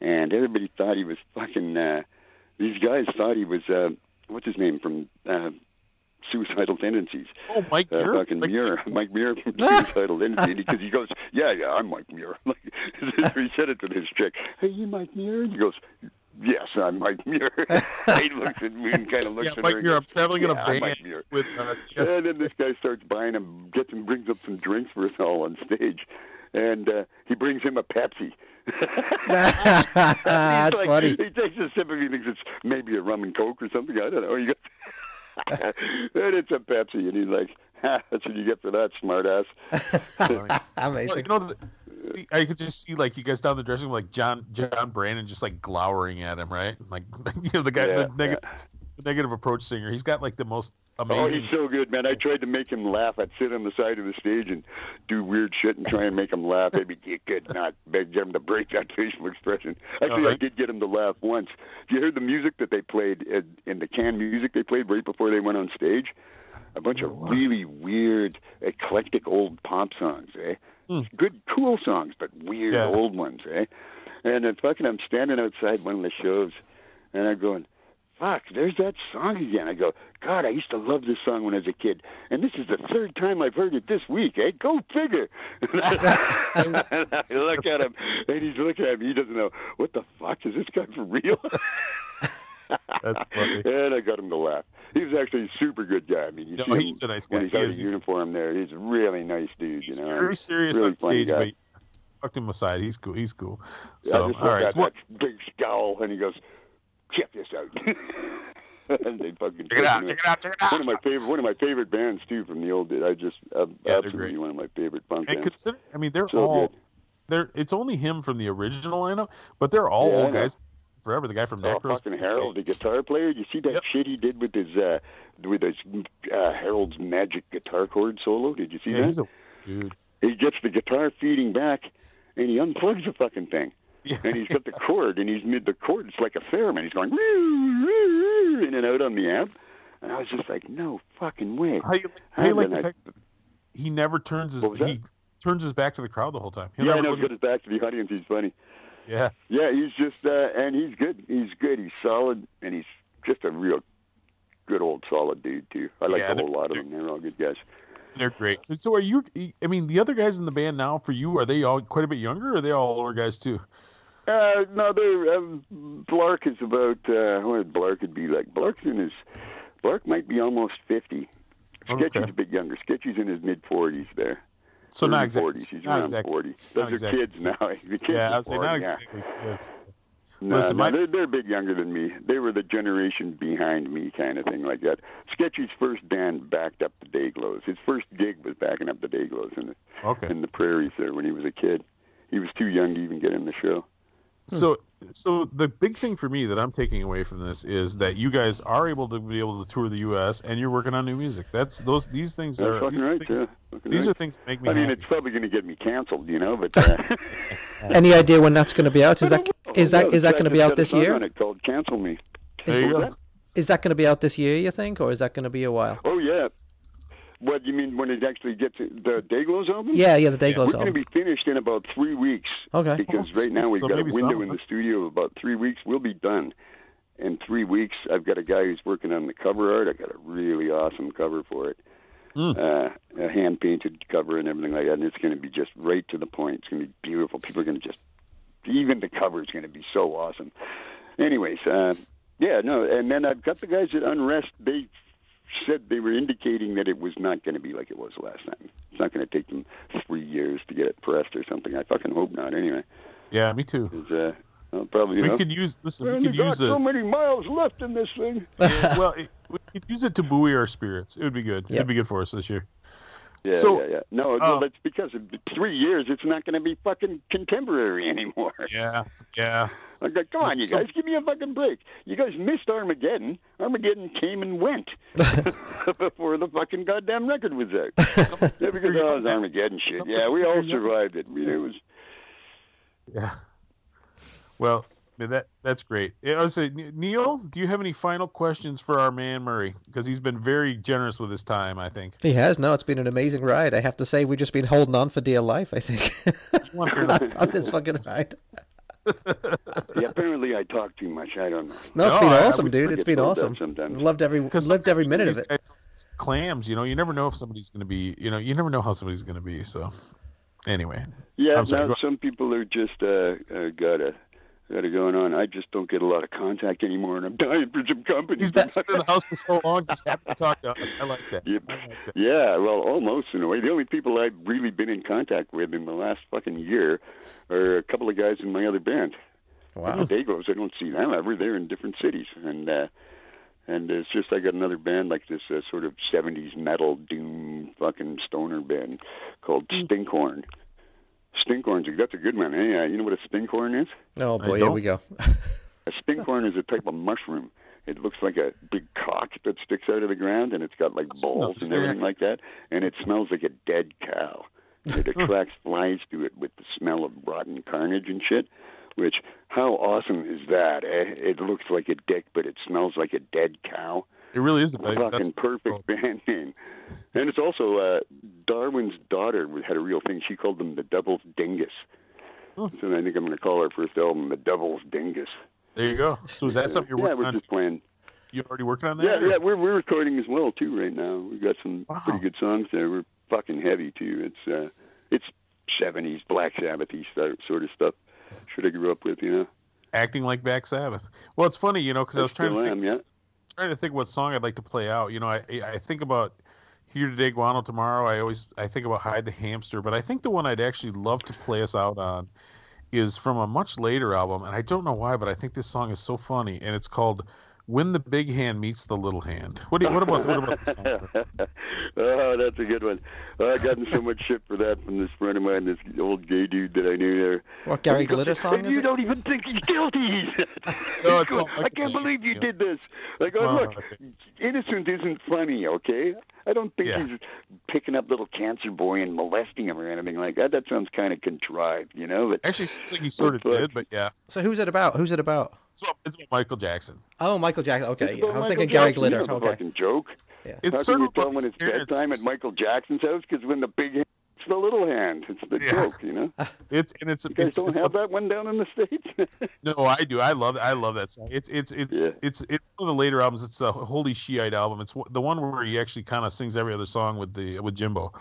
S3: and everybody thought he was fucking. Uh, these guys thought he was uh, what's his name from uh, Suicidal Tendencies
S1: Oh, Mike
S3: uh,
S1: Muir.
S3: fucking
S1: Like,
S3: Muir, Mike Muir from Suicidal Tendencies, because he goes, yeah, yeah, I'm Mike Muir. Like, he said it to this chick, hey, you Mike Muir? He goes, yes, I'm Mike Muir. he looks at me and kind of looks
S1: Yeah,
S3: at
S1: Mike
S3: her.
S1: Muir. I'm traveling in a van
S3: Mike Muir."
S1: with uh, Jess-
S3: And then this guy starts buying him, gets him, brings up some drinks for us all on stage. and uh, he brings him a Pepsi.
S2: That's
S3: like,
S2: funny.
S3: He takes a sip and he thinks it's maybe a rum and coke or something. I don't know. He goes, and it's a Pepsi, and he's like, ha, "That's what you get for that, smartass."
S1: Well,
S2: Amazing.
S1: you know, the, I could just see like you guys down the dressing room, like John John Brannon, just like glowering at him, right? Like you know the guy,
S3: Yeah,
S1: the, negative, the negative approach singer. He's got like the most amazing.
S3: Oh, he's so good, man. I tried to make him laugh. I'd sit on the side of the stage and do weird shit and try and make him laugh. Maybe you could not beg him to break that facial expression. Actually, I did get him to laugh once. You heard the music that they played in, the canned music they played right before they went on stage? A bunch of really weird, eclectic old pop songs, eh? Good, cool songs, but weird
S1: Yeah.
S3: old ones, eh? And then fucking, I'm standing outside one of the shows, and I'm going, fuck, there's that song again. I go, God, I used to love this song when I was a kid, and this is the third time I've heard it this week. Eh? Go figure. and I look at him, and he's looking at me. He doesn't know what the fuck is this guy for real.
S1: That's funny.
S3: and I got him to laugh. He was actually a super good guy. I mean, you
S1: No,
S3: see him
S1: he's a nice
S3: when
S1: guy.
S3: he's
S1: He
S3: out
S1: is.
S3: of uniform there. He's a really nice dude.
S1: He's
S3: you know,
S1: very serious
S3: really
S1: on stage,
S3: guy.
S1: but you fucked him aside. He's cool. He's cool. So
S3: just
S1: all so what,
S3: big scowl, and he goes, "Check this out." and they fucking
S1: check it out. Check it out. Check it
S3: One of my favorite, one of my favorite bands too from the old days. I just uh,
S1: they're
S3: absolutely one of my favorite punk
S1: And
S3: bands.
S1: consider, I mean, they're
S3: So
S1: all
S3: good.
S1: they're. It's only him from the original lineup, but they're all
S3: Yeah,
S1: old guys forever. The guy from
S3: Oh,
S1: Necros.
S3: fucking Harold, the guitar player. You see that
S1: Yep.
S3: shit he did with his uh, with his uh, Harold's magic guitar chord solo? Did you see
S1: Yeah,
S3: that?
S1: a dude.
S3: He gets the guitar feeding back, and he unplugs the fucking thing.
S1: Yeah.
S3: and he's got the chord, and he's mid the chord. It's like a theremin. He's going "Woo, woo, woo," in and out on the amp, and I was just like, no fucking way.
S1: How you, how you like the
S3: I-
S1: fact that he never turns his
S3: What was that?
S1: he turns his back to the crowd the whole time. He'll
S3: yeah, I
S1: never
S3: know. Got his back to the audience. He's funny.
S1: yeah,
S3: Yeah, he's just uh, and he's good. He's good. He's solid, and he's just a real good old solid dude too. I like
S1: Yeah,
S3: the whole lot of them. They're all good guys.
S1: they're great. So, so are you? I mean, the other guys in the band now for you are they all quite a bit younger? or Are they all older guys too?
S3: Uh, no, they're um, Blark is about uh, what would Blark would be like? Blark's in his Blark might be almost fifty. Sketchy's
S1: Okay.
S3: a bit younger. Sketchy's in his mid forties there.
S1: So not exactly.
S3: 40s. He's
S1: not
S3: around
S1: exactly.
S3: 40. Those
S1: not
S3: are
S1: exactly.
S3: kids now. The kids
S1: Yeah, I was saying
S3: 40,
S1: not
S3: yeah.
S1: exactly. Yes.
S3: No,
S1: Listen,
S3: no,
S1: my-
S3: they're, they're a bit younger than me. They were the generation behind me, kind of thing like that. Sketchy's first band backed up the Dayglos. His first gig was backing up the Dayglos in the
S1: Okay.
S3: in the prairies there when he was a kid. He was too young to even get in the show.
S1: So, so the big thing for me that I'm taking away from this is that you guys are able to be able to tour the U.S. and you're working on new music. That's those these things
S3: That's
S1: are
S3: fucking
S1: these, are
S3: right.
S1: things,
S3: yeah,
S1: these
S3: right.
S1: are things that make me.
S3: I mean,
S1: happy.
S3: it's probably going to get me canceled, you know. But uh,
S2: Any idea when that's going to be out? Is that is that
S3: Yeah,
S2: is that going to be out this year?
S3: It called "Cancel Me."
S1: there you go.
S2: Is that going to be out this year? You think, or is that going to be a while?
S3: Oh yeah. What you mean when it actually gets the Dayglos album?
S2: Yeah, yeah, the Dayglos
S3: We're going to be finished in about three weeks.
S2: Okay.
S3: Because right now we've
S1: So
S3: got a window
S1: some,
S3: in the studio of about three weeks. We'll be done in three weeks. I've got a guy who's working on the cover art. I got a really awesome cover for it.
S1: Mm.
S3: Uh, a hand painted cover and everything like that. And it's going to be just right to the point. It's going to be beautiful. People are going to just, even the cover is going to be so awesome. Anyways, uh, yeah, no. And then I've got the guys at Unrest. They said they were indicating that it was not going to be like it was last time. It's not going to take them three years to get it pressed or something. I fucking hope not. Anyway,
S1: Yeah, me too.
S3: uh, I'll probably you
S1: We
S3: know.
S1: could use listen.
S3: we
S1: We
S3: only
S1: could
S3: got
S1: use
S3: so many miles left in this thing.
S1: yeah, well. It, we could use it to buoy our spirits. It would be good.
S2: Yeah.
S1: It'd be good for us this year.
S3: Yeah,
S1: So-
S3: yeah, yeah. No,
S1: uh,
S3: no, that's because of three years. It's not going to be fucking contemporary anymore.
S1: Yeah, yeah.
S3: I'm like, come on, you guys, give me a fucking break. You guys missed Armageddon. Armageddon came and went before the fucking goddamn record was out. yeah, because oh, it was Armageddon shit. Yeah, we all survived it. I mean, it was.
S1: Yeah. Well, I that that's great. I would say, Neil, do you have any final questions for our man Murray? Because he's been very generous with his time. I think.
S2: He has. No, it's been an amazing ride. I have to say, we've just been holding on for dear life. I think on this fucking ride.
S3: Yeah, apparently I talk too much. I don't know.
S2: No, it's
S1: No,
S2: been
S1: I- I
S2: awesome,
S1: would
S2: dude. It's been awesome.
S3: sometimes.
S2: Loved every
S1: Because
S2: lived every minute of it.
S1: Clams, you know, you never know if somebody's going to be, you know, you never know how somebody's going to be. So, anyway,
S3: Yeah, now some people are just uh, uh, got a, got it going on. I just don't get a lot of contact anymore, and I'm dying for some company.
S1: He's been sitting in the house for so long. just happy to talk to us. I like that.
S3: Yep.
S1: I like that.
S3: Yeah, well, almost in a way. The only people I've really been in contact with in the last fucking year are a couple of guys in my other band.
S2: Wow.
S3: The Dayglos, I don't see them ever. They're in different cities, and uh, and it's just I got another band like this uh, sort of '70s metal doom fucking stoner band called Stinkhorn. Stinkhorn's that's a good one. Hey, uh, you know what a stinkhorn is?
S2: Oh
S1: I
S2: boy, here we go.
S3: A stinkhorn is a type of mushroom. It looks like a big cock that sticks out of the ground, and it's got like balls and everything like that, and it smells like a dead cow. It attracts flies to it with the smell of rotten carnage and shit. Which, how awesome is that? Eh? It looks like a dick, but it smells like a dead cow.
S1: It really is the best.
S3: Fucking
S1: that's-
S3: perfect band name. And it's also uh, Darwin's daughter had a real thing. She called them the Devil's Dingus. So I think I'm going to call our first album the Devil's Dingus.
S1: There you go. So is that something you're working
S3: yeah,
S1: working
S3: we're
S1: on?
S3: just playing.
S1: You already working on
S3: Yeah,
S1: that? or-
S3: yeah, we're we're recording as well too right now. We've got some
S1: Wow.
S3: pretty good songs there. We're fucking heavy too. It's uh, it's '70s Black Sabbathy sort of stuff. Should I grew up with, you know.
S1: Acting like Black Sabbath. Well, it's funny, you know, because I was trying to think,
S3: am, yeah.
S1: Trying to think what song I'd like to play out. You know, I I think about here today, guano tomorrow. I always I think about hide the hamster, but I think the one I'd actually love to play us out on is from a much later album, and I don't know why, but I think this song is so funny, and it's called "When the Big Hand Meets the Little Hand." What do you, what about what about this song?
S3: oh, that's a good one. Oh, I've gotten so much shit for that from this friend of mine, this old gay dude that I knew there.
S2: What Gary
S3: And he goes,
S2: Glitter song
S3: and
S2: is
S3: you
S2: it?
S3: don't even think he's guilty.
S1: No, it's
S3: goes,
S1: all Michael
S3: I can't believe you
S1: yeah.
S3: did this. Like,
S1: It's
S3: oh,
S1: one of
S3: look,
S1: my
S3: innocent isn't funny, okay? I don't think
S1: Yeah.
S3: he's picking up little cancer boy and molesting him or anything like that. That sounds kind of contrived, you know? But
S1: Actually, seems like he sort of
S3: But-
S1: did, but yeah,
S2: So who's it about? Who's it about?
S1: It's about, it's about Michael Jackson.
S2: Oh, Michael Jackson. Okay, yeah. I was
S3: Michael
S2: thinking Gary Glitter.
S3: It's a
S2: Okay.
S3: fucking joke.
S1: It's
S3: How
S1: sort
S3: can you tell
S1: about
S3: when it's bedtime at. Michael Jackson's house? Because when the big hand, it's the little hand. It's the
S1: Yeah.
S3: joke, you know?
S1: It's and it's
S3: You guys
S1: it's,
S3: don't
S1: it's
S3: have that one down in the States?
S1: No, I do. I love. I love that song. It's it's it's
S3: Yeah.
S1: it's it's one of the later albums. It's a Holy Shiite album. It's the one where he actually kind of sings every other song with the with Jimbo.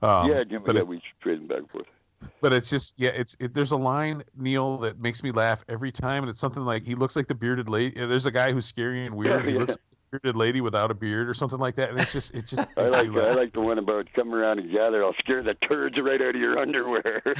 S1: Um,
S3: yeah, Jimbo.
S1: but
S3: yeah,
S1: it-
S3: we trade back and forth.
S1: But it's just yeah. It's it, there's a line Neil that makes me laugh every time, and it's something like he looks like the bearded lady. There's a guy who's scary and weird.
S3: Yeah,
S1: he
S3: yeah.
S1: looks like a bearded lady without a beard or something like that, and it's just it's just.
S3: I like
S1: me
S3: I like the one about come around and gather. I'll scare the turds right out of your underwear.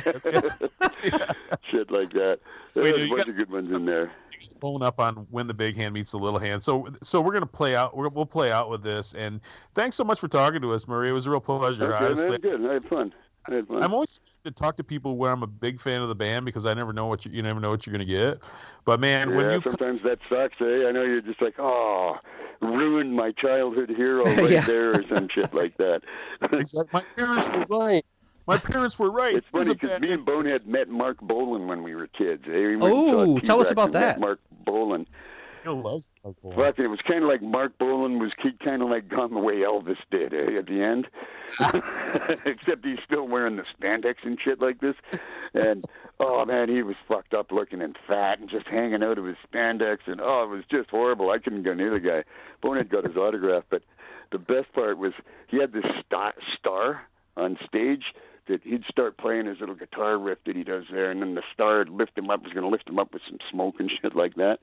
S3: Shit like that. There's a bunch of good ones in there.
S1: Pulling up on when the big hand meets the little hand. So so we're gonna play out. We're, we'll play out with this. And thanks so much for talking to us, Murray. It was a real pleasure.
S3: Okay,
S1: honestly.
S3: man, good. I had fun. I had fun.
S1: I'm always to talk to people where I'm a big fan of the band because I never know what you you never know what you're gonna get. But man, when you
S3: sometimes that sucks, eh? I know you're just like, oh, ruined my childhood hero right
S2: Yeah.
S3: there or some shit like that.
S1: Exactly. my parents were right. My parents were right.
S3: It's
S1: This
S3: funny because me and Bonehead met Marc Bolan when we were kids. Eh? We
S2: Oh, tell us about that.
S3: Marc Bolan.
S1: Neil loves Michael.
S3: Fuck, it was kind of like Marc Bolan was kind of like gone the way Elvis did eh, at the end, except he's still wearing the spandex and shit like this. And oh man, he was fucked up looking and fat and just hanging out of his spandex, and oh, it was just horrible. I couldn't go near the guy. Bonehead got his autograph, but the best part was he had this star, star on stage that he'd start playing his little guitar riff that he does there, and then the star would lift him up, was going to lift him up with some smoke and shit like that.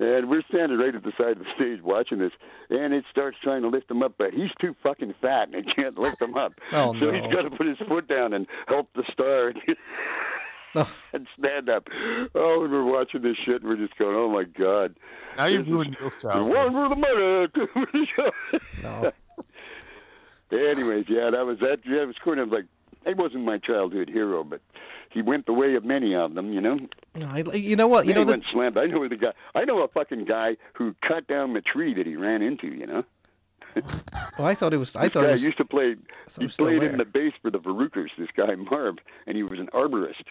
S3: And we're standing right at the side of the stage watching this, and it starts trying to lift him up, but he's too fucking fat and it can't lift him up.
S2: Oh,
S3: so
S2: no.
S3: he's got to put his foot down and help the star
S2: Oh.
S3: and stand up. Oh, and we're watching this shit, and we're just going, oh my God.
S1: now you've
S3: this is-
S1: ruined Neil's
S3: One for the money.
S2: No.
S3: Anyways, yeah, that was that. Yeah, it was I was like he wasn't my childhood hero, but he went the way of many of them, you know.
S2: No, I- you know what? You
S3: Then
S2: know
S3: he
S2: that.
S3: went slammed. I know the guy. I know a fucking guy who cut down the tree that he ran into. You know,
S2: Well, I thought it was. I
S3: this
S2: thought
S3: guy
S2: it was.
S3: used to play.
S2: so
S3: he played in the bass for the Varukers. This guy Marv, and he was an arborist.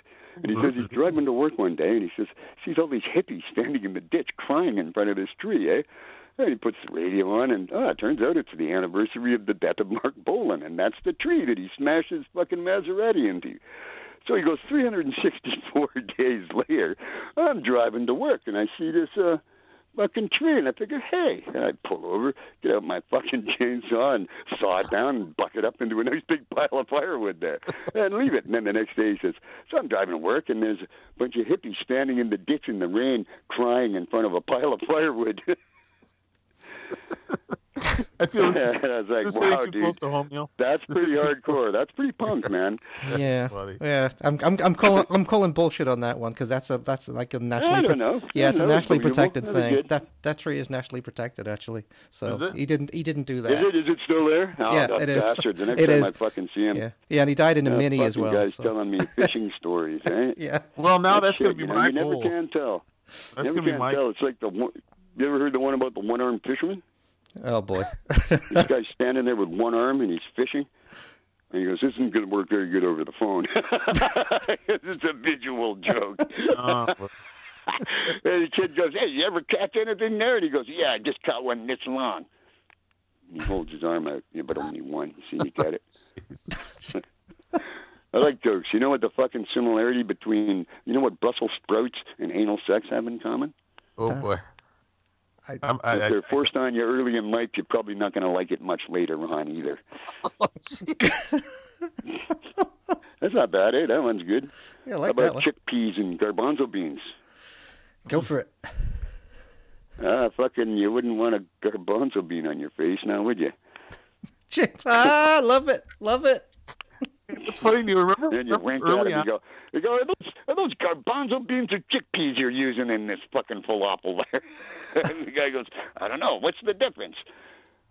S3: And he says he's driving to work one day, and he says sees all these hippies standing in the ditch crying in front of this tree, eh? And he puts the radio on, and oh, it turns out it's the anniversary of the death of Marc Bolan, and that's the tree that he smashed his fucking Maserati into. So he goes 364 days later. I'm driving to work, and I see this uh, fucking tree. And I figure, hey, and I pull over, get out my fucking chainsaw and saw it down and buck it up into a nice big pile of firewood there and leave it. And then the next day he says, so I'm driving to work and there's a bunch of hippies standing in the ditch in the rain crying in front of a pile of firewood.
S1: I feel it's,
S3: and I was like,
S1: is this
S3: wow,
S1: too
S3: dude.
S1: close to home, Neil.
S3: That's
S1: This
S3: pretty hardcore. That's pretty punk, man.
S2: yeah,
S1: funny.
S2: yeah. I'm I'm I'm calling I'm calling bullshit on that one because that's a that's like a nationally.
S3: I don't
S2: pro-
S3: know.
S2: Yeah, it's a nationally
S3: Believable.
S2: protected
S3: That was
S2: thing. That that tree is nationally protected actually. So he didn't he didn't do
S3: Is
S2: that.
S3: it? Is it still there? Oh,
S2: Yeah, it is.
S3: bastard. The next
S2: It
S3: time
S2: is.
S3: I fucking see him.
S2: Yeah, yeah, and he died in a mini as
S3: fucking
S2: well.
S3: guy's
S2: so-
S3: telling me fishing stories, eh?
S2: Yeah.
S1: Well, now
S3: That's
S1: that's going to be
S3: you know,
S1: my
S3: You never can tell.
S1: That's
S3: never
S1: going to be my.
S3: tell. It's like the one. You ever heard the one about the one-armed fisherman?
S2: Oh boy.
S3: This guy's standing there with one arm and he's fishing. And he goes, "This isn't going to work very good over the phone." it's a visual joke.
S1: Uh,
S3: and the kid goes, "Hey, you ever catch anything there?" And he goes, "Yeah, I just caught one this long." And he holds his arm out, yeah, but only one. See, you got it. I like jokes. You know what the fucking similarity between you know what Brussels sprouts and anal sex have in common?
S1: oh boy.
S2: I-
S1: I'm, I,
S3: If they're forced on you early in life, you're probably not going to like it much later on either. That's not bad, eh? That one's good.
S2: Yeah, I
S3: How
S2: like that
S3: about
S2: one.
S3: chickpeas and garbanzo beans?
S2: Go for it.
S3: Ah, fucking, you wouldn't want a garbanzo bean on your face now, would you?
S2: Chick. Ah, love it, love it.
S1: it's funny. Do you remember,
S3: Then you
S1: remember
S3: wink at
S1: early
S3: him
S1: on?
S3: and go, you go, are those, are those garbanzo beans or chickpeas you're using in this fucking falafel there? and the guy goes, I don't know. What's the difference?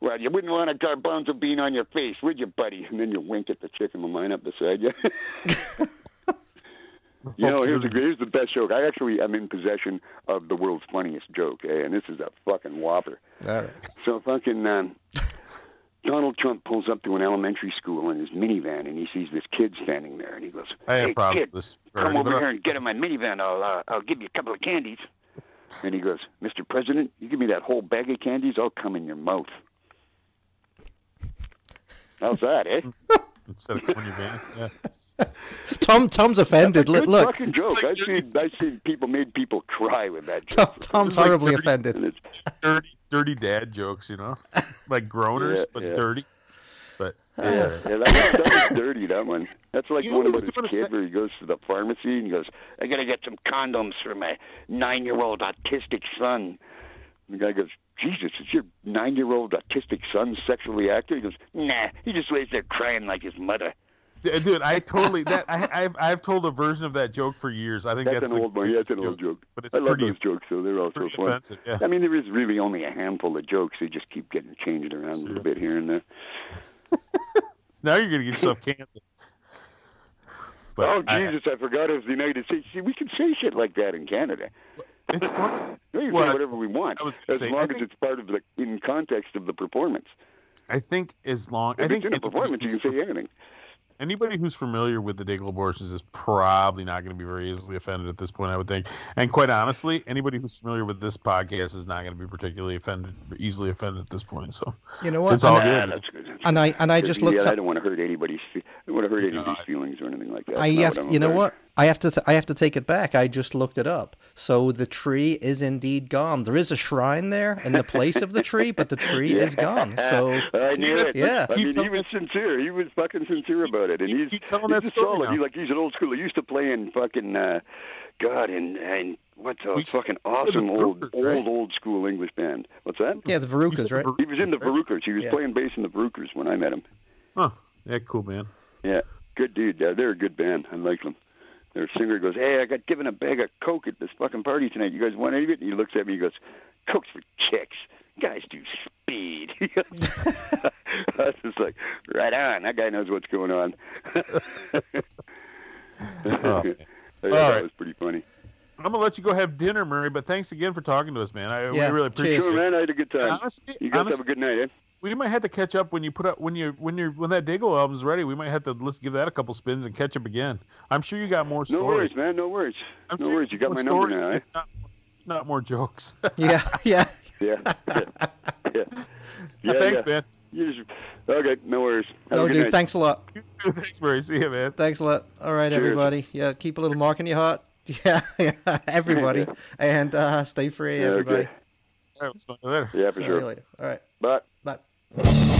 S3: Well, you wouldn't want a garbanzo bean on your face, would you, buddy? And then you wink at the chick in the line up beside you. You know, here's the here's the best joke. I actually am in possession of the world's funniest joke, eh? and this is a fucking whopper.
S2: Right.
S3: So fucking um, Donald Trump pulls up to an elementary school in his minivan, and he sees this kid standing there, and he goes,
S1: I
S3: "Hey kid, come over here and get in my minivan. I'll uh, I'll give you a couple of candies." And he goes, "Mr. President, you give me that whole bag of candies, I'll come in your mouth." How's that, eh?
S1: Instead of going your van. Yeah.
S2: Tom Tom's offended. Look,
S3: Good
S2: look.
S3: fucking joke. I've seen I've seen people made people cry with that joke.
S2: Tom, Tom's
S1: It's like
S2: horribly
S1: dirty-
S2: offended.
S3: And it's,
S1: dirty, dirty dad jokes, you know, like groaners,
S3: Yeah,
S1: but
S3: yeah.
S1: dirty. But
S3: Yeah, yeah that, that was dirty, that one. That's like
S1: You
S3: one
S1: know
S3: about
S1: what's
S3: his kid
S1: sec-
S3: where he goes to the pharmacy and he goes, I got to get some condoms for my nine year old autistic son. And the guy goes, Jesus, is your nine year old autistic son sexually active? He goes, Nah, he just lays there crying like his mother.
S1: Dude, I totally that I, I've I've told a version of that joke for years. I think
S3: That's,
S1: that's,
S3: an old one. Yeah, that's an old
S1: joke, but it's
S3: I love
S1: pretty,
S3: those jokes, though. They're all so
S1: pretty
S3: fun.
S1: offensive. Yeah.
S3: I mean, there is really only a handful of jokes. They just keep getting changed around a little bit here and there.
S1: Now you're gonna get yourself canceled. But
S3: oh,
S1: I-
S3: Jesus, I, forgot it was the United States. See, we can say shit like that in Canada.
S1: it's funny.
S3: We can
S1: Well,
S3: say whatever we want,
S1: I was gonna
S3: as
S1: say, I
S3: long as
S1: think-
S3: it's part of the in context of the performance.
S1: I think as long
S3: If
S1: I think
S3: it's in a performance, you can say anything.
S1: Anybody who's familiar with the Dayglo abortions is probably not going to be very easily offended at this point, I would think. And quite honestly, anybody who's familiar with this podcast is not going to be particularly offended, easily offended at this point. So
S2: You know what?
S1: It's all
S2: And,
S1: good.
S3: That's good. That's
S2: and I and I
S3: good.
S2: just
S3: Yeah,
S2: looked.
S3: I
S2: up,
S3: don't want to hurt anybody's. I don't want to hurt anybody's feelings or anything like that.
S2: I have. To, you know what? I have to. T- I have to take it back. I just looked it up. So the tree is indeed gone. There is a shrine there in the place of the tree, but the tree is gone. So
S3: I
S1: See,
S3: knew it.
S2: yeah.
S3: I mean, he was sincere. He was fucking sincere about it, and
S1: keep-
S3: he's
S1: keep telling
S3: he's
S1: that story
S3: solid.
S1: now.
S3: He like he's an old school. He used to play in fucking uh, God and and what's a
S1: We
S3: fucking
S1: we
S3: awesome old
S1: Brokers, right?
S3: old old school English band. What's that?
S2: yeah, the Varukers, right?
S3: He was in the Varukers. He was
S2: Yeah.
S3: playing bass in the Varukers when I met him.
S1: Huh. Yeah, cool, man.
S3: Yeah, good dude. Yeah, they're a good band. I like them. Their singer goes, "Hey, I got given a bag of coke at this fucking party tonight. You guys want any of it?" And he looks at me. He goes, "Coke's for chicks. Guys do speed." I was just like, "Right on. That guy knows what's going on."
S1: Oh, man.
S3: I that was pretty funny.
S1: I'm gonna let you go have dinner, Murray. But thanks again for talking to us, man. I
S2: Yeah,
S1: we really appreciate
S2: cheers.
S3: Sure,
S1: it.
S3: man. I had a good time.
S1: Honestly,
S3: You guys
S1: honestly,
S3: have a good night, eh?
S1: we might have to catch up when you put up when you when you when that Dayglo album's ready. We might have to let's give that a couple spins and catch up again. I'm sure you got more. Stories.
S3: No worries, man. No worries.
S1: I'm
S3: no
S1: sure
S3: worries. You got my number now. Eh?
S1: Not, not, more jokes.
S2: yeah, yeah.
S3: yeah. Yeah.
S1: Thanks, man.
S3: Okay, no worries. Have
S2: no, dude.
S3: Night.
S2: Thanks a lot.
S1: thanks, Murray. See you, man.
S2: Thanks a lot. All right,
S3: Cheers.
S2: everybody. Yeah, keep a little mark in your heart. Yeah, yeah everybody, and uh, stay free, everybody.
S3: Okay.
S1: We'll
S3: yeah, for
S2: See
S3: sure.
S2: All right. Bye
S5: you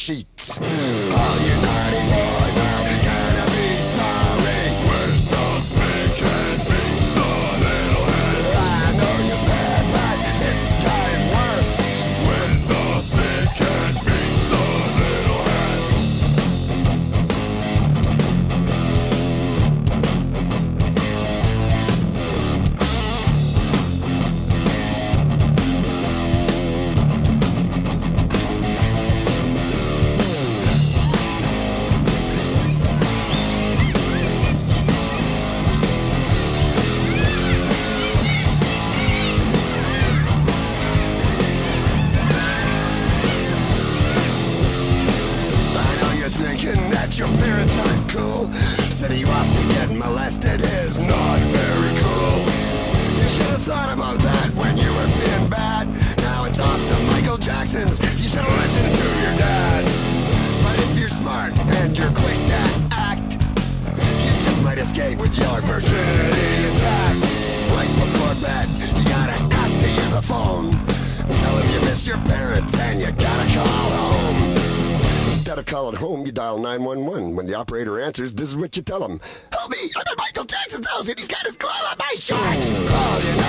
S5: sheet. dial 911. When the operator answers, this is what you tell him. Help me! I'm at Michael Jackson's house and he's got his glove on my shirt!